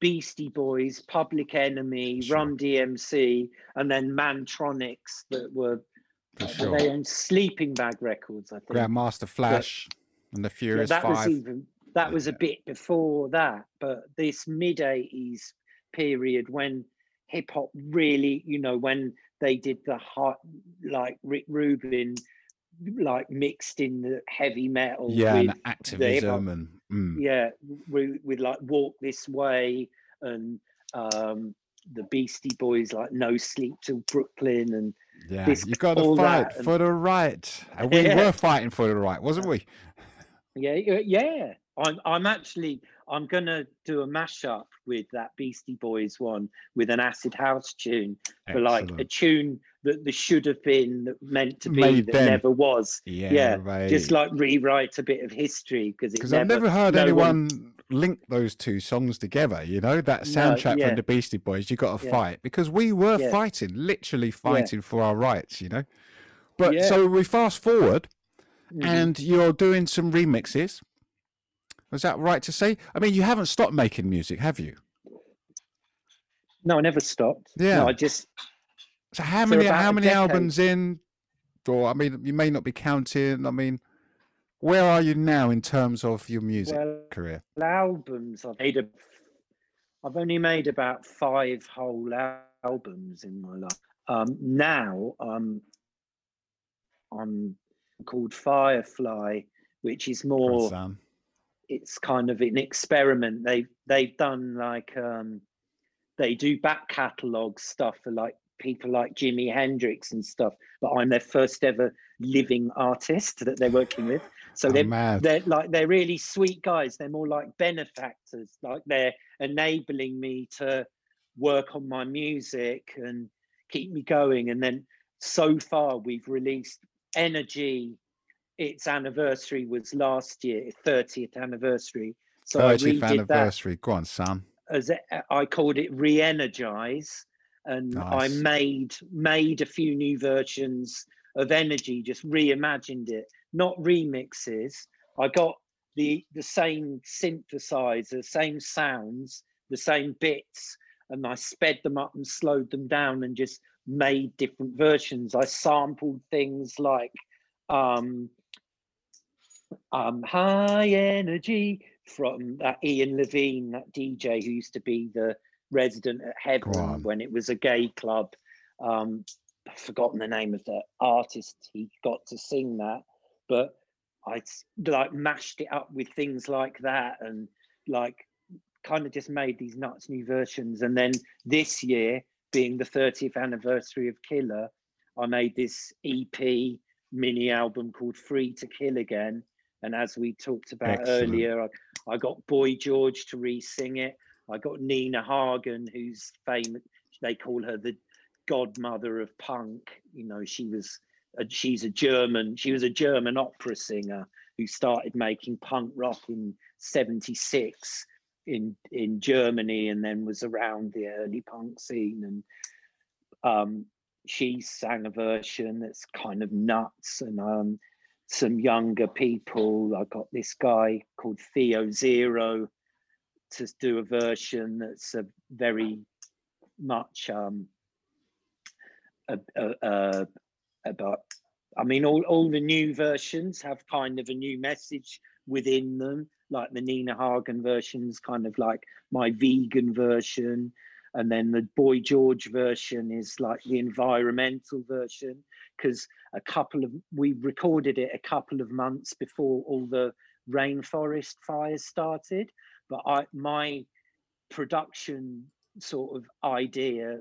Beastie Boys, Public Enemy, Sure. Run DMC, and then Mantronix that were For uh, sure. they owned Sleeping Bag Records, I think. Grandmaster Flash and the Yeah, Furious that was Five. even that was a bit before that, but this mid '80s period when hip hop really, you know, when they did the hot like Rick Rubin, like mixed in the heavy metal. yeah, and activism and mm, yeah with, with like walk this way and um the beastie boys like no sleep till brooklyn and yeah. this- You got to fight that and- for the right, and we Yeah. were fighting for the right, wasn't we? yeah yeah, yeah i'm i'm actually i'm gonna do a mashup with that beastie boys one with an acid house tune for like a tune that there should have been that meant to be Made that never was Yeah, right. just like rewrite a bit of history because because I've never heard no one- anyone link those two songs together. You know that soundtrack yeah. from the Beastie Boys. You got to Yeah. fight because we were Yeah. fighting, literally fighting for our rights. You know. But Yeah. so we fast forward, Mhm. and you're doing some remixes. Was that right to say? I mean, you haven't stopped making music, have you? no i never stopped Yeah. no, i just So how many how many albums in? Or I mean, you may not be counting. I mean, where are you now in terms of your music well career? albums I've made a, I've only made about five whole albums in my life. Um, now um, I'm called Firefly, which is more. It's kind of an experiment. They they've done like um, they do back catalogue stuff for like people like Jimi Hendrix and stuff. But I'm their first ever living artist that they're working with. So Oh, they're mad. they're like they're really sweet guys they're more like benefactors like they're enabling me to work on my music and keep me going and then so far we've released energy its anniversary was last year 30th anniversary. So i 30th that anniversary. Go on, Sam. as I called it re-energize and I made made a few new versions of energy just reimagined it. Not remixes. I got the the same synthesizer same sounds the same bits and I sped them up and slowed them down and just made different versions. I sampled things like um um high energy from that Ian Levine, that DJ who used to be the resident at Heaven when it was a gay club. Um, I've forgotten the name of the artist he got to sing that, but I like mashed it up with things like that and like kind of just made these nuts new versions. And then this year, being the 30th anniversary of Killer, I made this EP mini album called Free to Kill Again. And as we talked about Excellent. earlier, I, I got Boy George to re-sing it. I got Nina Hagen, who's famous. They call her the godmother of punk. You know, she was a, she's a German. She was a German opera singer who started making punk rock in '76 in in Germany, and then was around the early punk scene. And um, she sang a version that's kind of nuts, and um, some younger people. I got this guy called Theo Zero to do a version that's a very much um, a, a, a, about. I mean, all, all the new versions have kind of a new message within them, like the Nina Hagen version's kind of like my vegan version. And then the Boy George version is like the environmental version, because a couple of we recorded it a couple of months before all the rainforest fires started. But I my production sort of idea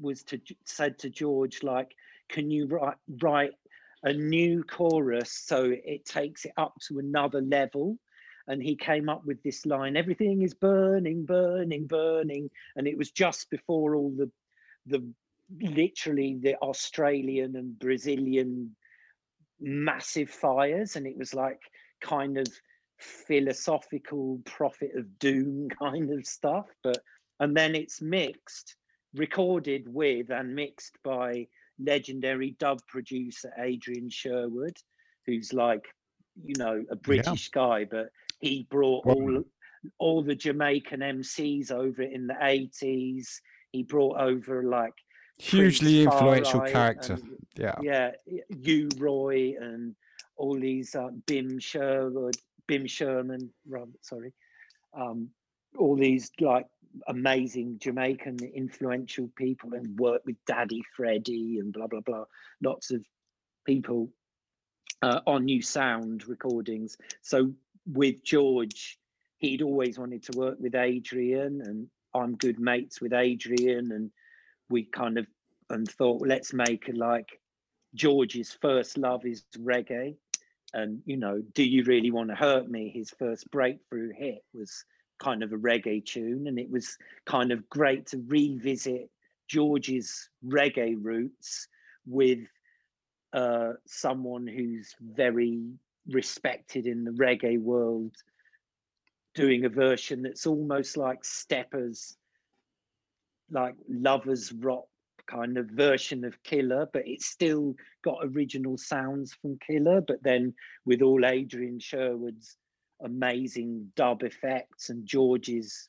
was to said to George like, can you write write a new chorus so it takes it up to another level? And he came up with this line: "Everything is burning, burning, burning," and it was just before all the the literally the Australian and Brazilian massive fires, and it was like kind of philosophical prophet of doom kind of stuff. But and then it's mixed, recorded with and mixed by legendary dub producer Adrian Sherwood, who's like, you know, a British yeah. guy, but he brought well, all all the Jamaican MCs over in the 80s. He brought over like hugely influential character. And, yeah, yeah, you Roy and all these uh, Bim Sherwood, Bim Sherman, sorry, um, all these like amazing Jamaican influential people and worked with Daddy Freddie and blah blah blah. Lots of people uh, on New Sound recordings. So with George, he'd always wanted to work with Adrian, and I'm good mates with Adrian, and we kind of and thought let's make like George's first love is reggae, and you know, do you really want to hurt me? His first breakthrough hit was kind of a reggae tune, and it was kind of great to revisit George's reggae roots with uh, someone who's very respected in the reggae world doing a version that's almost like steppers like lovers rock kind of version of killer but it's still got original sounds from killer but then with all adrian sherwood's amazing dub effects and george's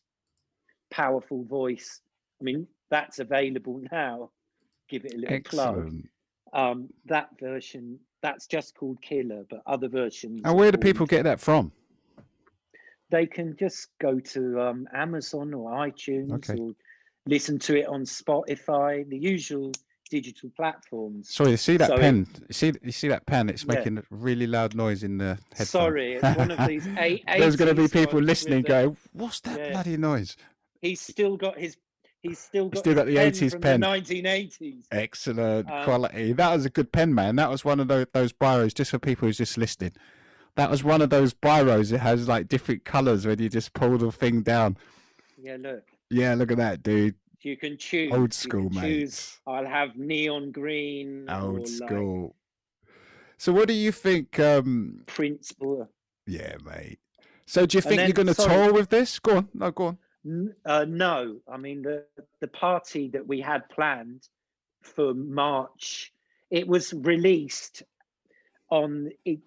powerful voice i mean that's available now give it a little Excellent. plug um that version that's just called killer but other versions and where do people get that from they can just go to um, amazon or itunes okay. or listen to it on Spotify, the usual digital platforms. Sorry, you see that so pen? It, you see, you see that pen? It's making yeah. a really loud noise in the headphone. Sorry, it's one of these. eight. There's going to be people listening going, "What's that yeah. bloody noise?" He's still got his. He's still got, still got the 80s pen. The 1980s. Excellent um, quality. That was a good pen, man. That was one of those, those biros, just for people who's just listening. That was one of those biros. It has like different colors when you just pull the thing down. Yeah, look. Yeah, look at that, dude. You can choose. Old school, mate. I'll have neon green. Old school. Like so, what do you think? Um, Prince Blue. Yeah, mate. So, do you think then, you're going to tour with this? Go on. No, go on. Uh, no, I mean the the party that we had planned for March, it was released on it,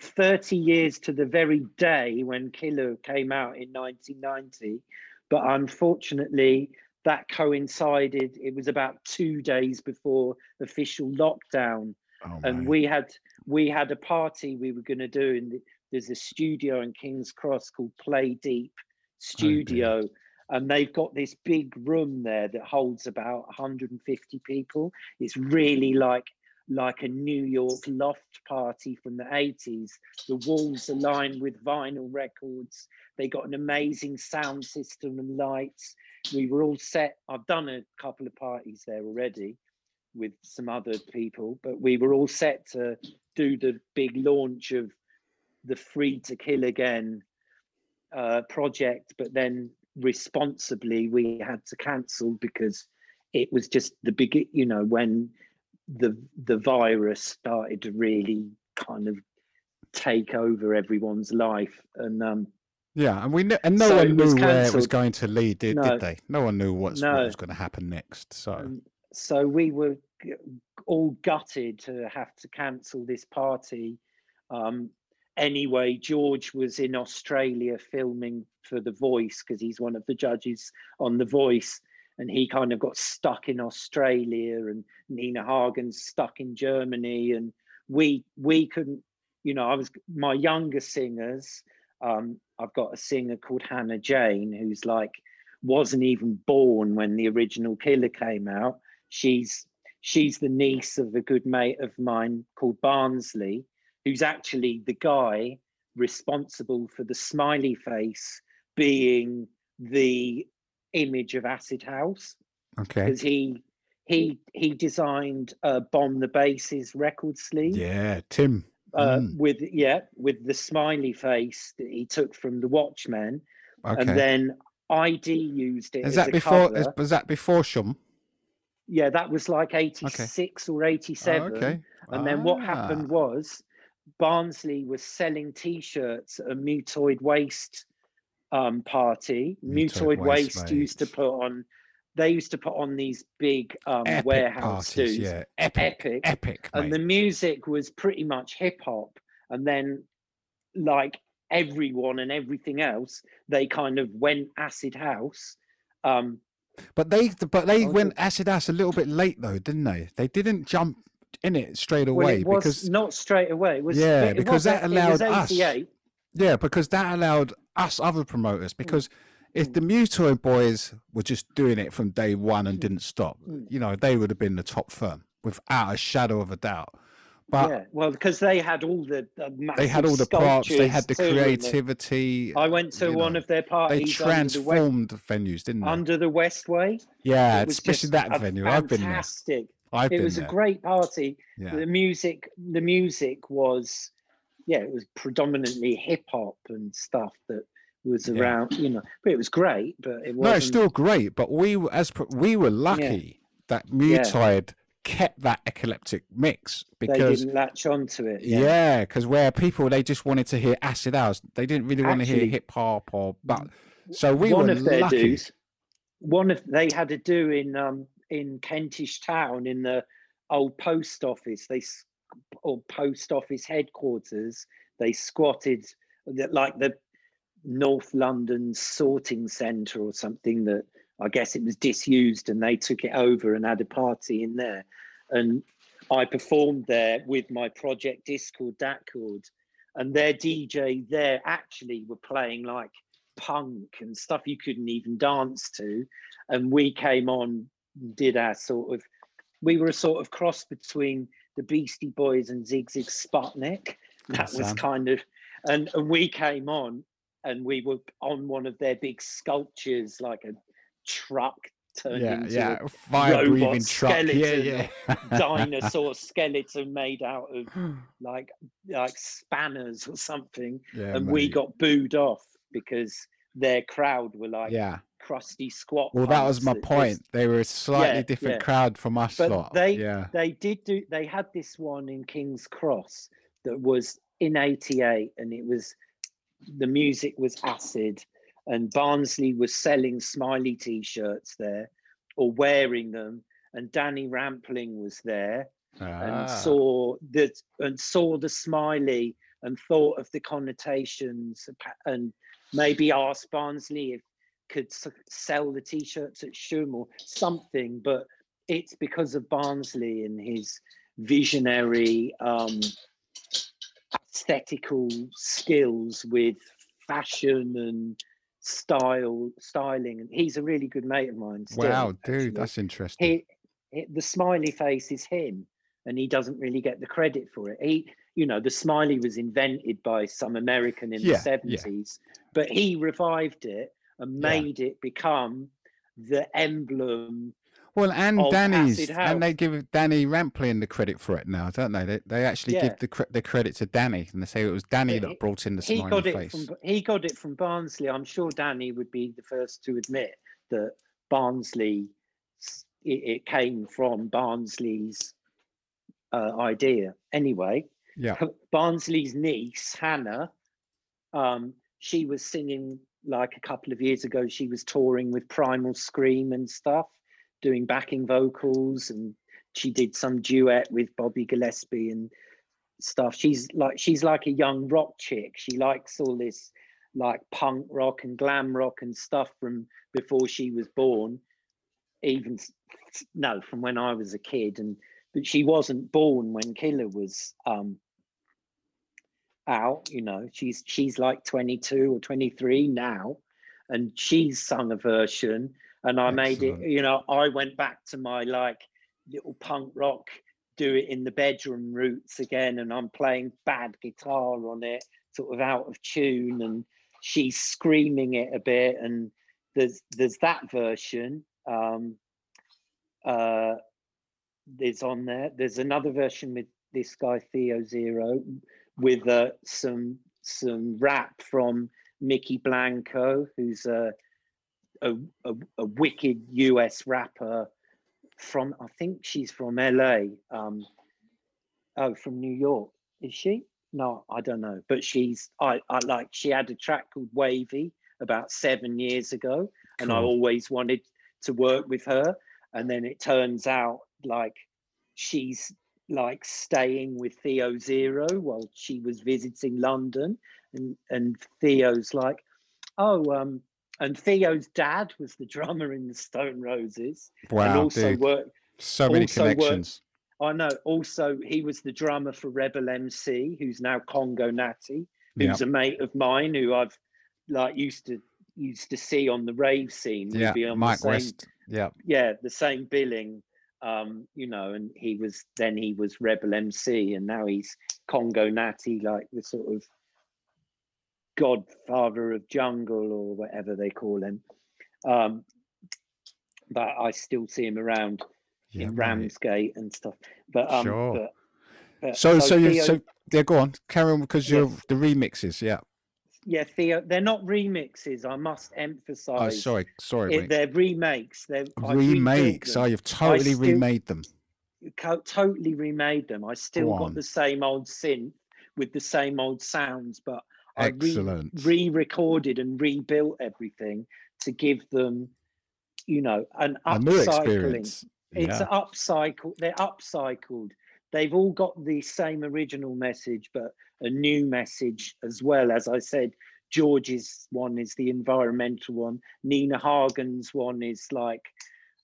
30 years to the very day when Killer came out in 1990. But unfortunately, that coincided it was about two days before official lockdown. Oh, and we had we had a party we were going to do And the, there's a studio in king's cross called play deep studio. Oh, and they've got this big room there that holds about 150 people. It's really like like a New York loft party from the 80s. The walls are lined with vinyl records. They got an amazing sound system and lights we were all set. I've done a couple of parties there already with some other people, but we were all set to do the big launch of the Free to Kill Again uh, project, but then responsibly we had to cancel because it was just the big, you know, when the the virus started to really kind of take over everyone's life and um yeah, and we kn- and no so one knew where it was going to lead, did, no. did they? No one knew what's, no. what was going to happen next. So, um, so we were g- all gutted to have to cancel this party. Um, anyway, George was in Australia filming for The Voice because he's one of the judges on The Voice, and he kind of got stuck in Australia, and Nina Hagen stuck in Germany, and we we couldn't, you know, I was my younger singers. Um, I've got a singer called Hannah Jane who's like wasn't even born when the original Killer came out. She's she's the niece of a good mate of mine called Barnsley, who's actually the guy responsible for the smiley face being the image of Acid House Okay. because he he he designed uh, Bomb the Bass's record sleeve Yeah, Tim. uh, Mm. with yeah with the smiley face that he took from the Watchmen, Okay. and then ID used it. is that before? Is, was that before Shoom? Yeah, that was like 86 or 87. Oh, okay. And then what Ah. happened was Barnsley was selling t-shirts at a mutoid waste um, party. Mutoid Mutoid, Waste, waste, used to put on they used to put on these big um, Epic warehouse parties, yeah. Epic, epic, epic, and the music was pretty much hip hop. And then, like everyone and everything else, they kind of went acid house. Um, But they, but they Oh, went acid house a little bit late though, didn't they? They didn't jump in it straight well, away it was because not straight away. It was Yeah, it because that it allowed us- yeah, because that allowed us other promoters because if Mm. the Mutoid boys were just doing it from day one and didn't stop, Mm. you know, they would have been the top firm without a shadow of a doubt. But yeah, well, because they had all the, the they had all the props, they had the too, creativity. I went to one know, of their They parties under the, west, transformed the venues, didn't they? under the Westway. yeah, especially that venue. I've been there. Fantastic. I've It was there. a great party. yeah. The music, the music was, yeah, it was predominantly hip hop and stuff that was Yeah. around, you know. But it was great, but it wasn't. No, it's still great, but we were- as we were lucky that Mutoid kept that eclectic mix because they didn't latch onto it. yeah, because where people they just wanted to hear acid house, they didn't really want to hear hip hop or but. So we one were of their lucky. dues, one of they had a do in um in Kentish Town in the old post office. They or post office headquarters. They squatted like the North London sorting centre or something that I guess it was disused and they took it over and had a party in there. And I performed there with my project Diskord Datkord and their DJ there actually were playing like punk and stuff you couldn't even dance to. And we came on, did our sort of, we were a sort of cross between the Beastie Boys and Sigue Sigue Sputnik. That was kind of, and, and we came on and we were on one of their big sculptures, like a truck turned Yeah, into yeah, a fire robot breathing truck. Yeah, skeleton yeah. dinosaur skeleton made out of like like spanners or something Yeah, and we got booed off because their crowd were like Yeah. crusty squat Well, that was my just- point. They were a slightly Yeah, different yeah. crowd from us but lot. they yeah. they did do they had this one in king's cross that was in 88 and it was the music was acid and barnsley was selling smiley t-shirts there or wearing them and danny rampling was there Ah. and saw that and saw the smiley and thought of the connotations and maybe ask Barnsley if could s- sell the t-shirts at Shoom or something but it's because of Barnsley and his visionary um aesthetical skills with fashion and style styling and he's a really good mate of mine still, wow, dude, actually that's interesting. he, he- the smiley face is him and he doesn't really get the credit for it he you know the smiley was invented by some american in Yeah, the yeah. 70s but he revived it and Yeah. made it become the emblem Well, and Danny's, and they give Danny Rampling the credit for it now, don't they? They, they actually Yeah. give the the credit to Danny, and they say it was Danny But that brought in the he smiley got it face. from he got it from barnsley i'm sure danny would be the first to admit that barnsley it, it came from barnsley's uh, idea anyway Yeah, Barnsley's niece, Hannah, um, she was singing like a couple of years ago. She was touring with Primal Scream and stuff, doing backing vocals and she did some duet with Bobby Gillespie and stuff. She's like she's like a young rock chick. She likes all this like punk rock and glam rock and stuff from before she was born. Even no, from when I was a kid, and but she wasn't born when Killer was um out. You know, she's she's like twenty two or twenty three now, and she's sung a version. And I made it. You know, I went back to my like little punk rock do it in the bedroom roots again and i'm playing bad guitar on it sort of out of tune and she's screaming it a bit and there's there's that version um uh there's on there there's another version with this guy theo zero with uh, some some rap from mykki blanco who's a a, a, a wicked us rapper from I think she's from LA. Um, oh, from New York, is she? No, I don't know. But she's I, I like she had a track called Wavy about seven years ago, and I always wanted to work with her. And then it turns out like she's like staying with Theo Zero while she was visiting London, and and Theo's like, oh, um, and Theo's dad was the drummer in the Stone Roses and Wow, also dude. worked. So many also worked- connections. I know. Also, he was the drummer for Rebel MC, who's now Congo Natty, who's a mate of mine who I've like used to used to see on the rave scene. Yeah, be on the Mike same- West. Yeah. yeah, the same billing. Um, you know, and he was then he was Rebel MC, and now he's Congo Natty, like the sort of godfather of jungle or whatever they call him. Um, but I still see him around Yeah, in. Ramsgate and stuff. But um, Sure. but, but So, so you, Theo- so yeah, go on, carry on because you're the remixes. Yeah. Yeah, Theo, they're not remixes. I must Oh, emphasize. sorry, sorry. it, they're remakes. They're Remakes. them. Oh, you've totally still- remade them. co- totally remade them. I still on. got the same old synth with the same old sounds, but I re- Excellent. re-recorded and rebuilt everything to give them, you know, an upcycling. It's Yeah. upcycled. They're upcycled. They've all got the same original message, but a new message as well. As I said, George's one is the environmental one. Nina Hagen's one is like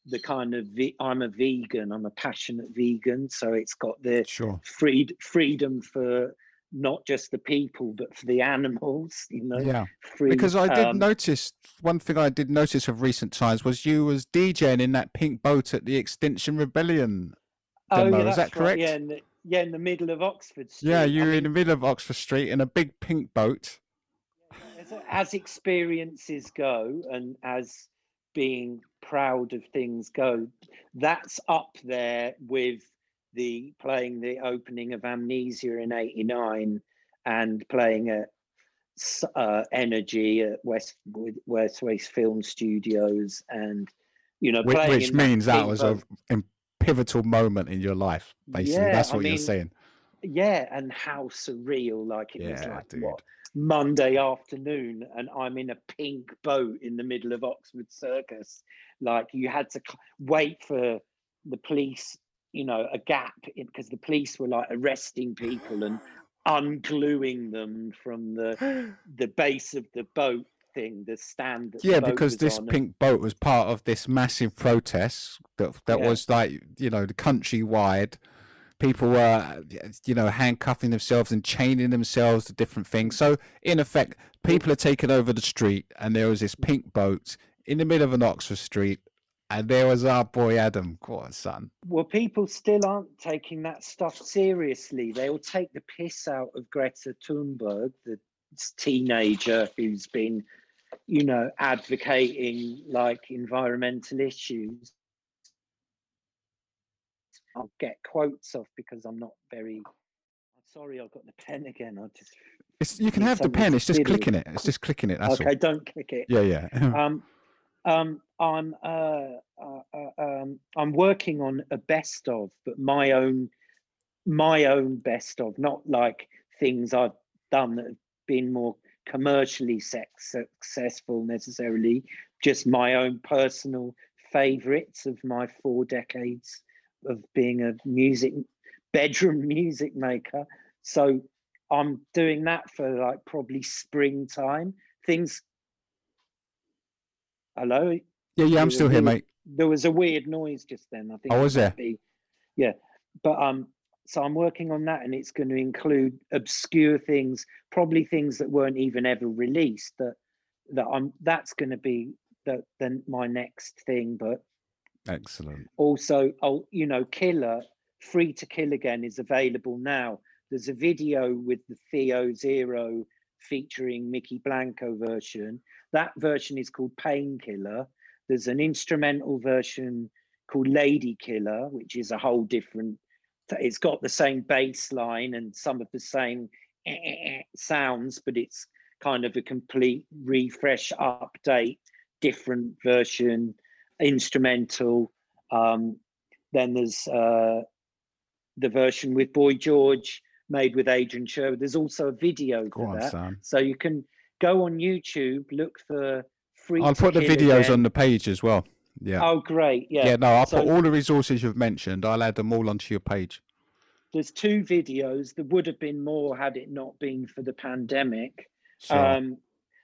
the kind of I'm a vegan. I'm a passionate vegan, so it's got the Sure. freed freedom for not just the people but for the animals. You know, Yeah. free, Because I did um, notice one thing I did notice of recent times was you was DJing in that pink boat at the Extinction Rebellion Oh, demo. yeah, Is that that's right, correct? Yeah, yeah, in the middle of Oxford Street. Yeah, you're in mean, the middle of Oxford Street in a big pink boat. as, as experiences go and as being proud of things go that's up there with the playing the opening of amnesia in 89 and playing at uh, energy at west west west film studios and you know Which, playing which means that pink was a pivotal moment in your life, basically. Yeah, That's I what you're saying. yeah and how surreal like it was like dude. what monday afternoon and i'm in a pink boat in the middle of oxford circus like you had to wait for the police you know a gap because the police were like arresting people and ungluing them from the the base of the boat the stand the Yeah, boat because this on, pink boat was part of this massive protest that that Yeah. was like you know the countrywide. People were you know handcuffing themselves and chaining themselves to different things. So in effect, people are taking over the street, and there was this mm. pink boat in the middle of an Oxford street, and there was our boy Adam. Go on, son. well, people still aren't taking that stuff seriously. They'll take the piss out of Greta Thunberg, the teenager who's been, you know, advocating like environmental issues. I'll get quotes off because I'm not very. I'm sorry, I've got the pen again. I just. It's, you can have the pen. It's just clicking it. It's just clicking it. That's okay, all. don't click it. Yeah, yeah. um, um, I'm uh, uh, uh, um, I'm working on a best of, but my own my own best of, not like things I've done that have been more commercially sex successful necessarily. Just my own personal favorites of my four decades of being a music bedroom music maker. So I'm doing that for like probably springtime. Things. Hello. Yeah, yeah, I'm still here, mate. There was a weird noise just then. I think. Oh, was there? be- yeah, but um, so I'm working on that, and it's going to include obscure things, probably things that weren't even ever released. That that I'm that's going to be that then my next thing. But Excellent. also, oh, you know, Killer, Free to Kill Again is available now. There's a video with the Theo Zero featuring Mykki Blanco version. That version is called Painkiller. There's an instrumental version called Lady Killer, which is a whole different. It's got the same bass line and some of the same eh, eh, eh sounds, but it's kind of a complete refresh, update, different version, instrumental. Um, then there's uh, the version with Boy George made with Adrian Sherwood. There's also a video Go for on, that. Sam. So you can go on YouTube, look for free. I'll put the videos Again. on the page as well. Yeah. Oh, great! Yeah, yeah, no, I'll So put all the resources you've mentioned. I'll add them all onto your page. there's two videos. There would have been more had it not been for the pandemic. Sure. Um,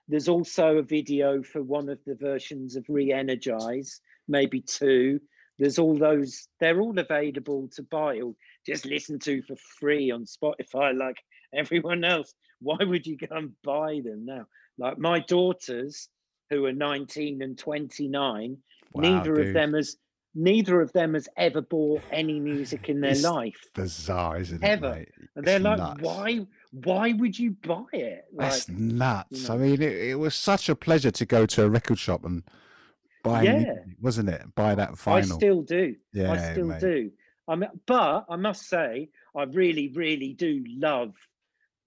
there's also a video for one of the versions of Re-Energize, maybe two. There's all those. They're all available to buy or just listen to for free on Spotify, like everyone else. Why would you go and buy them now? Like my daughters, who are 19 and 29, Wow, neither of them has neither of them has ever bought any music in their It's life. Bizarre, isn't it? Ever. And they're like, nuts. why? Why would you buy it? That's Like, nuts. know. I mean, it, it was such a pleasure to go to a record shop and buy, Yeah. music, wasn't it? Buy that I still do. yeah, I still mate. do. I mean, but I must say, I really, really do love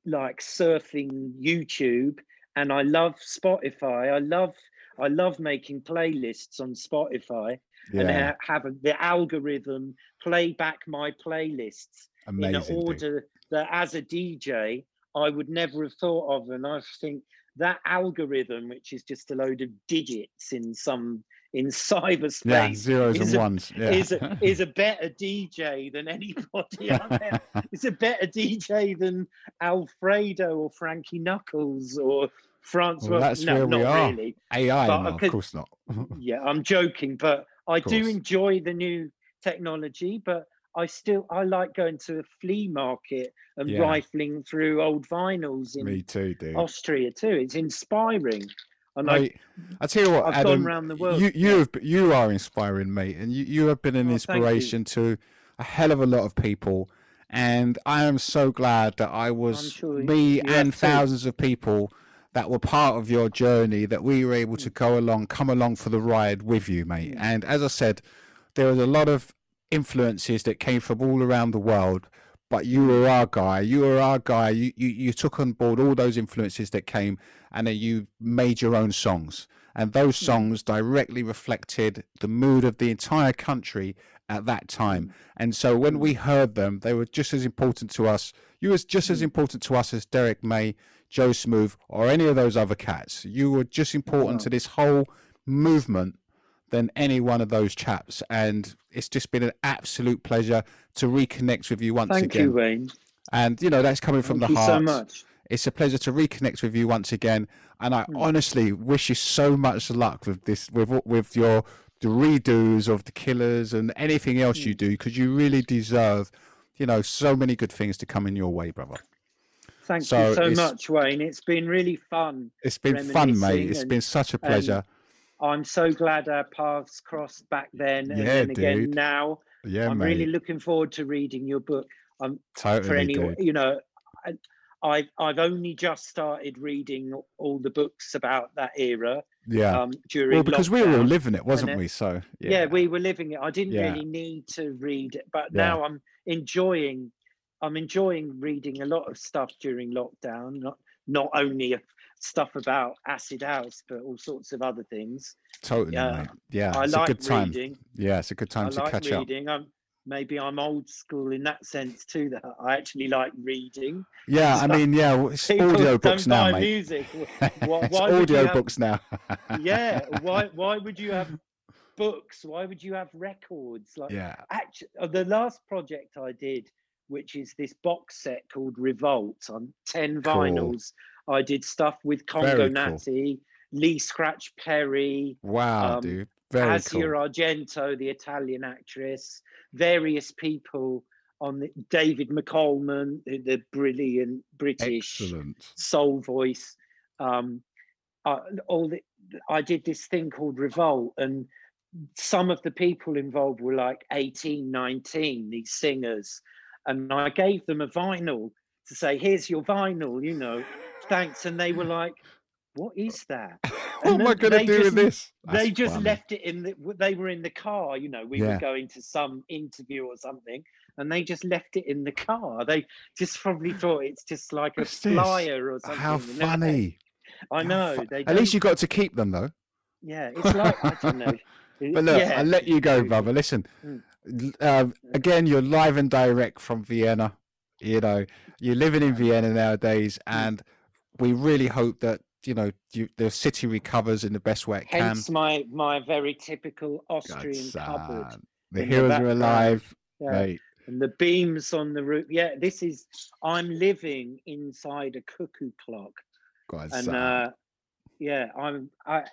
like surfing YouTube, and I love Spotify. I love, I love making playlists on Spotify, and Yeah, ha- have a, the algorithm play back my playlists in amazing. an dude. order that, as a DJ, I would never have thought of. And I think that algorithm, which is just a load of digits in some in cyberspace, Yeah, zeros and a- ones. Yeah. is a, is a better DJ than anybody. It's a better DJ than Alfredo or Frankie Knuckles or Francois. Well, that's no, where not we are. really. AI, but uh, no, of course not. Yeah, I'm joking, but I do enjoy the new technology. But I still I like going to a flea market and Yeah. rifling through old vinyls in Me too, dude. Austria too. It's inspiring. And I, Mate, I tell you what, I've gone Adam, the world, you yeah. you have, you are inspiring, mate, and you, you have been an Oh, inspiration to a hell of a lot of people. And I am so glad that I was sure me and too. thousands of people that were part of your journey that we were able Mm. to go along, come along for the ride with you, mate. And as I said, there was a lot of influences that came from all around the world. But you were our guy. You were our guy. You, you you took on board all those influences that came, and then you made your own songs. And those songs directly reflected the mood of the entire country at that time. And so when we heard them, they were just as important to us. You was just as important to us as Derek May, Joe Smooth, or any of those other cats. You were just important to this whole movement than any one of those chaps. And it's just been an absolute pleasure to reconnect with you once thank again. Thank you, Wayne. And you know that's coming from Thank the you heart. so much. It's a pleasure to reconnect with you once again, and I hmm. honestly wish you so much luck with this, with with your the redos of the Killers and anything else you hmm. do, because you really deserve, you know, so many good things to come in your way, brother. Thank So you so much, Wayne. It's been really fun. It's been fun, mate. It's and- been such a pleasure. I'm so glad our paths crossed back then and Yeah, then again dude. now. Yeah, I'm mate. really looking forward to reading your book. Um, for Totally, any, dude. you know, I, I've I've only just started reading all the books about that era. Yeah. Um, during well, because we were all living it, wasn't then- we? So yeah. yeah, we were living it. I didn't Yeah. really need to read it, but now I'm enjoying. I'm enjoying reading a lot of stuff during lockdown. Not not only stuff about acid house, but all sorts of other things. totally, Yeah. I it's like a good time. reading. Yeah, it's a good time I to like catch up. reading. I'm maybe I'm old school in that sense too. That I actually like reading. Yeah, I mean, yeah, it's audio books now, mate. music. Why it's you audio have- books now. yeah. Why why would you have books? Why would you have records? Like, Yeah. actually, uh, the last project I did, which is this box set called Revolt on 10 Cool. vinyls, I did stuff with Congo Very cool. Natty, Lee Scratch Perry, Wow, um, dude. Very Asia cool. Argento, the Italian actress, various people on the David McAlmont, the, the brilliant British Excellent. soul voice. Um, uh, all the, I did this thing called Revolt, and some of the people involved were like 18, 19, these singers. And I gave them a vinyl to say, here's your vinyl, you know, thanks. And they were like, what is that? What am I going to do just- with this? they just funny. left it in the they were in the car you know we Yeah. were going to some interview or something and they just left it in the car they just probably thought it's just like a What's this? flyer or something How funny. i know fu- they At least you got to keep them, though. yeah it's like i don't know But look, yeah, I'll let you go, brother. Listen, Mm. Um, again, you're live and direct from Vienna. You know, you're living in Vienna nowadays, and we really hope that you know you, the city recovers in the best way it can. hence my my very typical God, austrian cupboard son. The in the heroes are alive, Yeah. mate. and the beams on the roof yeah this is i'm living inside a cuckoo clock God, and uh yeah i'm i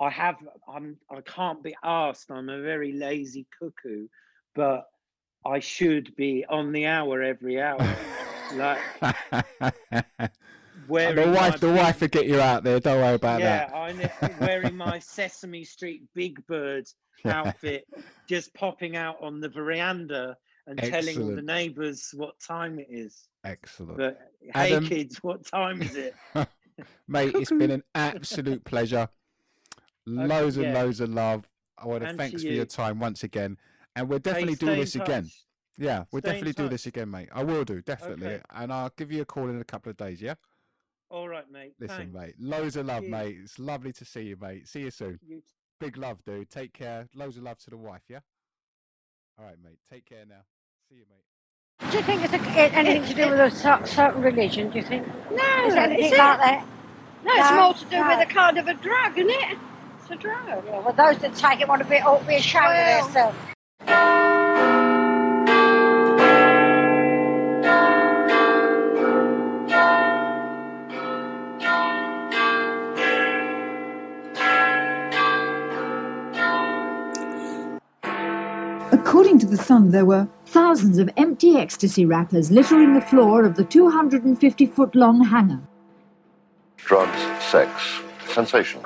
i have i'm i can't be asked i'm a very lazy cuckoo but i should be on the hour every hour like wearing the wife, the wife will get you out there. Don't worry about yeah that. Yeah, I'm wearing my sesame street big bird outfit just popping out on the veranda and telling all the neighbors what time it is Excellent. but hey Adam- kids what time is it Mate, it's been an absolute pleasure. Loads and yeah. loads of love. I want to And thanks for your time once again. And we'll definitely stay do in this again. Yeah, we'll Stay definitely do this again, mate. I will do, definitely. Okay. And I'll give you a call in a couple of days, yeah? all right mate Listen, Thanks. mate. Loads of love, mate. It's lovely to see you, mate. See you soon. You t- Big love, dude. Take care. Loads of love to the wife, yeah? All right, mate. Take care now. See you, mate. Do you think it's a, it, anything to do with a certain religion? Do you think? No, Is it anything is like that? No, it's No, more to do no. with a kind of a drug, isn't it? It's a drug. Yeah, well, those that take it want to be ought to be ashamed Well- of themselves. According to The Sun, there were Thousands of empty ecstasy wrappers littering the floor of the 250 foot long hangar. Drugs, sex, sensation.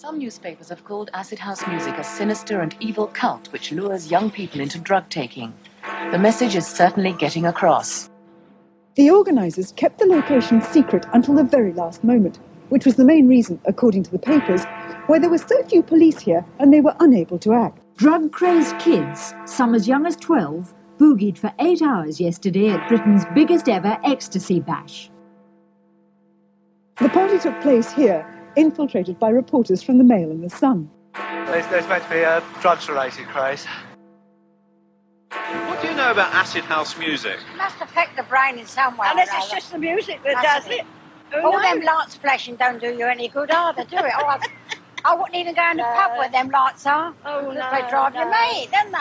Some newspapers have called acid house music a sinister and evil cult which lures young people into drug taking. The message is certainly getting across. the organisers kept the location secret until the very last moment, which was the main reason, according to the papers, why there were so few police here and they were unable to act. Drug crazed kids, some as young as 12, boogied for eight hours yesterday at Britain's biggest ever ecstasy bash. The party took place here, infiltrated by reporters from the Mail and the Sun. There's, there's meant to be a drugs-related craze. What do you know about acid house music? It must affect the brain in some way. Unless it's just the music that does it. it. Who All them lights flashing don't do you any good either, do it? Oh, I, I wouldn't even go in the pub where them lights are. Oh, no. They no, drive you mad, don't they?